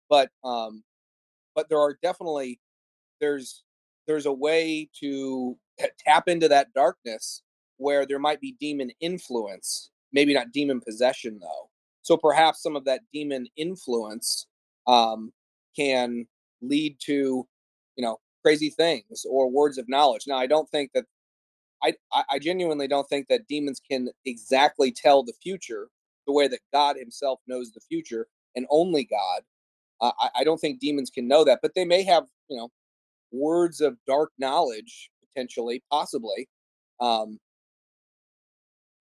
But um, but there are definitely there's there's a way to tap into that darkness where there might be demon influence, maybe not demon possession though. So perhaps some of that demon influence um, can lead to you know crazy things or words of knowledge. Now I don't think that I, I genuinely don't think that demons can exactly tell the future the way that God Himself knows the future, and only God. Uh, I, I don't think demons can know that, but they may have you know words of dark knowledge potentially, possibly. Um,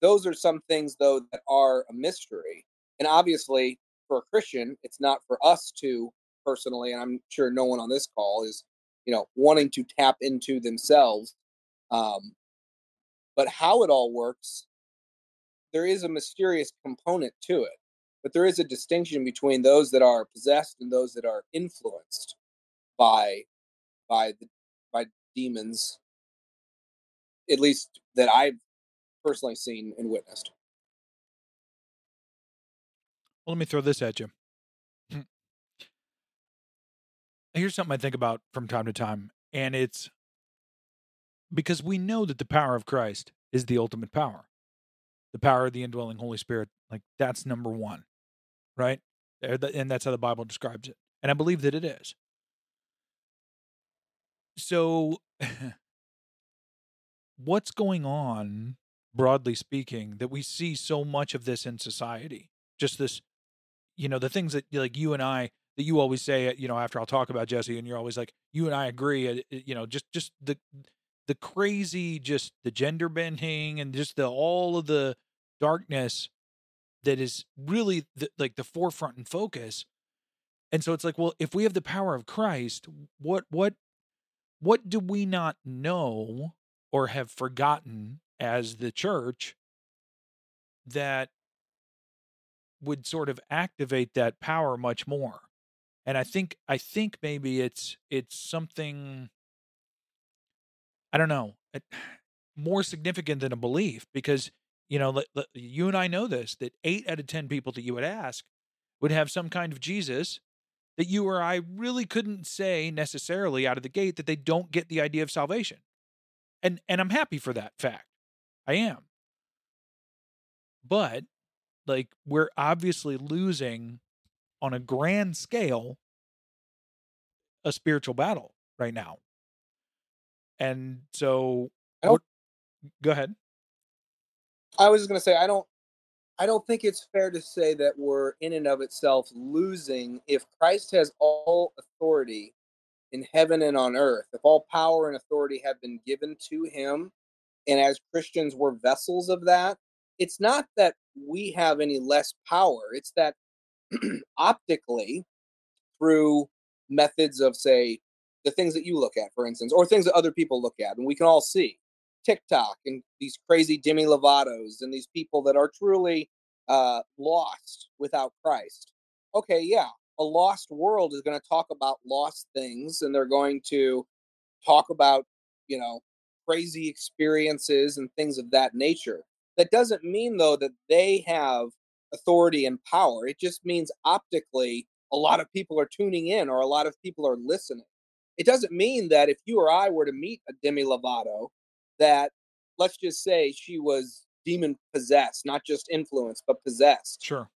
those are some things though that are a mystery, and obviously for a Christian, it's not for us to personally, and I'm sure no one on this call is you know wanting to tap into themselves. Um, but how it all works there is a mysterious component to it but there is a distinction between those that are possessed and those that are influenced by by the by demons at least that i've personally seen and witnessed Well, let me throw this at you. Hmm. Here's something I think about from time to time, and it's because we know that the power of Christ is the ultimate power. The power of the indwelling Holy Spirit, like that's number one, right? Eh, and that's how the Bible describes it. And I believe that it is. So, what's going on, broadly speaking, that we see so much of this in society? Just this, you know, the things that like you and I, that you always say, you know, after I'll talk about Jesse, and you're always like, you and I agree, uh, uh, you know, just just the the crazy, just the gender bending and just the all of the darkness that is really the, like the forefront and focus. And so it's like, well, if we have the power of Christ, what what what do we not know or have forgotten as the church that would sort of activate that power much more? And I think I think maybe it's it's something I don't know, more significant than a belief because you know you and I know this that 8 out of 10 people that you would ask would have some kind of Jesus that you or I really couldn't say necessarily out of the gate that they don't get the idea of salvation. And and I'm happy for that fact. I am. But like we're obviously losing on a grand scale a spiritual battle right now. And so what, go ahead. i was just going to say i don't i don't think it's fair to say that we're in and of itself losing if christ has all authority in heaven and on earth if all power and authority have been given to him and as christians we're vessels of that it's not that we have any less power it's that optically through methods of say the things that you look at for instance or things that other people look at and we can all see tiktok and these crazy demi lovatos and these people that are truly uh, lost without Christ. Okay, yeah, a lost world is going to talk about lost things, and they're going to talk about you know crazy experiences and things of that nature. That doesn't mean though that they have authority and power. It just means optically a lot of people are tuning in or a lot of people are listening. It doesn't mean that if you or I were to meet a Demi Lovato, that let's just say she was demon possessed, not just influenced, but possessed. Sure.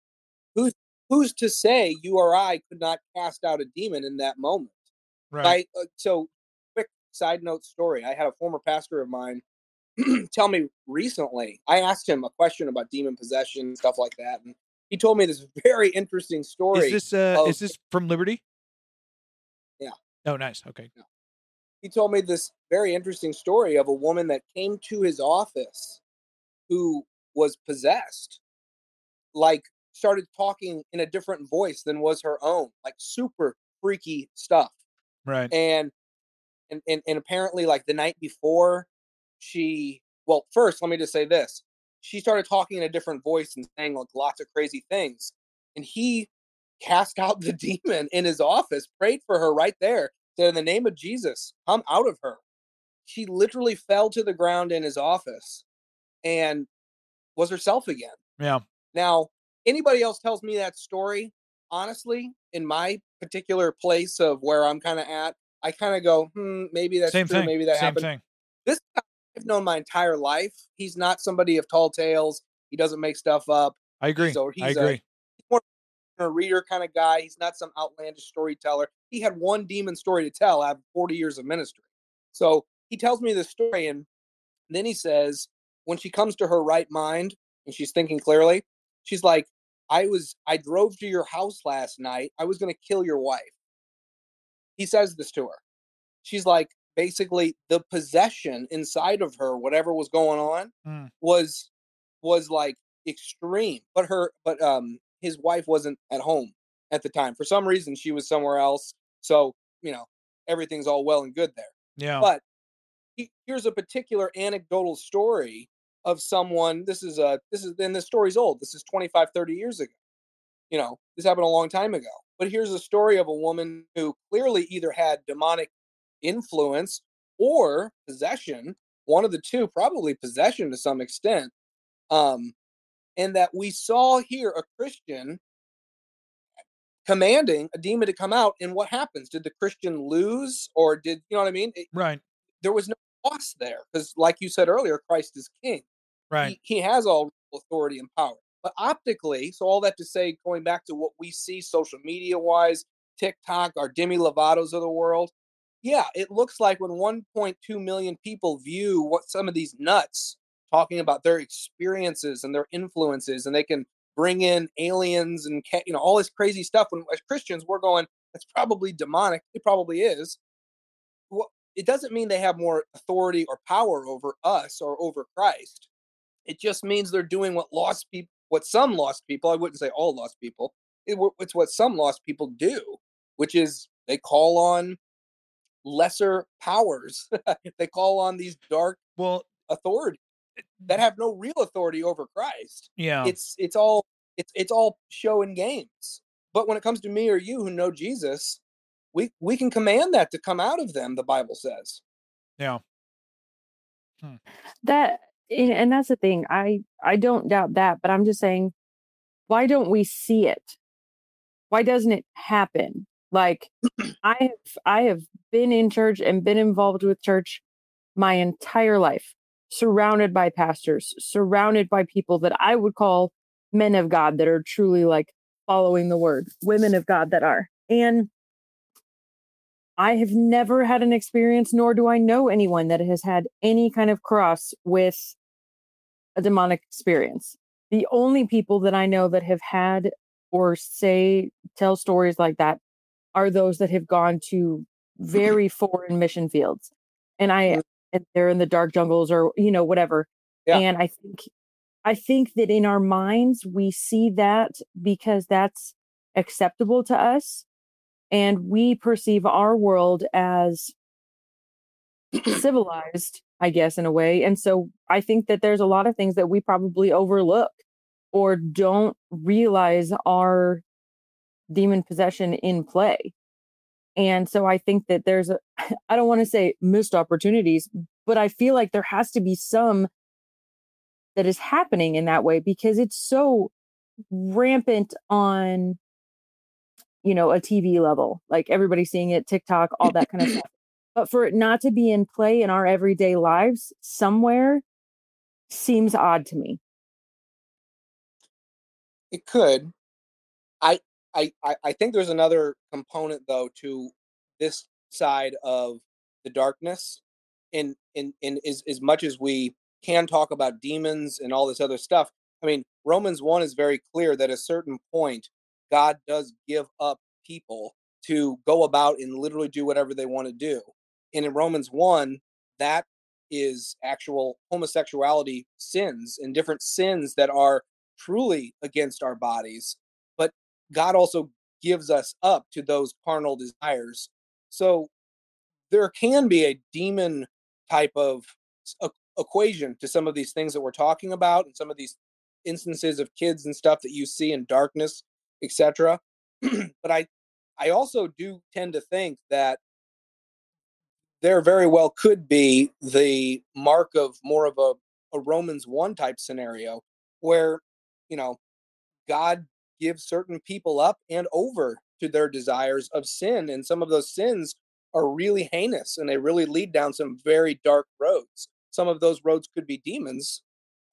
Who's who's to say you or I could not cast out a demon in that moment? Right. uh, so, quick side note story. I had a former pastor of mine tell me recently. I asked him a question about demon possession, stuff like that, and he told me this very interesting story. Is this uh of- is this from Liberty? Yeah. Oh, nice. Okay. he told me this very interesting story of a woman that came to his office who was possessed like started talking in a different voice than was her own like super freaky stuff Right. and and and, and apparently like the night before she well first let me just say this she started talking in a different voice and saying like lots of crazy things and he cast out the demon in his office prayed for her right there said in the name of jesus come out of her she literally fell to the ground in his office and was herself again Yeah. now anybody else tells me that story honestly in my particular place of where i'm kind of at i kind of go hmm maybe that's Same true thing. maybe that Same happened thing. this guy I've known my entire life. He's not somebody of tall tales. He doesn't make stuff up. I agree. So I he's a- agree. A reader kind of guy. He's not some outlandish storyteller. He had one demon story to tell after 40 years of ministry. So he tells me this story, and then he says, when she comes to her right mind and she's thinking clearly, she's like, I was, I drove to your house last night. I was going to kill your wife. He says this to her. She's like, basically, the possession inside of her, whatever was going on, Mm. was was like extreme. But her, but um, his wife wasn't at home at the time for some reason. She was somewhere else. So you know, everything's all well and good there. Yeah. But he- here's a particular anecdotal story of someone. This is a this is and this story's old. This is 25, 30 years ago. You know, this happened a long time ago. But here's a story of a woman who clearly either had demonic influence or possession, one of the two, probably possession to some extent. Um, and that we saw here a Christian commanding a demon to come out. And what happens? Did the Christian lose, or did you know what I mean? It- right. there was no loss there because, like you said earlier, Christ is King. Right. He, he has all authority and power. But optically, so all that to say, going back to what we see social media wise, TikTok, our Demi Lovatos of the world, yeah, it looks like when 1.2 million people view what some of these nuts talking about their experiences and their influences, and they can bring in aliens and you know all this crazy stuff. When as Christians, we're going, that's probably demonic. It probably is. Well, it doesn't mean they have more authority or power over us or over Christ. It just means they're doing what lost people, what some lost people, I wouldn't say all lost people, it, it's what some lost people do, which is they call on lesser powers. they call on these dark Well, authorities eh, that mm. have no real authority over Christ. yeah. It's it's all it's it's all show and games. But when it comes to me or you who know Jesus, we we can command that to come out of them, the Bible says. yeah. Hmm. that and and that's the thing i i don't doubt that but i'm just saying why don't we see it why doesn't it happen like i have i have been in church and been involved with church my entire life surrounded by pastors surrounded by people that i would call men of god that are truly like following the word women of god that are and I have never had an experience, nor do I know anyone that has had any kind of cross with a demonic experience. The only people that I know that have had or say, tell stories like that are those that have gone to mm-hmm. very foreign mission fields. And I, mm-hmm. and they're in the dark jungles or, you know, whatever. Yeah. And I think, I think that in our minds, we see that because that's acceptable to us and we perceive our world as civilized i guess in a way and so i think that there's a lot of things that we probably overlook or don't realize our demon possession in play. And so I think that there's a, I don't want to say missed opportunities, but I feel like there has to be some that is happening in that way because it's so rampant on, you know, a TV level, like everybody seeing it, TikTok, all that kind of stuff. But for it not to be in play in our everyday lives somewhere seems odd to me. It could. I I think there's another component though to this side of the darkness. In in in as as much as we can talk about demons and all this other stuff, I mean Romans one is very clear that at a certain point God does give up people to go about and literally do whatever they want to do. And in Romans one, that is actual homosexuality sins and different sins that are truly against our bodies. God also gives us up to those carnal desires. So there can be a demon type of equation to some of these things that we're talking about and some of these instances of kids and stuff that you see in darkness, etc. but I I also do tend to think that there very well could be the mark of more of a, a Romans 1 type scenario where, you know, God gives certain people up and over to their desires of sin. And some of those sins are really heinous and they really lead down some very dark roads. Some of those roads could be demons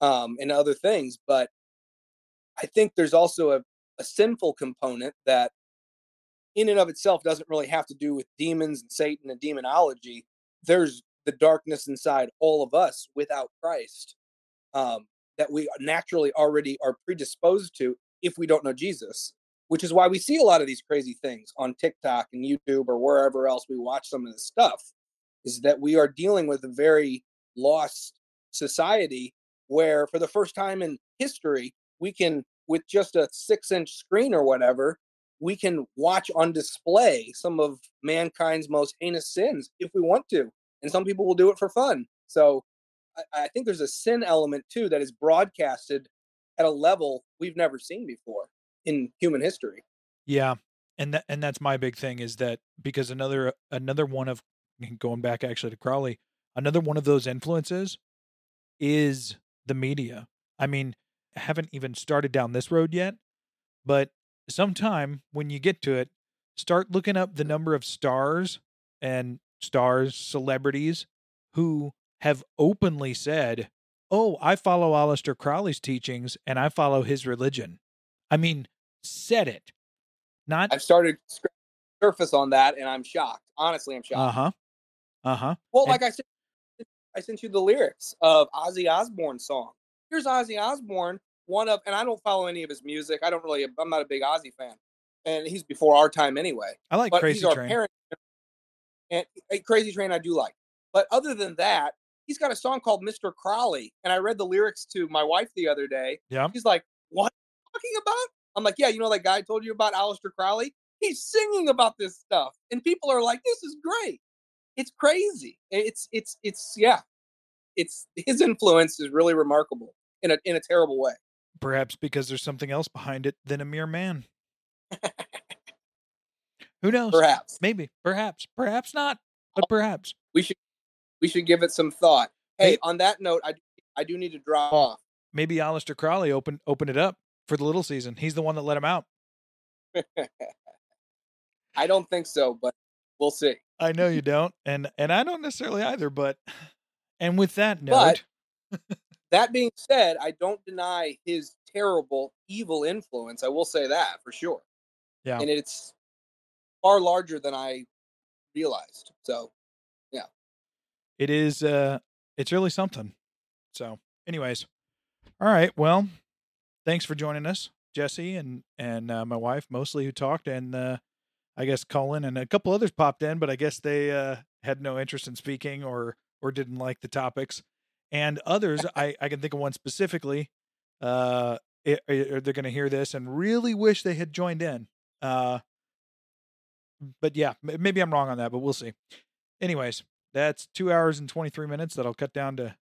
um, and other things. But I think there's also a, a sinful component that in and of itself doesn't really have to do with demons and Satan and demonology. There's the darkness inside all of us without Christ um, that we naturally already are predisposed to if we don't know Jesus, which is why we see a lot of these crazy things on TikTok and YouTube or wherever else we watch some of this stuff. Is that we are dealing with a very lost society where, for the first time in history, we can, with just a six inch screen or whatever, we can watch on display some of mankind's most heinous sins if we want to. And some people will do it for fun. So I, I think there's a sin element too that is broadcasted at a level we've never seen before in human history. Yeah, and that and that's my big thing is that because another another one of going back actually to Crowley, another one of those influences is the media. I mean, I haven't even started down this road yet, but sometime when you get to it, start looking up the number of stars and stars, celebrities who have openly said, "Oh, I follow Aleister Crowley's teachings and I follow his religion." I mean, said it. Not I've started surface on that, and I'm shocked. Honestly, I'm shocked. uh huh, uh huh. Well, And- like I said, I sent you the lyrics of Ozzy Osbourne's song. Here's Ozzy Osbourne, one of, and I don't follow any of his music. I don't really, I'm not a big Ozzy fan, and he's before our time anyway. I like but Crazy he's our Train. parent, and a Crazy Train I do like. But other than that, he's got a song called Mr. Crowley, and I read the lyrics to my wife the other day. Yeah. She's like, "What are you talking about?" I'm like, "Yeah, you know that guy I told you about, Aleister Crowley? He's singing about this stuff, and people are like, this is great. It's crazy. It's it's it's yeah, it's his influence is really remarkable in a in a terrible way. Perhaps because there's something else behind it than a mere man. Who knows? Perhaps Maybe. Perhaps. Perhaps not. But perhaps. we should we should give it some thought. Hey, Hey- on that note, I I do need to drop off. Maybe Aleister Crowley open open it up for the little season. He's the one that let him out. I don't think so, but we'll see. I know you don't, and and I don't necessarily either. But and with that note, But that being said, I don't deny his terrible, evil influence. I will say that for sure. Yeah. And it's far larger than I realized. So it is uh it's really something. So, anyways, all right. Well, thanks for joining us, Jesse and and uh, my wife mostly who talked, and uh, I guess Colin and a couple others popped in, but I guess they uh, had no interest in speaking or or didn't like the topics. And others, I I can think of one specifically. Uh, it, it- they're going to hear this and really wish they had joined in. Uh, but yeah, maybe I'm wrong on that, but we'll see. Anyways, that's two hours and 23 minutes. That'll cut down to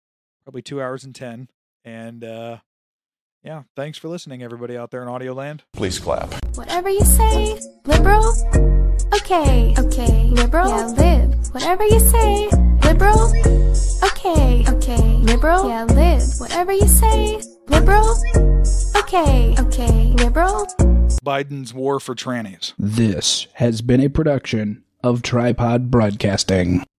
probably two hours and 10. And uh, yeah, thanks for listening, everybody out there in Audio Land. Please clap. Whatever you say, liberal. Okay, okay, liberal. Yeah, live. Whatever you say, liberal. Okay, okay, liberal. Yeah, live. Whatever you say, liberal. Okay, okay, liberal. Biden's war for trannies. This has been a production of Tripod Broadcasting.